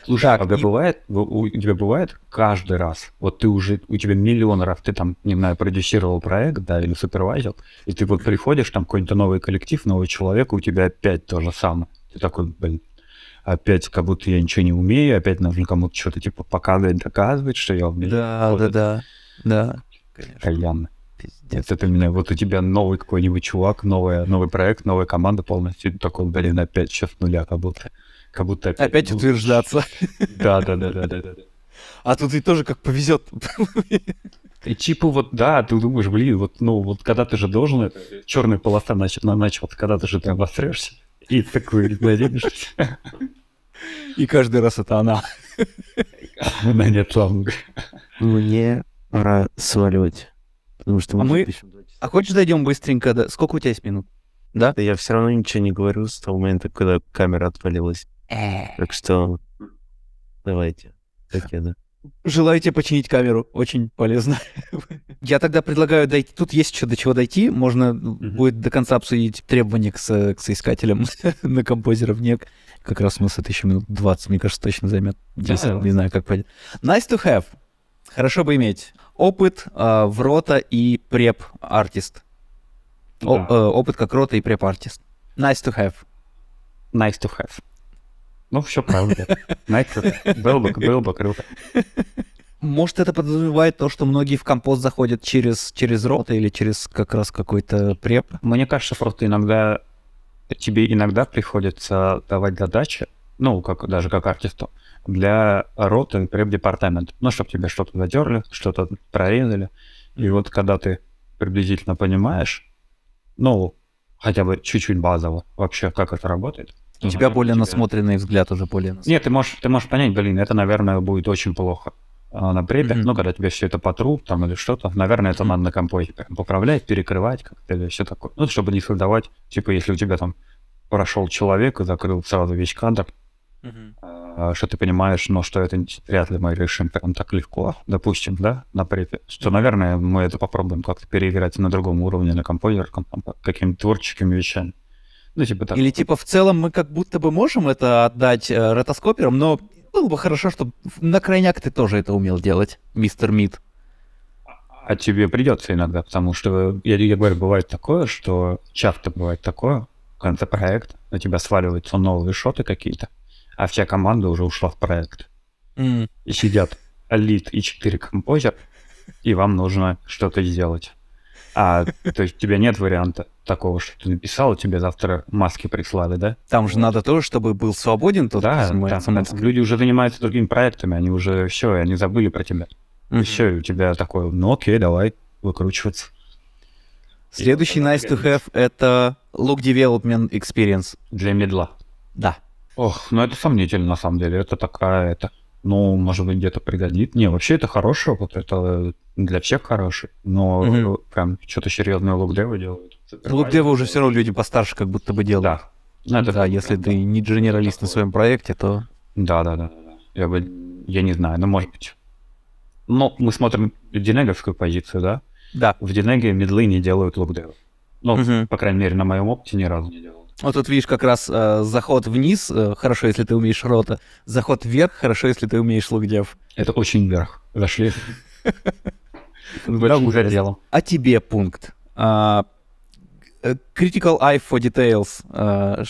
Слушай, Так, а и- бывает, у у тебя бывает каждый раз, вот ты уже, у тебя миллион раз, ты там, не знаю, продюсировал проект, да, или супервайзил, и ты вот приходишь, там какой-то новый коллектив, новый человек, у тебя опять то же самое. Ты такой, блин, опять как будто я ничего не умею, опять нужно кому-то что-то типа показывать, доказывать, что я умею. Да, да, да. Да. Конечно. Кальянно. Пиздец. Вот это именно, вот у тебя новый какой-нибудь чувак, новая, новый проект, новая команда полностью, такой, блин, опять сейчас с нуля, как будто. Как будто Опять ну, утверждаться. [LAUGHS] Да, да, да, да, да, да. А тут и тоже как повезет. И типа вот, да, ты думаешь, блин, вот, ну, вот когда ты же должен, это черная полоса нач- на- началась, когда ты же ты обосрешься, и такой надеешься. И каждый раз это она. Да нет, ладно. Мне пора сваливать. Потому что А мы мы- два часа. А хочешь дойдем быстренько до... Сколько у тебя есть минут? Да? Да я все равно ничего не говорю с того момента, когда камера отвалилась. Так что давайте. Так я, да. Желаю тебе починить камеру. Очень полезно. Я тогда предлагаю дойти. Тут есть еще до чего дойти. Можно будет до конца обсудить требования к, со- к соискателям [LAUGHS] на композеров. Не, как раз у нас это еще минут 20, мне кажется, точно займет. 10, Да. не знаю, как пойдет. Nice to have. Хорошо бы иметь. Опыт а, в рота и преп-артист. О- Да. э, опыт как рота и преп-артист. Nice to have. Nice to have. Ну, все правильно. Have. Было бы, было бы круто. Может, это подразумевает то, что многие в компост заходят через, через рота или через как раз какой-то преп? Мне кажется, просто иногда тебе иногда приходится давать задачи, ну, как, даже как артисту, для роты преп-департамента. Ну, чтобы тебе что-то задерли, что-то прорезали. И вот когда ты приблизительно понимаешь, ну, хотя бы чуть-чуть базово вообще, как это работает. У тебя более насмотренный взгляд уже более. Нет, ты можешь, ты можешь понять, блин, это, наверное, будет очень плохо а, на препе. Мгм. Ну, когда тебе все это потрут там или что-то, наверное, это Мгм. надо на композе прям поправлять, перекрывать как-то или все такое. Ну, чтобы не создавать, типа, если у тебя там прошел человек и закрыл сразу весь кадр, а, что ты понимаешь, но что это вряд ли мы решим прям так легко, допустим, да, на препе, что, наверное, мы это попробуем как-то переиграть на другом уровне, на композерском, какими-то творческими вещами. Ну, типа так. Или типа в целом мы как будто бы можем это отдать э, ротоскоперам, но было бы хорошо, чтобы на крайняк ты тоже это умел делать, мистер Мид. А тебе придется иногда, потому что, я, я говорю, бывает такое, что часто бывает такое, в конце проекта на тебя сваливаются новые шоты какие-то, а вся команда уже ушла в проект. И сидят лид и четыре композер, и вам нужно что-то сделать. А, то есть у тебя нет варианта такого, что ты написал, и тебе завтра маски прислали, да? Там же надо тоже, чтобы был свободен тот, да, там люди уже занимаются другими проектами, они уже все, они забыли про тебя. И Мгм. все, у тебя такое, ну окей, давай выкручиваться. Следующий nice to have — это look development experience. Для медла. Да. Ох, ну это сомнительно, на самом деле. Это такая, это, ну, может быть, где-то пригодит. Не, вообще это хороший опыт, это для всех хороший. Но э, прям что-то серьезное лукдевы делают. Dev уже все равно люди постарше как будто бы делают. Да. Ну, это Да, если ты не генералист на своем проекте, то... Да, да, да, да. да. Я бы, я не знаю, ну, может быть. Но мы смотрим динеговскую позицию, да? Да. В динеге медлы не делают лукдевы. Ну, Мгм. по крайней мере, на моем опыте ни разу не делал. Вот тут видишь как раз э, заход вниз, э, хорошо, если ты умеешь рота. Заход вверх, хорошо, если ты умеешь dev. Это очень вверх. Зашли. [LAUGHS] Большим заделом. А тебе пункт. А, э, critical eye for details. А,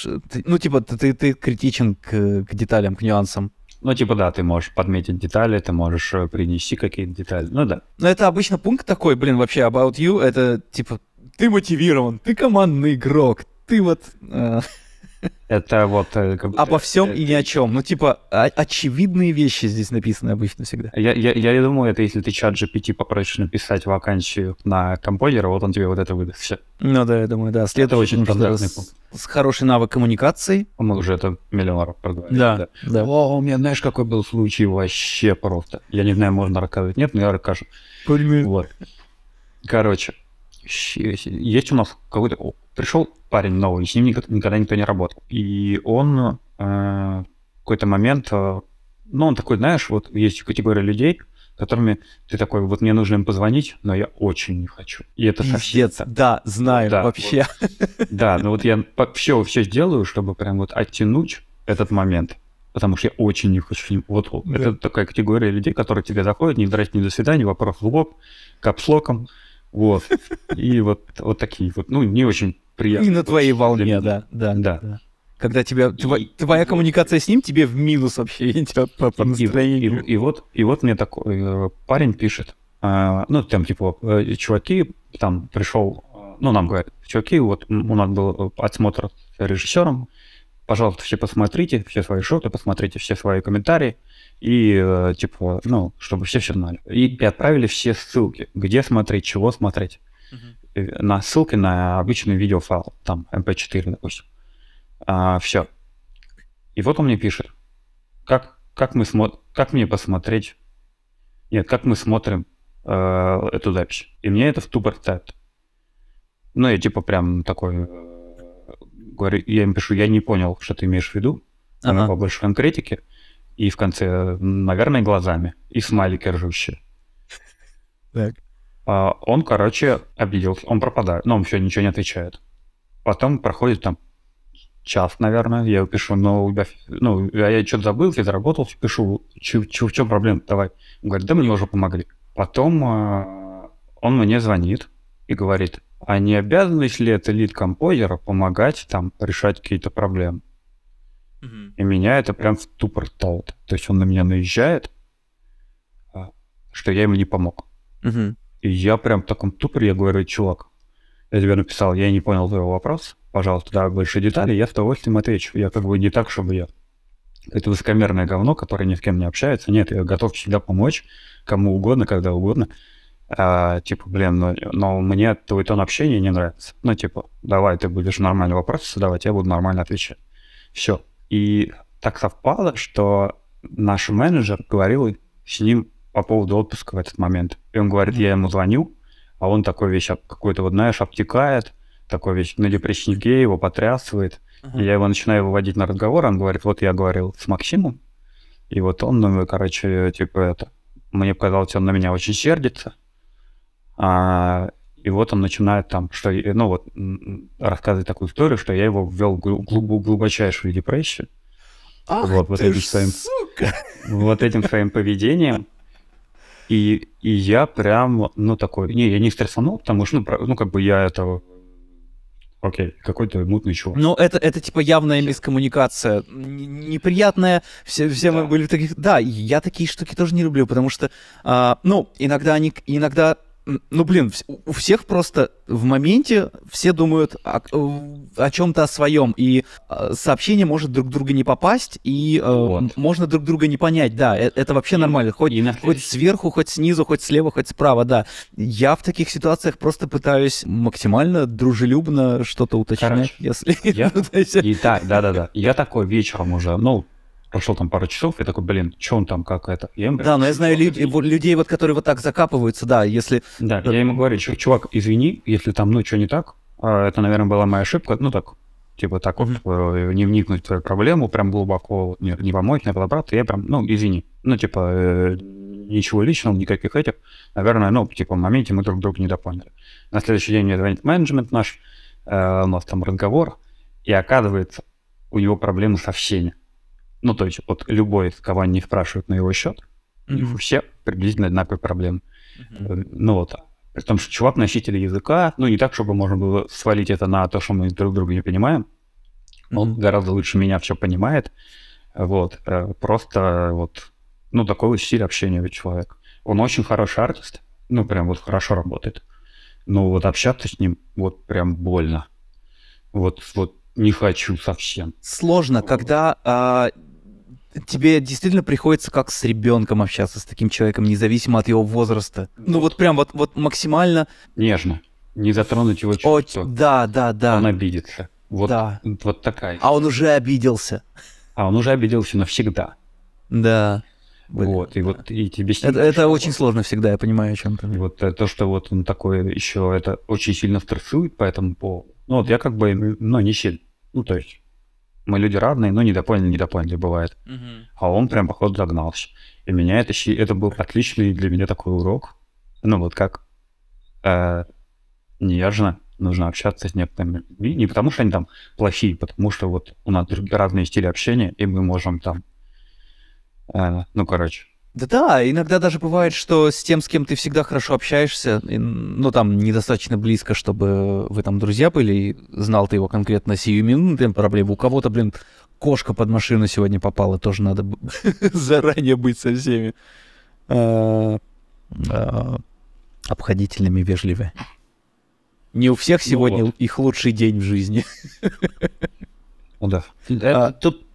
ну, типа, ты, ты- ты критичен к, к деталям, к нюансам. Ну, типа, да, ты можешь подметить детали, ты можешь э, принести какие-то детали. Ну, да. Но это обычно пункт такой, блин, вообще about you, это типа ты мотивирован, ты командный игрок, ты вот э, Это вот... э, как бы- обо всем э, и ни о чем. Ну, типа, очевидные вещи здесь написаны обычно всегда. Я, я, я думаю, это если ты чат GPT попросишь написать вакансию на композера, вот он тебе вот это выдаст. Все. Ну да, я думаю, да. Следующий очень нужно стандартный с, пункт. с хороший навык коммуникации. Мы уже это миллион раз проговорили. Да, да. О, у меня, знаешь, какой был случай вообще просто. Я не знаю, можно рассказывать. Нет, но я расскажу. Вот. Короче, есть у нас какой-то... Пришел парень новый, с ним никогда, никто не работал. И он э, в какой-то момент... э, ну, он такой, знаешь, вот есть категория людей, которыми ты такой, вот мне нужно им позвонить, но я очень не хочу. И это совсем... Пиздец, да, знаю, Да, вообще. Да, ну вот я все, все сделаю, чтобы прям вот оттянуть этот момент. Потому что я очень не хочу. с ним- Вот вот это такая категория людей, которые тебе заходят, не здрасте, не до свидания, вопрос в лоб, капслоком. Вот. И вот, вот такие вот, ну, не очень приятные. И на твоей волне, для да, да, Да. Когда тебя, И- твоя коммуникация с ним тебе в минус вообще, и тебя по, по И, и- настроению. и вот, и вот мне такой э, парень пишет, а, ну, там, типа, э, чуваки, там, пришел, ну, нам говорят, чуваки, вот у нас был э, отсмотр режиссером, пожалуйста, все посмотрите, все свои шоты, посмотрите все свои комментарии, и, э, типа, ну, чтобы все все знали. И, отправили все ссылки, где смотреть, чего смотреть. Э, На ссылки на обычный видеофайл, там, mp4, допустим. все. И вот он мне пишет, как, как, мы смо... как мне посмотреть... Нет, как мы смотрим э, эту запись. И мне это в тупор ставит. Ну, я типа прям такой... э, говорю, я им пишу, я не понял, что ты имеешь в виду. Ага. Побольше конкретики. И в конце, наверное, глазами. И смайлики ржущие. Так. А он, короче, обиделся. Он пропадает. Но он все, ничего не отвечает. Потом проходит там час, наверное, я пишу, у тебя, ну, а я что-то забыл, я заработал, пишу, чё- в чем проблема, давай. Он говорит, да мне уже помогли. Потом э, он мне звонит и говорит, а не обязанность ли это лид композера помогать там решать какие-то проблемы? И меня это прям в тупор ставит. То есть он на меня наезжает, а, что я ему не помог. Мгм. И я прям в таком тупоре, я говорю, чувак, я тебе написал, я не понял твоего вопроса, пожалуйста, давай больше деталей, я с удовольствием отвечу. Я как бы не так, чтобы я это высокомерное говно, которое ни с кем не общается. Нет, я готов всегда помочь, кому угодно, когда угодно. А, типа, блин, но, но мне твой тон общения не нравится. Ну, типа, давай, ты будешь нормальный вопрос задавать, я буду нормально отвечать. Все. И так совпало, что наш менеджер говорил с ним по поводу отпуска в этот момент. И он говорит, я ему звоню, а он такой весь об- какой-то, вот знаешь, обтекает, такой весь на депресснике, его потрясывает. И я его начинаю выводить на разговор, он говорит, вот я говорил с Максимом, и вот он, ну, короче, типа это, мне показалось, он на меня очень сердится. А, и вот он начинает там, что, и- ну вот, рассказывать такую историю, что я его ввел в глу- глуб- глубочайшую депрессию. Ах Вот, вот этим своим- сука! вот этим своим поведением. И, и я прям, ну, такой, не, я не стрессанул, потому что, ну, про- ну как бы я это, окей, какой-то мутный чувак. Ну, это, это типа явная мискоммуникация. Неприятная. Все, все мы Да. были в таких... Да, я такие штуки тоже не люблю, потому что, а, ну, иногда они... Иногда... Ну, блин, у всех просто в моменте все думают о, о чем-то о своем, и а, сообщение может друг друга не попасть, и э, Вот. м- можно друг друга не понять, да, э- это вообще нормально. Хоть И Хоть сверху, хоть снизу, хоть слева, хоть справа, да. Я в таких ситуациях просто пытаюсь максимально дружелюбно что-то уточнять, Короче, если... я- [LAUGHS] И так, да-да-да. Я такой вечером уже, ну, прошло там пару часов, я такой, блин, что он там, как это? Я ему Да, но я знаю вот людей, вот, которые вот так закапываются, да, если... Да, я ему говорю, «Чу- чувак, извини, если там, ну, что не так, а, это, наверное, была моя ошибка, ну, так, типа, так вот, э, не вникнуть в твою проблему, прям глубоко не, не помочь, не разобраться, я прям, ну, извини, ну, типа, э, ничего личного, никаких этих, наверное, ну, типа, в моменте мы друг друга недопоняли. На следующий день мне звонит менеджмент наш, э, у нас там разговор, и оказывается, у него проблемы со всеми. Ну, то есть, вот любой, кого не спрашивают на его счет, у них у всех приблизительно одинаковые проблемы. Э, Ну вот. При том, что чувак носитель языка, ну не так, чтобы можно было свалить это на то, что мы друг друга не понимаем. Он Мгм. гораздо лучше меня все понимает. Вот, э, просто вот, ну, такой вот стиль общения у человека. Он очень хороший артист, ну, прям вот хорошо работает. Но вот общаться с ним вот прям больно. Вот, вот не хочу совсем. Сложно, когда а, тебе действительно приходится как с ребенком общаться с таким человеком, независимо от его возраста. Ну вот прям вот, вот максимально... Нежно. Не затронуть его О, чувства. да, да, да. Он обидится. Вот, Да. вот такая. А он уже обиделся. А он уже обиделся навсегда. Да. Блин. Вот, и вот и тебе Это, это очень сложно всегда, я понимаю, о чем ты. И вот э, то, что вот он такой еще это очень сильно стрессует по этому поводу. Ну вот я как бы, ну, не сильно. Ну, то есть мы люди разные, но недопоняли, недопоняли бывает. А он прям, походу, загнался. И меня это, это был отличный для меня такой урок. Ну, вот как э, нежно нужно общаться с некоторыми людьми. Не потому, что они там плохие, потому что вот у нас разные стили общения, и мы можем там... э, ну, короче. Да да, иногда даже бывает, что с тем, с кем ты всегда хорошо общаешься, ну там недостаточно близко, чтобы вы там друзья были, и знал ты его конкретно сиюминутные проблемы. У кого-то, блин, кошка под машину сегодня попала, тоже надо [LAUGHS] заранее быть со всеми а, а, обходительными, вежливыми. Не у всех сегодня вот. их лучший день в жизни. [LAUGHS] Ну да. Это тут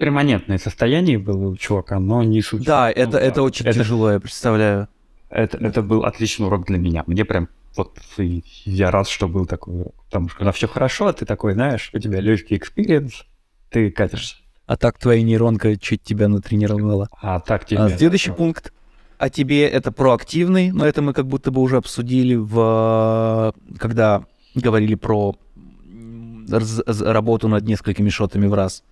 перманентное состояние было у чувака, но не суть. Да, Ну, это, это очень это, тяжело, я представляю. Это, это был отличный урок для меня. Мне прям вот я рад, что был такой урок. Потому что когда все хорошо, ты такой, знаешь, у тебя легкий experience, ты катишься. А так твоя нейронка чуть тебя натренировала. А так тебе... А, следующий пункт. А тебе это проактивный, но это мы как будто бы уже обсудили в когда говорили про работу над несколькими шотами в раз.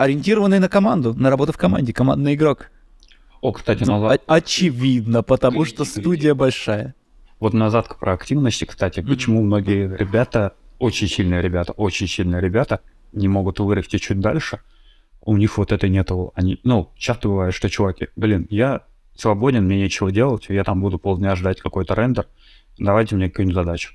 Ориентированный на команду, на работу в команде, командный игрок. О, кстати, Ну, назад, очевидно, потому что студия большая. вот назад к проактивности, кстати, почему многие ребята, очень сильные ребята, очень сильные ребята, не могут вырасти чуть дальше, у них вот это нету. Они, ну, часто бывает, что чуваки, блин, я свободен, мне нечего делать, я там буду полдня ждать какой-то рендер, давайте мне какую-нибудь задачу.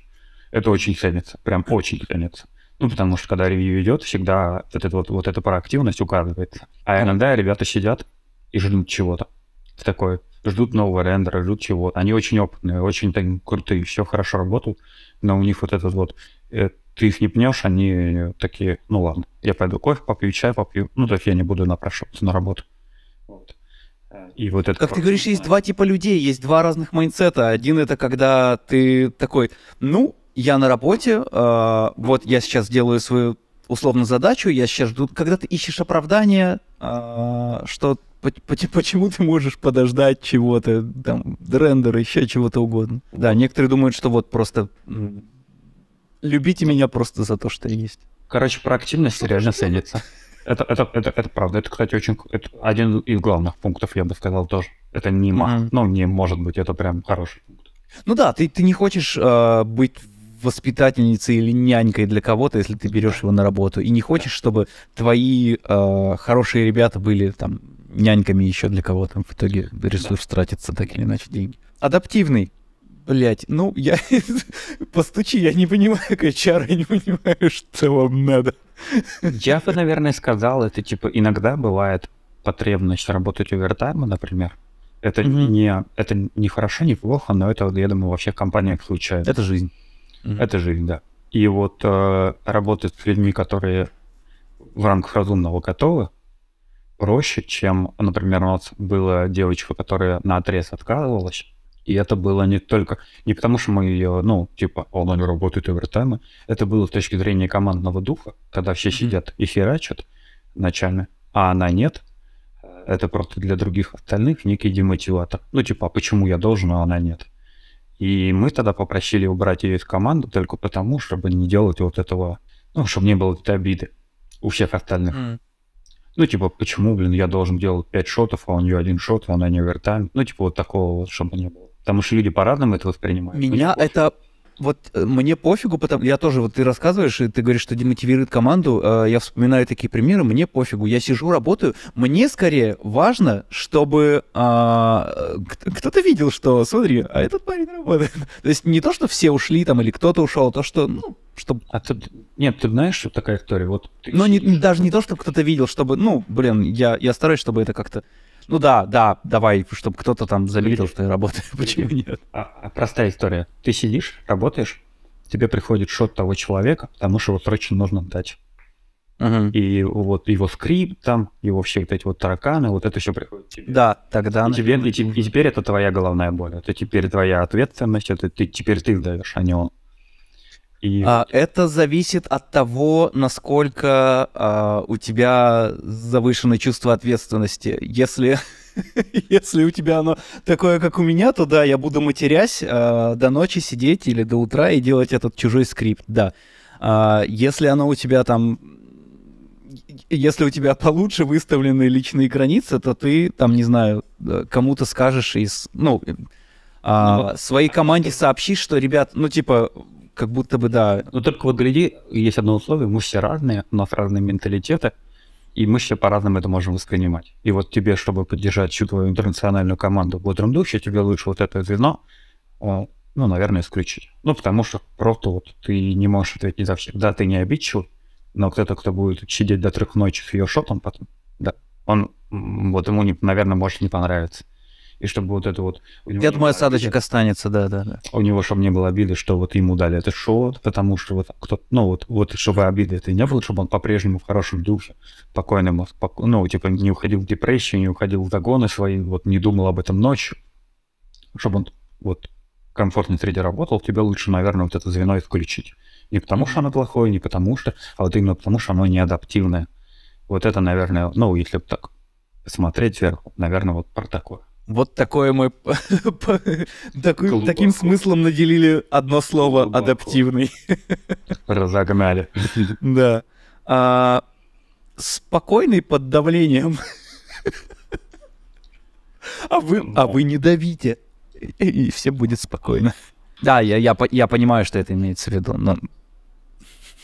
Это очень ценится, прям очень ценится. Ну, потому что когда ревью идет, всегда вот, эта вот, вот эта проактивность указывается. А иногда ребята сидят и ждут чего-то. Такой, ждут нового рендера, ждут чего-то. Они очень опытные, очень так, крутые, все хорошо работают, но у них вот этот вот, э, ты их не пнешь, они такие, ну ладно, я пойду кофе попью, чай попью, ну, то есть я не буду напрашиваться на работу. Вот. И вот это... Как ты говоришь, есть два типа людей, есть два разных майнсета. Один это когда ты такой, ну, я на работе, а, вот я сейчас делаю свою условно задачу, я сейчас жду, когда ты ищешь оправдание, а, что по- по- почему ты можешь подождать чего-то, там, рендера, еще чего-то угодно. Да, некоторые думают, что вот просто любите меня просто за то, что есть. Короче, проактивность реально ценится. Это, это, это, это правда. Это, кстати, очень это один из главных пунктов, я бы сказал, тоже. Это не Мгм. ну, не может быть, это прям хороший пункт. Ну да, ты, ты не хочешь э, быть воспитательницей или нянькой для кого-то, если ты берешь его на работу, и не хочешь, чтобы твои э, хорошие ребята были там няньками еще для кого-то. В итоге ресурс тратится так или иначе деньги. Адаптивный. Блять, ну я [LAUGHS] постучи, я не понимаю, как HR, я не понимаю, что вам надо. Я бы, наверное, сказал, это типа иногда бывает потребность работать овертайма, например. Это Мгм. не это не хорошо, не плохо, но это, я думаю, во всех компаниях случается. Это жизнь. Мгм. Это жизнь, да. И вот э, работать с людьми, которые в рамках разумного готовы, проще, чем, например, у нас была девочка, которая на отрез отказывалась. И это было не только... Не потому, что мы ее, ну, типа, «О, она не работает овертаймы. Это было с точки зрения командного духа, когда все Мгм. сидят и херачат ночами, а она нет. Это просто для других остальных некий демотиватор. Ну, типа, а почему я должен, а она нет? И мы тогда попросили убрать ее из команды только потому, чтобы не делать вот этого, ну, чтобы не было этой обиды у всех остальных. М. Ну, типа, почему, блин, я должен делать 5 шотов, а у нее один шот, а она не овертайм. Ну, типа, вот такого вот, чтобы не было. Потому что люди по-разному это воспринимают. Меня это вот э, мне пофигу, потому я тоже, вот ты рассказываешь, и ты говоришь, что демотивирует команду, э, я вспоминаю такие примеры, мне пофигу, я сижу, работаю, мне скорее важно, чтобы а, к- кто-то видел, что, смотри, а этот парень работает. [LAUGHS] То есть не то, что все ушли там, или кто-то ушел, а то, что, ну, чтобы А тут... Нет, ты знаешь, что такая история? Вот ты но не, даже не то, чтобы кто-то видел, чтобы, ну, блин, я, я стараюсь, чтобы это как-то... Ну да, да, давай, чтобы кто-то там заметил, что я работаю. [LAUGHS] Почему нет? А, а простая история. Ты сидишь, работаешь, тебе приходит шот того человека, потому что его срочно нужно дать. И вот его скрипт там, его все вот эти вот тараканы, вот это все приходит тебе. Да, тогда... И, тебе, и, те- и теперь это твоя головная боль. Это теперь твоя ответственность, это ты, теперь ты сдаешь, а не он. И А, это зависит от того, насколько а, у тебя завышенное чувство ответственности. Если, [LAUGHS] если у тебя оно такое, как у меня, то да, я буду матерясь а, до ночи сидеть или до утра и делать этот чужой скрипт, да. А, если оно у тебя там... Если у тебя получше выставлены личные границы, то ты там, не знаю, э, кому-то скажешь из... Ну, э, а, Ну, своей команде сообщишь, что, ребят, ну, типа, как будто бы, да, Ну только вот гляди, есть одно условие, мы все разные, у нас разные менталитеты, и мы все по-разному это можем воспринимать. И вот тебе, чтобы поддержать всю твою интернациональную команду в бодром духе, тебе лучше вот это звено, ну, наверное, исключить. Ну, потому что просто вот ты не можешь ответить за всех. Да, ты не обидчивый, но кто-то, кто будет сидеть до трех ночи с ее шотом потом, да, он, вот ему, не, наверное, может не понравиться. И чтобы вот это вот... думаю, было осадочек обиды. останется, да, да, да. у него, чтобы не было обиды, что вот ему дали этот шот, потому что вот кто ну вот, вот чтобы обиды это не было, чтобы он по-прежнему в хорошем духе, спокойным, споко- ну, типа не уходил в депрессию, не уходил в загоны свои, вот не думал об этом ночью, чтобы он вот в комфортной среде работал, тебе лучше, наверное, вот это звено исключить. Не потому что оно плохое, не потому что, а вот именно потому что оно неадаптивное. Вот это, наверное, ну, если бы так посмотреть сверху, наверное, вот про такое. Вот такое мы [LAUGHS] таким смыслом наделили одно слово адаптивный. Разогнали. [LAUGHS] Да. А, спокойный под давлением. [LAUGHS] А вы, а вы не давите. И, все будет спокойно. Да, я, я, я понимаю, что это имеется в виду. Но...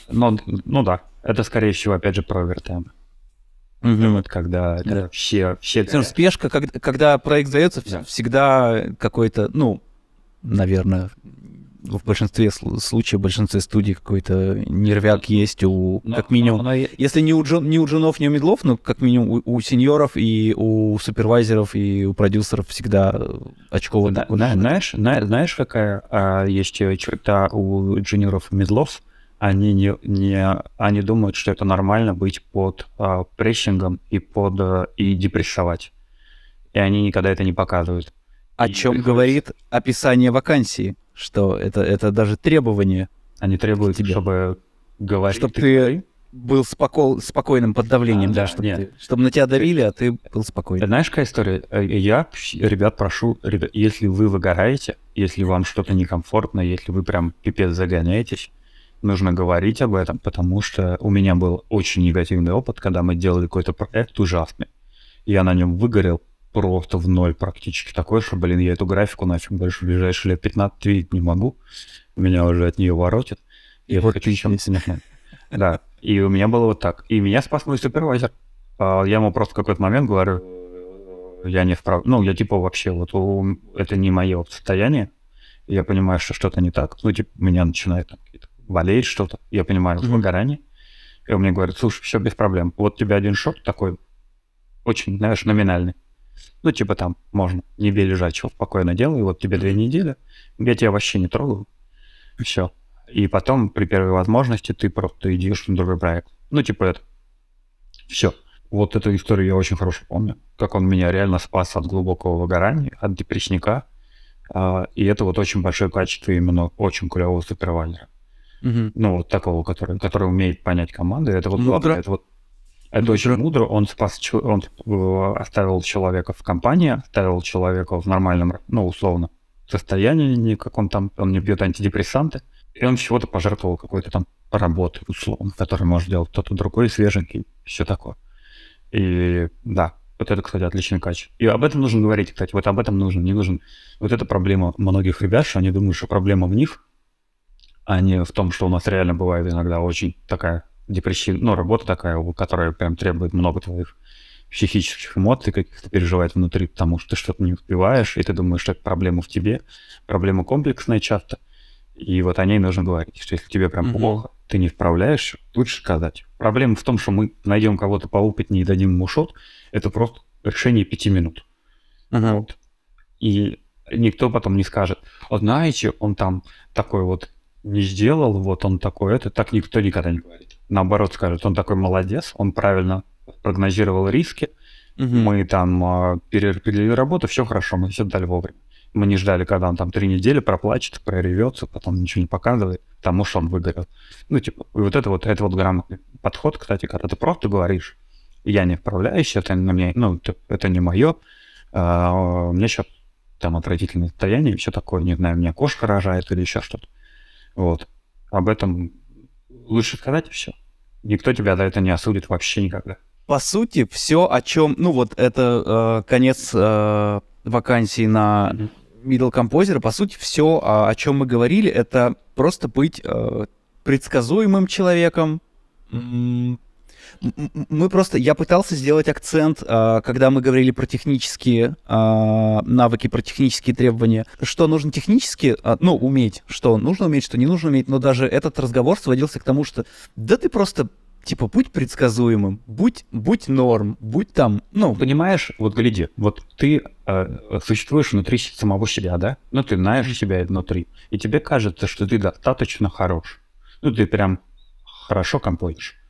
Ну, ну да, это скорее всего опять же про овертаймы. Вот когда это Да. все Всё равно спешка, когда, когда проект сдается, Да. всегда какой-то, ну, наверное, в большинстве сл- случаев, в большинстве студий какой-то нервяк есть у, Но- как минимум. но- но Если не у, джун, не у джунов, не у медлов, но как минимум у, у сеньоров и у супервайзеров и у продюсеров всегда очково Да, такое. зна- знаешь, зна- знаешь, какая а, есть черта у джуниоров и медлов? Они не, не, они думают, что это нормально быть под а, прессингом и под а, и депрессовать. И они никогда это не показывают. О и чем приходится- говорит описание вакансии, что это, это даже требование, Они требуют, Тебе. чтобы говорить. Чтоб ты был споко- спокойным под давлением, А, да, чтобы, нет. ты- чтобы на тебя давили, а ты был спокойным. Знаешь, какая история? Э, Я, ребят, прошу, ребят, если вы выгораете, если вам что-то некомфортно, если вы прям пипец загоняетесь, нужно говорить об этом, потому что у меня был очень негативный опыт, когда мы делали какой-то проект ужасный. Я на нем выгорел просто в ноль практически такой, что, блин, я эту графику нафиг больше в ближайшие лет 15 видеть не могу. Меня уже от нее воротит. Я Вот хочу чем-то Да, и у меня было вот так. И меня спас мой супервайзер. А, Я ему просто в какой-то момент говорю, «Э, я не справ... Ну, я типа вообще, вот у- это не мое состояние. Я понимаю, что что-то не так. Ну, типа, меня начинает болеть что-то. Я понимаю, Мгм. выгорание. И он мне говорит, слушай, все без проблем. Вот у тебя один шок такой, очень, знаешь, номинальный. Ну, типа там можно не бей лежачего, спокойно делай, вот тебе две недели, я тебя вообще не трогаю, все. И потом, при первой возможности, ты просто идешь на другой проект. Ну, типа это. Все. Вот эту историю я очень хорошо помню, как он меня реально спас от глубокого выгорания, от депрессника. А, и это вот очень большое качество именно очень клевого супервайзера. Мгм. Ну, вот такого, который, который умеет понять команды. Это вот Мудро. главное, это вот это очень мудро. Он спас, он э, оставил человека в компании, оставил человека в нормальном, ну, условно, состоянии, не как он там, он не пьет антидепрессанты, и он всего-то пожертвовал какой-то там работой, условно, который может делать кто-то другой, свеженький, все такое. И да, вот это, кстати, отличное качество. И об этом нужно говорить, кстати, вот об этом нужно, не нужен. Вот эта проблема многих ребят, что они думают, что проблема в них, а не в том, что у нас реально бывает иногда очень такая депрессивная, ну, работа такая, которая прям требует много твоих психических эмоций, каких-то переживает внутри, потому что ты что-то не успеваешь, и ты думаешь, что это проблема в тебе, проблема комплексная часто, и вот о ней нужно говорить, что если тебе прям Мгм. плохо, ты не справляешься, лучше сказать. Проблема в том, что мы найдем кого-то поопытнее и дадим ему шот, это просто решение пяти минут. Ага. Вот. И никто потом не скажет, «А знаете, он там такой вот не сделал, вот он такой, это так никто никогда не говорит. Наоборот скажет, он такой молодец, он правильно прогнозировал риски, Мгм. мы там а, перераспределили работу, все хорошо, мы все дали вовремя. Мы не ждали, когда он там три недели проплачет, проревется, потом ничего не показывает, потому что он выгорел. Ну, типа, и вот это вот, это вот грамотный подход, кстати, когда ты просто говоришь, я не вправляюсь, это на мне, ну, это, это не мое, а, у меня сейчас там отвратительное состояние, все такое, не знаю, у меня кошка рожает или еще что-то. Вот. Об этом лучше сказать и все. Никто тебя за это не осудит вообще никогда. По сути, все, о чем, ну вот это э, конец э, вакансии на middle композера, по сути, все, о, чем мы говорили, это просто быть э, предсказуемым человеком. Мы просто, я пытался сделать акцент, э, когда мы говорили про технические э, навыки, про технические требования, что нужно технически, э, ну, уметь, что нужно уметь, что не нужно уметь, но даже этот разговор сводился к тому, что да ты просто Типа, будь предсказуемым, будь, будь норм, будь там, ну, Понимаешь, вот гляди, вот ты э, существуешь внутри самого себя, да? Ну, ты знаешь себя внутри, и тебе кажется, что ты достаточно хорош. Ну, ты прям хорошо композишь.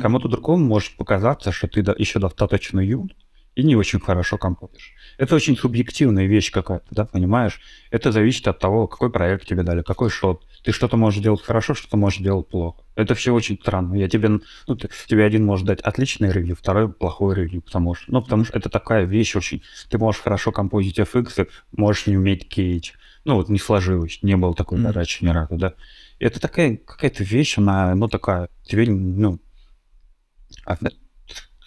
Кому-то другому может показаться, что ты еще достаточно юн и не очень хорошо композишь. Это очень субъективная вещь какая-то, да, понимаешь? Это зависит от того, какой проект тебе дали, какой шот. Ты что-то можешь делать хорошо, что-то можешь делать плохо. Это все очень странно. Я тебе, ну, ты- тебе один может дать отличный ревью, второй плохой ревью, потому что, ну, потому что это такая вещь очень. Ты можешь хорошо композить FX, можешь не уметь кейдж. Ну, вот не сложилось, не было такой Мгм. задачи ни разу, да. Это такая какая-то вещь, она, ну, такая, тебе, ну,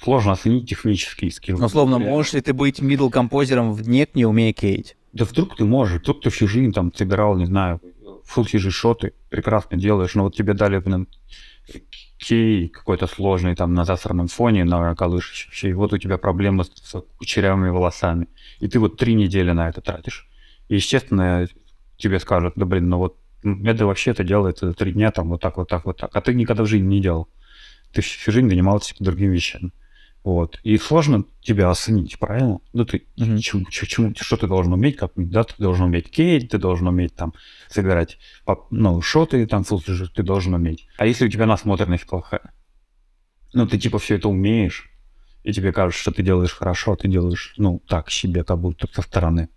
сложно оценить технические скиллы. условно, можешь ли ты быть middle композером в нет, не умея кейт? Да вдруг ты можешь, вдруг ты всю жизнь там собирал, не знаю, full CG шоты, прекрасно делаешь, но вот тебе дали, блин, кей какой-то сложный там на засранном фоне, на колышащий, и вот у тебя проблема с, с кучерявыми волосами, и ты вот три недели на это тратишь. И, естественно, тебе скажут, да блин, ну вот это вообще это делается за три дня, там вот так, вот так, вот так, а ты никогда в жизни не делал. Ты всю жизнь занимался другими вещами. Вот. И сложно тебя оценить, правильно? Ну, ты Мгм. чему- чему- что ты должен уметь, как, да, ты должен уметь кейт, ты должен уметь там собирать, ну, шоты, там, фултежи, ты должен уметь. А если у тебя насмотренность плохая? Ну, ты типа все это умеешь, и тебе кажется, что ты делаешь хорошо, а ты делаешь, ну, так себе, как будто со стороны.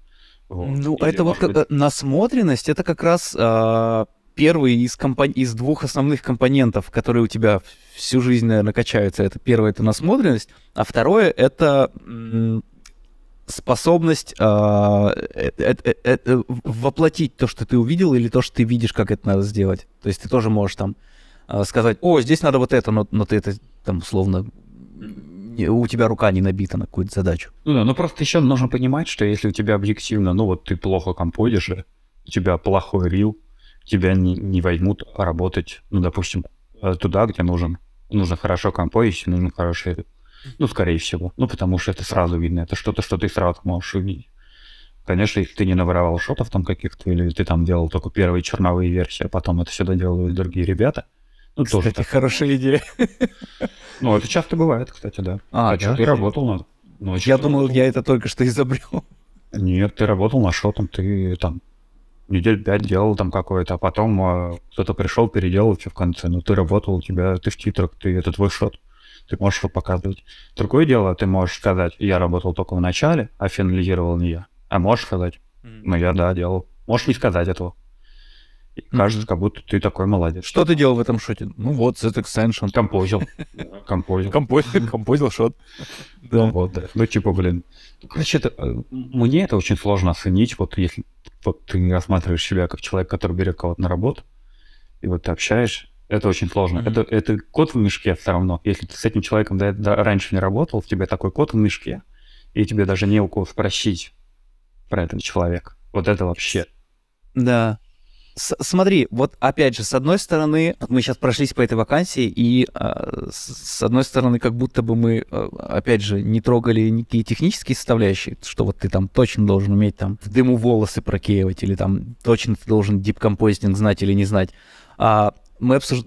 Вот. Ну, Или, это вот быть, насмотренность, это как раз а, первый из, компон- из двух основных компонентов, которые у тебя всю жизнь, наверное, качаются. Это первое это насмотренность, а второе это способность а, э- э- э- э, воплотить то, что ты увидел, или то, что ты видишь, как это надо сделать. То есть ты тоже можешь там а, сказать, о, здесь надо вот это, но, но ты это там условно у тебя рука не набита на какую-то задачу. Ну да, ну просто еще нужно понимать, что если у тебя объективно, ну вот ты плохо композишь, у тебя плохой рил, тебя не, не возьмут работать, ну, допустим, э, туда, где нужен. Нужно хорошо композить, нужно хороший рил. Ну, скорее всего. Ну, потому что это сразу видно. Это что-то, что ты сразу можешь увидеть. Конечно, если ты не наворовал шотов там каких-то, или ты там делал только первые черновые версии, а потом это сюда делают другие ребята, ну, тоже Кстати, так. хорошая идея. Ну, это часто бывает, кстати, да. А, что, да? ты работал над... Ну, Я что думал, работал? я это только что изобрел. Нет, ты работал на шотом, ты там недель пять делал там какой-то, а потом э, кто-то пришел, переделал все в конце. Ну, ты работал, у тебя, ты в титрах, ты, это твой шот. Ты можешь его показывать. Другое дело, ты можешь сказать, я работал только в начале, а финализировал не я. А можешь сказать, ну, я, да, делал. Можешь не сказать этого. И кажется, как будто ты такой молодец. Что ты делал в этом шоте? Ну вот, Z Extension. Композил. Композил. Композил, [LAUGHS] композил шот. Да. Вот, да. Ну, типа, блин. Короче, это, э, мне это очень сложно оценить, вот если вот ты рассматриваешь себя как человек, который берет кого-то на работу, и вот ты общаешь, это очень сложно. Мгм. Это, это кот в мешке все равно. Если ты с этим человеком до- до- раньше не работал, в тебе такой кот в мешке, и тебе даже не у кого спросить про этого человека. Вот это вообще. Да. С- смотри, вот опять же, с одной стороны, мы сейчас прошлись по этой вакансии, и а, с одной стороны, как будто бы мы, а, опять же, не трогали никакие технические составляющие, что вот ты там точно должен уметь там в дыму волосы прокеивать, или там точно ты должен дипкомпозитинг знать или не знать. А мы обсуж-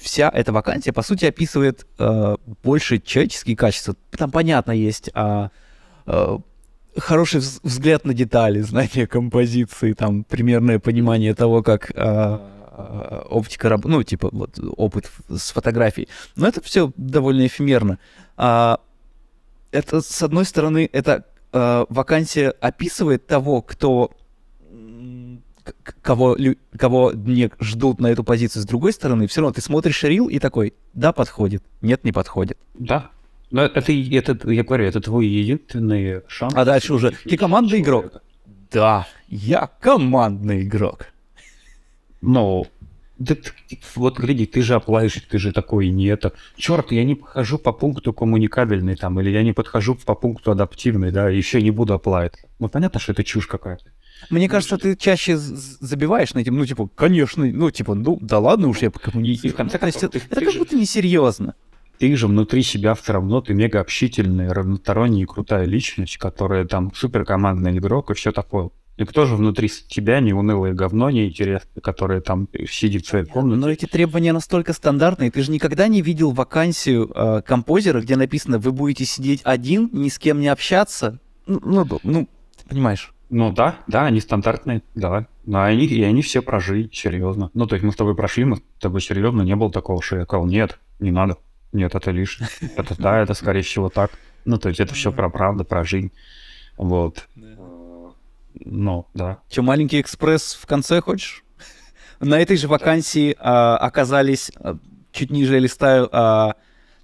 Вся эта вакансия, по сути, описывает а, больше человеческие качества. Там, понятно, есть а, а, хороший вз- взгляд на детали, знание композиции, там примерное понимание того, как а, а, оптика работает, ну, типа, вот опыт с фотографией. Но это все довольно эфемерно. А, это, с одной стороны, это а, вакансия описывает того, кто кого, кого не ждут на эту позицию. С другой стороны, все равно ты смотришь рил и такой, да, подходит, нет, не подходит. Да. Но это, это, я говорю, это твой единственный шанс. А дальше уже, ты командный игрок? Да, я командный игрок. Ну, да вот гляди, ты же оплаешь, ты же такой не это. Черт, я не подхожу по пункту коммуникабельный там, или я не подхожу по пункту адаптивный, да, и еще не буду оплавить. Ну, понятно, что это чушь какая-то. Мне кажется, ты чаще забиваешь на этим, ну, типа, конечно, ну, типа, ну, да ладно уж, я по концов, это, ты- это ты как же- будто несерьезно. Ты же внутри себя все равно, ты мега общительный, равносторонний и крутая личность, которая там суперкомандный игрок и все такое. И кто же внутри тебя не унылое говно неинтересное, которое там сидит в своей комнате? Но эти требования настолько стандартные. Ты же никогда не видел вакансию э, композера, где написано, вы будете сидеть один, ни с кем не общаться. Ну, ну, ну, ты понимаешь. Ну да, да, они стандартные, да. Но они, и они все прожили, серьезно. Ну, то есть мы с тобой прошли, мы с тобой серьезно, не было такого, что я сказал, нет, не надо, нет, это лишнее. Это да, это скорее всего так. Ну, то есть это все про правду, про жизнь. Вот. Ну, да. Че, маленький экспресс в конце хочешь? [LAUGHS] На этой же вакансии а, оказались, а, чуть ниже я листаю, а,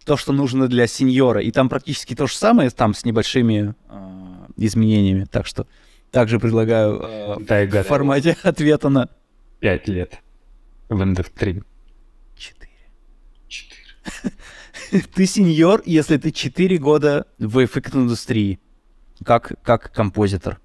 то, что нужно для сеньора. И там практически то же самое, там с небольшими а, изменениями. Так что также предлагаю а, Да, в формате [LAUGHS] ответа на Пять лет в индустрии. 4. Четыре. [LAUGHS] [LAUGHS] Ты сеньор, если ты 4 года в эффектной индустрии. Как, как композитор.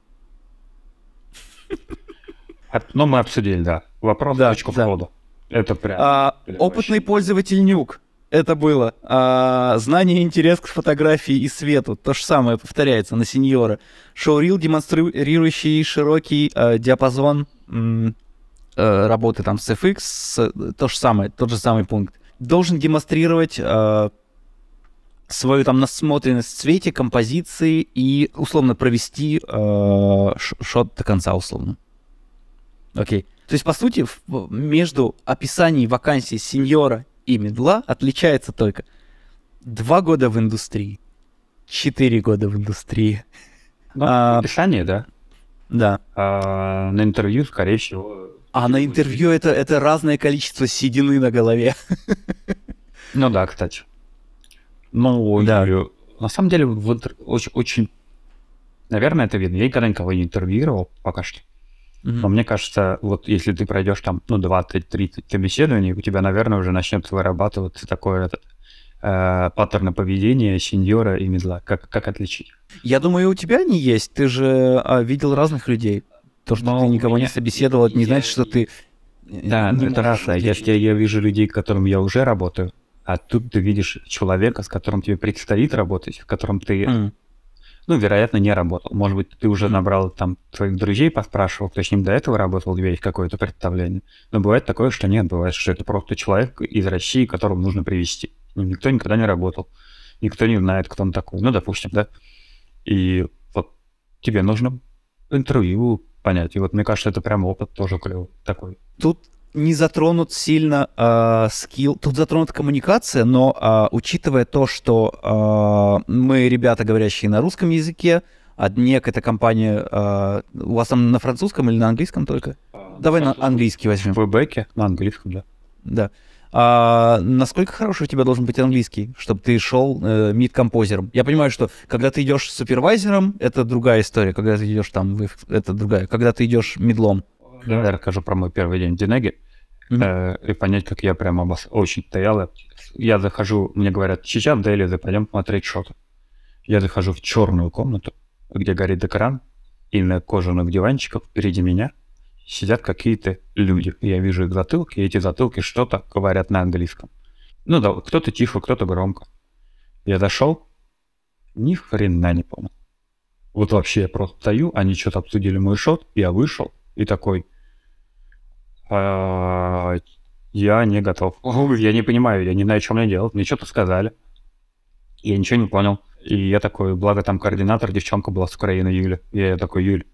От- Ну, мы обсудили, да. Вопрос, Да, точку да. входа. Это прям... А, Прям опытный вообще. пользователь нюк. Это было. А, знание и интерес к фотографии и свету. То же самое повторяется на сеньора. Шоурил, демонстрирующий широкий э, диапазон м, э, работы там с FX. с- то же самое, тот же самый пункт. Должен демонстрировать э, свою там насмотренность в цвете, композиции и условно провести э, шот до конца условно. Окей. То есть, по сути, между описанием вакансии сеньора и медла отличается только два года в индустрии, четыре года в индустрии. Ну, а- описание, да. Да. А на интервью, скорее всего... А на интервью это, это разное количество седины на голове. [LAUGHS] Ну да, кстати. Ну, Да. на самом деле, в интер- очень, очень... Наверное, это видно. Я никогда никого не интервьюировал пока что. Но мне кажется, вот если ты пройдешь там, ну, 20-30 собеседований, у тебя, наверное, уже начнет вырабатываться такое этот, э, паттерны поведения сеньора и медла. Как, как отличить? Я думаю, у тебя они есть. Ты же а, видел разных людей. То, что Ну, ты никого не собеседовал, это не значит, что ты... Да, не ну, это раз. Я, я, я вижу людей, с которыми я уже работаю, а тут ты видишь человека, с которым тебе предстоит работать, с которым ты, М. ну, вероятно, не работал. Может быть, ты уже Мгм. набрал там своих друзей, поспрашивал, кто с ним до этого работал, у тебя есть какое-то представление. Но бывает такое, что нет, бывает, что это просто человек из России, которого нужно привести. Ну, никто никогда не работал, никто не знает, кто он такой. Ну, допустим, да. И вот тебе нужно интервью понять. И вот мне кажется, это прям опыт тоже клевый такой. Тут не затронут сильно а, скилл, тут затронута коммуникация, но а, учитывая то, что а, мы ребята, говорящие на русском языке, а ДНЕК это компания, а, у вас там на французском или на английском только? Давай на английский возьмем. В бэке на английском, да. Да. А насколько хороший у тебя должен быть английский, чтобы ты шел э, мид-композером? Я понимаю, что когда ты идешь супервайзером, это другая история. Когда ты идешь там, это другая. Когда ты идешь медлом. Давай я расскажу про мой первый день в Динеге. Мгм. э, и понять, как я прям обос... очень стоял. Я захожу, мне говорят, сейчас, Дейли, пойдем смотреть шоты. Я захожу в черную комнату, где горит экран, и на кожаных диванчиках впереди меня сидят какие-то люди. Я вижу их затылки, и эти затылки что-то говорят на английском. Ну да, кто-то тихо, кто-то громко. Я зашел, ни хрена не понял. Вот вообще я просто стою, они что-то обсудили мой шот, я вышел и такой, «А, я не готов. [LAUGHS] Я не понимаю, я не знаю, что мне делать. Мне что-то сказали. Я ничего не понял. И я такой, благо там координатор, девчонка была с Украины, Юля. И я такой, Юль,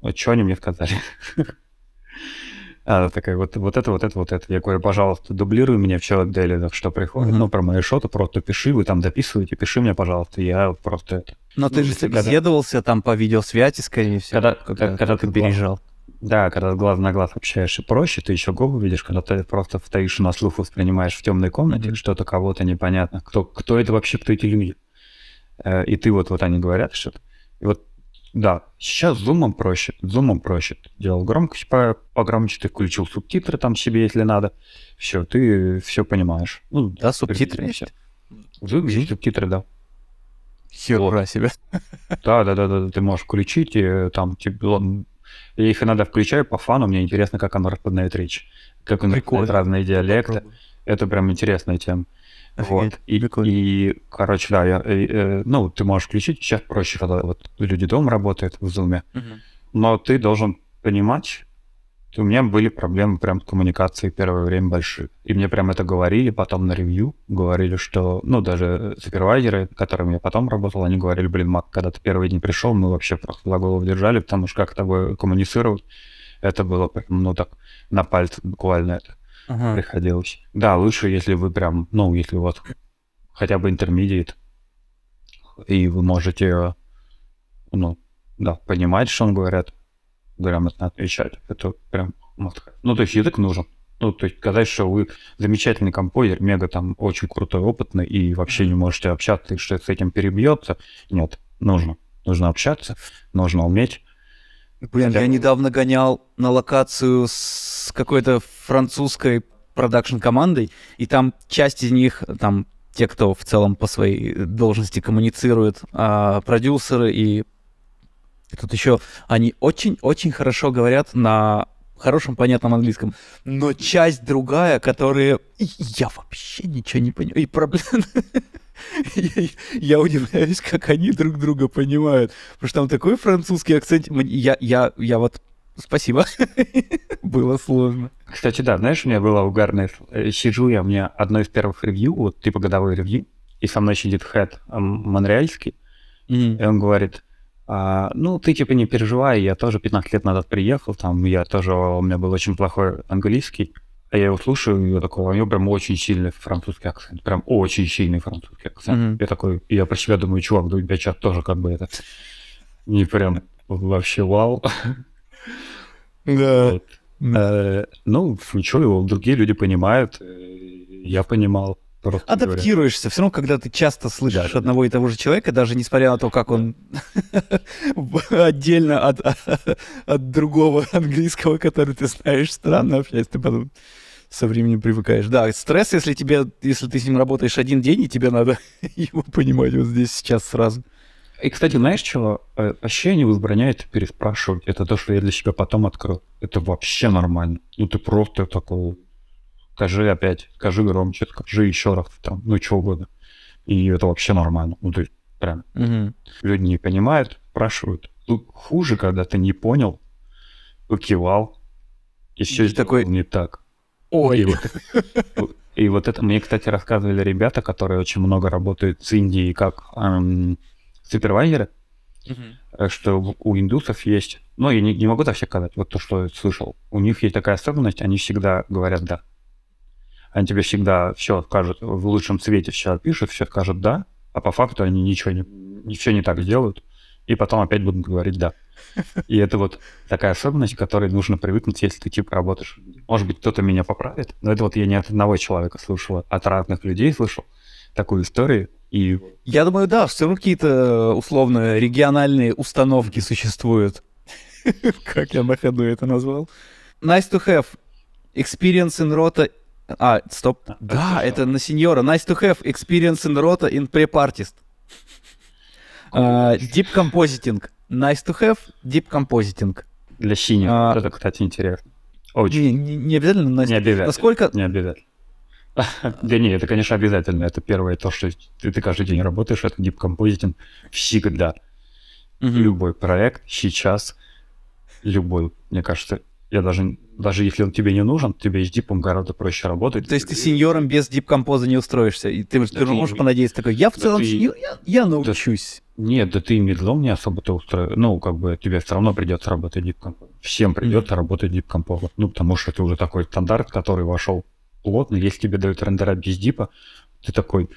вот что они мне сказали? [LAUGHS] Она такая, вот, вот это, вот это, вот это. Я говорю, пожалуйста, дублируй мне все отдели, что приходит. Ну, про мои шоты просто пиши, вы там дописываете, пиши мне, пожалуйста. Я просто это... Но ты же когда- собеседовался там по видеосвязи, скорее всего. Когда- когда, когда ты ты переезжал. Да, когда глаз на глаз общаешься проще, ты еще голову видишь, когда ты просто стоишь на слух воспринимаешь в темной комнате что-то кого-то непонятно. Кто, кто это вообще, кто эти люди? Э, И ты вот, вот они говорят что-то. И вот, да, сейчас зумом проще, зумом проще. Делал громкость по- погромче, ты включил субтитры там себе, если надо. Все, ты все понимаешь. Ну, Да, субтитры есть? В Zoom есть субтитры, да. Хера себе. [LAUGHS] Да, да, да, да, ты можешь включить, и там, типа, он- я их иногда включаю по фану, мне интересно, как оно распознает речь, как он распознает разные диалекты. Это прям интересная тема. Вот. И, и, короче, да, я, э, э, ну, ты можешь включить, сейчас проще, когда вот люди дома работают в Zoom, но ты должен понимать, у меня были проблемы прям с коммуникацией первое время большие. И мне прям это говорили потом на ревью, говорили, что, ну, даже супервайзеры, которыми я потом работал, они говорили, блин, Мак, когда ты первый день пришел, мы вообще просто за голову держали, потому что как тобой коммуницировать, это было ну, так, на пальце буквально это Ага. приходилось. Да, лучше, если вы прям, ну, если у вас хотя бы интермедиат, и вы можете, ну, да, понимать, что он говорят, грамотно отвечать. Это прям. Ну, то есть язык нужен. Ну, то есть сказать, что вы замечательный композер, мега там очень крутой, опытный, и вообще не можете общаться, и что с этим перебьется. Нет, нужно. Нужно общаться, нужно уметь. Блин, я недавно гонял на локацию с какой-то французской продакшн-командой, и там часть из них, там те, кто в целом по своей должности коммуницирует, а, продюсеры и тут еще они очень-очень хорошо говорят на хорошем понятном английском, но часть другая, которая и я вообще ничего не понимаю. И проблема... [LAUGHS] Я, удивляюсь, как они друг друга понимают. Потому что там такой французский акцент. Я, я, я вот... Спасибо. [LAUGHS] Было сложно. Кстати, да, знаешь, у меня было угарное... э, Сижу я, у меня одно из первых ревью, вот типа годовой ревью, и со мной сидит Хэт монреальский, и он говорит, «А, ну, ты типа не переживай, я тоже 15 лет назад приехал, там, я тоже, у меня был очень плохой английский, а я его слушаю, и я такой, у него прям очень сильный французский акцент, прям очень сильный французский акцент. Мгм. Я такой, я про себя думаю, чувак, да у тебя сейчас тоже как бы это, не прям вообще вау. Да. Вот. Э, Ну, ничего, его другие люди понимают, э, я понимал. Просто говоря. Адаптируешься. Все равно, когда ты часто слышишь одного и того же человека, даже несмотря на то, как он [LAUGHS] отдельно от, от другого английского, который ты знаешь, странно общается, ты потом со временем привыкаешь. Да, стресс, если тебе, если ты с ним работаешь один день, и тебе надо [LAUGHS] его понимать вот здесь сейчас сразу. И, кстати, знаешь чего? Э, Вообще не возбраняют переспрашивать. Это то, что я для себя потом открыл. Это вообще нормально. Ну, ты просто такой... Скажи опять, скажи громче, скажи еще раз, там, ну, что угодно. И это вообще нормально. Ну, то есть, прям, люди не понимают, спрашивают. Ну, хуже, когда ты не понял, покивал, и все И такой, не так. Ой. И вот, и вот это мне, кстати, рассказывали ребята, которые очень много работают с Индией как эм, супервайзеры, э, что у индусов есть, ну, я не, не могу так всех сказать, вот то, что я слышал, у них есть такая особенность, они всегда говорят «да». Они тебе всегда все скажут, в лучшем свете все опишут, все скажут «да», а по факту они ничего не, ничего не так сделают, и потом опять будут говорить «да». И это вот такая особенность, к которой нужно привыкнуть, если ты типа работаешь. Может быть, кто-то меня поправит, но это вот я не от одного человека слышал, а от разных людей слышал такую историю. И Я думаю, да, все равно какие-то условно региональные установки существуют. [LAUGHS] Как я на ходу это назвал? Nice to have. Experience in rota... А, стоп. Да, это на сеньора. Nice to have experience in rota in prep artist. А, Deep compositing. Nice to have deep compositing. Для синих. А. Вот это, кстати, интересно. Очень. Не, не- обязательно, на- Не обязательно. насколько... Не обязательно. [LAUGHS] Да не, это, конечно, обязательно. Это первое то, что ты, ты каждый день работаешь, это Deep Compositing всегда. Мгм. Любой проект сейчас, любой, мне кажется, я даже, даже если он тебе не нужен, тебе с дипом гораздо проще работать. То есть ты сеньором без дипкомпоза не устроишься. И ты, ты ты- можешь понадеяться такой, я в да целом ты- сеньор, я, я научусь. Нет, да ты и медлом не особо-то устроишь. Ну, как бы тебе все равно придется работать Compose. Всем придется работать Deep Compose. Ну, потому что это уже такой стандарт, который вошел плотно. Если тебе дают рендерать без дипа, ты такой,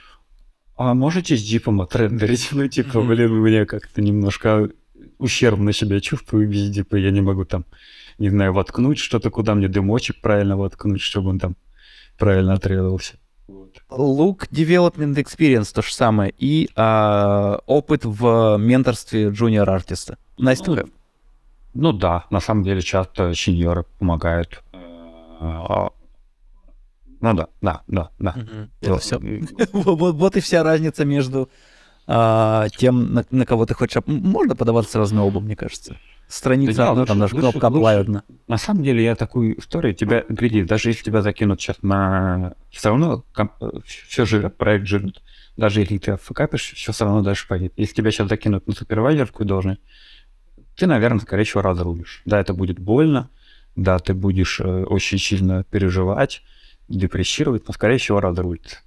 а можете с дипом отрендерить? Ну, типа, блин, мне как-то немножко ущербно себя чувствую без дипа. Я не могу там, не знаю, воткнуть что-то, куда мне дымочек правильно воткнуть, чтобы он там правильно отрезался. Вот. Look Development Experience то же самое. И а, опыт в менторстве junior артиста. Nice to have. Ну да, на самом деле часто сеньоры помогают. Э, Ну да, да, да, да. Это все. [LAUGHS] вот- вот и вся разница между а, тем, на, на кого ты хочешь... Можно подаваться на оба, мне кажется. Страница Да одна, там даже кнопка одна. На самом деле я такую историю, тебя, гляди, даже если тебя закинут сейчас на... Все равно все живет, проект живет. Даже если ты фкапишь, все все равно дальше пойдет. Если тебя сейчас закинут на супервайзерскую должность, ты, наверное, скорее всего, разрулишь. Да, это будет больно, да, ты будешь э, очень сильно переживать, депрессировать, но, скорее всего, разрулится.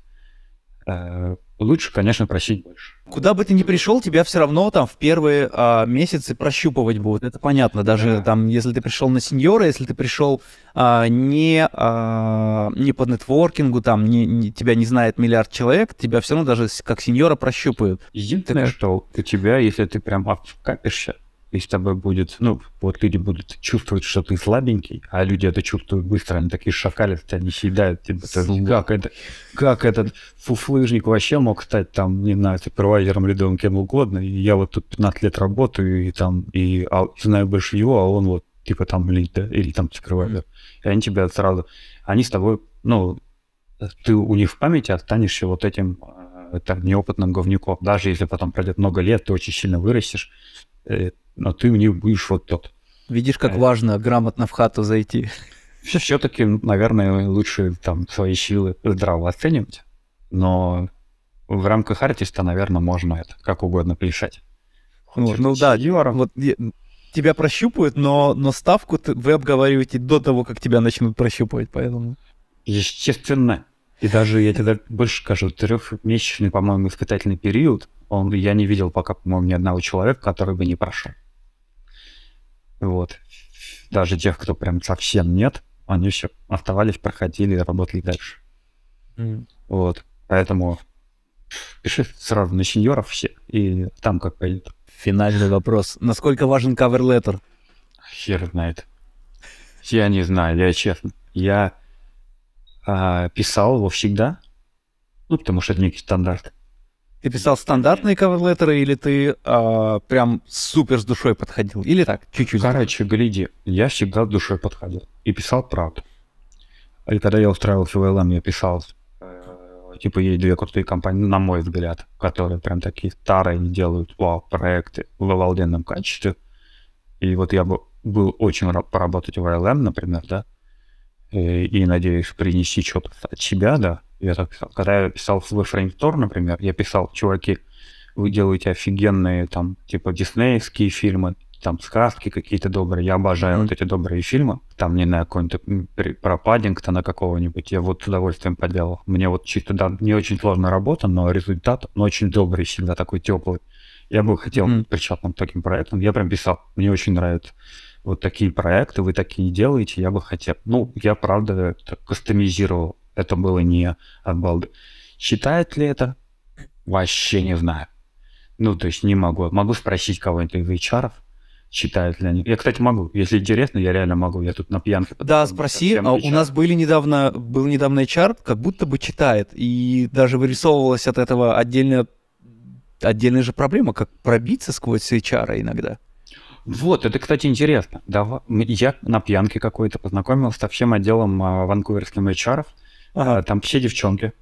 Э, лучше, конечно, просить больше. Куда бы ты ни пришел, тебя все равно там в первые а, месяцы прощупывать будут. Это понятно. Даже Да. там, если ты пришел на сеньора, если ты пришел а, не, а, не по нетворкингу, там не, не- тебя не знает миллиард человек, тебя все равно даже как сеньора прощупают. Единственное, что у тебя, если ты прям обкапишься, и с тобой будет, ну, вот люди будут чувствовать, что ты слабенький, а люди это чувствуют быстро, они такие шакалисты, они съедают тебя. Это Как это, как этот фуфлыжник вообще мог стать там, не знаю, супервайзером, лидовым, кем угодно, и я вот тут 15 лет работаю, и там, и а, знаю больше его, а он вот, типа там лид, да, или там супервайзер. И они тебя сразу, они с тобой, ну, ты у них в памяти останешься вот этим э, там, неопытным говнюком. Даже если потом пройдет много лет, ты очень сильно вырастешь, э, но ты них будешь вот тот. Видишь, как важно грамотно в хату зайти. Все-таки, наверное, лучше там свои силы здраво оценивать, но в рамках артиста, наверное, можно это как угодно плясать. Вот, ну да, Сеньором. Вот я- тебя прощупают, но, но ставку ты- вы обговариваете до того, как тебя начнут прощупывать, поэтому... Естественно. И даже, я тебе больше скажу, трехмесячный, по-моему, испытательный период, он, я не видел пока, по-моему, ни одного человека, который бы не прошел. Вот. Даже тех, кто прям совсем нет, они все оставались, проходили и работали дальше. Вот. Поэтому пиши сразу на сеньоров все, и там как пойдет. Финальный вопрос. Насколько важен кавер-леттер? Хер знает. Я не знаю, я честно. Я а, писал его всегда, ну, потому что это некий стандарт. Ты писал стандартные кавер-леттеры или ты а, прям супер с душой подходил? Или так, чуть-чуть? Короче, гляди, я всегда с душой подходил и писал правду. И когда я устраивался в LM, я писал, э, типа, есть две крутые компании, на мой взгляд, которые прям такие старые, делают вау, проекты в обалденном качестве. И вот я бы был очень рад поработать в LM, например, да, и, и надеюсь принести что-то от себя, да. Я так писал. Когда я писал свой Framestore, например, я писал, чуваки, вы делаете офигенные там, типа, диснеевские фильмы, там, сказки какие-то добрые. Я обожаю Мгм. вот эти добрые фильмы. Там, не знаю, какой-нибудь про Паддингтона какого-нибудь. Я вот с удовольствием поделал. Мне вот чисто, да, не очень сложная работа, но результат, но очень добрый, всегда такой теплый. Я бы хотел быть причастным таким проектам. Я прям писал. Мне очень нравится вот такие проекты, вы такие делаете, я бы хотел. Ну, я, правда, это кастомизировал. Это было не от балды. Считает ли это? Вообще не знаю. Ну, то есть не могу. Могу спросить кого-нибудь из HR, считают ли они. Я, кстати, могу. Если интересно, я реально могу. Я тут на пьянке. Да, спроси. А у нас были недавно, был недавно HR, как будто бы читает. И даже вырисовывалась от этого отдельная, отдельная же проблема, как пробиться сквозь HR иногда. Вот, это, кстати, интересно. М- Я на пьянке какой-то познакомился со всем отделом а, ванкуверским HR. А, Там все девчонки.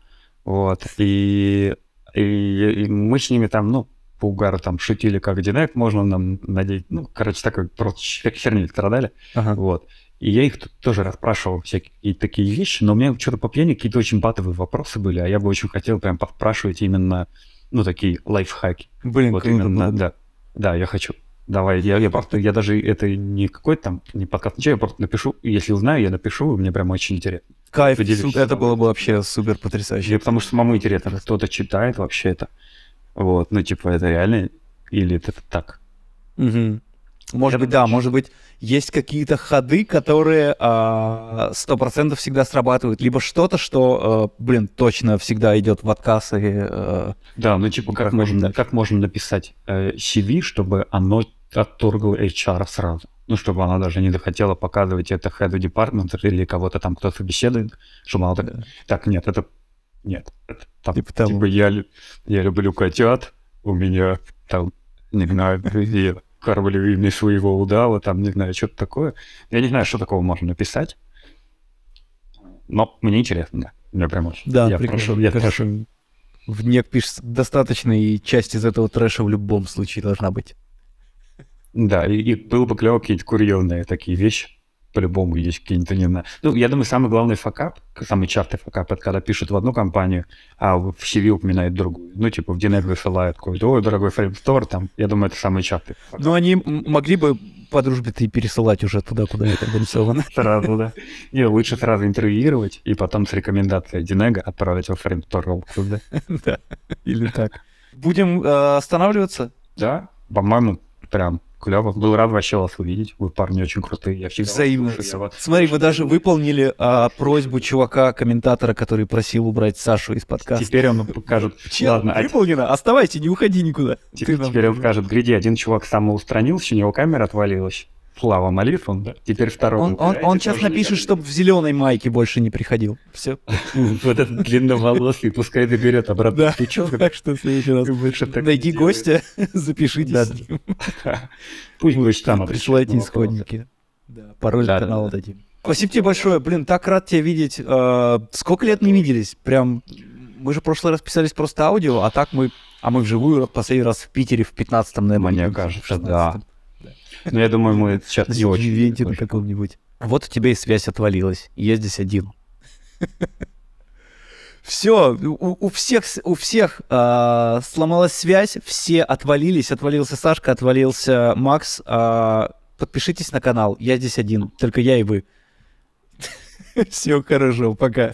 Вот. И, и- и мы с ними там, ну, по угару там шутили, как Динек можно нам надеть. Ну, короче, такой просто херни страдали. Ага. Вот. И я их тут тоже расспрашивал всякие такие вещи, но у меня что-то по пьяни какие-то очень батовые вопросы были, а я бы очень хотел прям поспрашивать именно, ну, такие лайфхаки. Блин, Вот именно, да. Да, я хочу. Давай, я, я просто, я даже, это не какой-то там, не подкаст, ничего, я просто напишу, если узнаю, я напишу, и мне прям очень интересно. Кайф, Поделюсь это было бы вообще супер потрясающе. потому что самому интересно, кто-то читает вообще это. Вот, ну, типа, это реально, или это так. Мгм. Может Я быть, думаю, да, может быть, есть какие-то ходы, которые а, сто процентов всегда срабатывают, либо что-то, что, а, блин, точно всегда идет в отказ и а, Да, ну, типа, как, можно, дальше. как можно написать э, CV, чтобы оно отторгло HR сразу? Ну, чтобы она даже не захотела показывать это head департамента или кого-то там, кто собеседует, чтобы она так, так, нет, это, нет, это там, Типа того. типа, я, я люблю котят, у меня там, не знаю, я кормлю ими своего удава, там, не знаю, что-то такое. Я не знаю, что такого можно написать, но мне интересно, да. Мне прям очень. Да, я прошу, я прошу. В НЕК пишется достаточно, и часть из этого трэша в любом случае должна быть. Да, и, и было бы клево какие-то курьезные такие вещи. По-любому есть какие-то, не знаю. Ну, я думаю, самый главный fuckup, самый частый fuckup, это когда пишут в одну компанию, а в CV упоминают другую. Ну, типа, в DNEG высылают какой-то, ой, дорогой Framestore, там, я думаю, это самый частый fuckup. Но они могли бы по дружбе-то и пересылать уже туда, куда это нарисовано. Сразу, да. Не, лучше сразу интервьюировать и потом с рекомендацией DNEG а отправить во Framestore. Да. [LAUGHS] Да, или так. Будем э, останавливаться? да, по-моему, прям клево. Был рад вообще вас увидеть. Вы парни очень крутые. Я всегда Взаимно. слушаю, я вас- Смотри, мы даже выполнили а, просьбу чувака, комментатора, который просил убрать Сашу из подкаста. Теперь он покажет. [LAUGHS] Чел, Ладно, а выполнено. Оставайся, не уходи никуда. Теперь он скажет, гляди, один чувак самоустранился, у него камера отвалилась. Слава молитвам, да? Теперь второй. Он, он, он сейчас напишет, чтобы в зеленой майке больше не приходил. Все. [LAUGHS] Вот этот длинноволосый, пускай доберет обратно. Да. [LAUGHS] Так что в следующий раз найди гостя, [LAUGHS] запишитесь. Пусть будет там. Присылайте исходники. Да, пароль канала да. дадим. Спасибо тебе большое. Блин, так рад тебя видеть. Э, Сколько лет не виделись? Прям мы же в прошлый раз писались просто аудио, а так мы... А мы вживую последний раз в Питере в 15-м, наверное. Мне кажется, в 16-м. да. Но я думаю, мы сейчас не очень. ивенте на каком-нибудь. Вот у тебя и связь отвалилась. Я здесь один. Все, у, у всех, у всех а, сломалась связь, все отвалились, отвалился Сашка, отвалился Макс. А, подпишитесь на канал, я здесь один, только я и вы. [LAUGHS] Все хорошо, пока.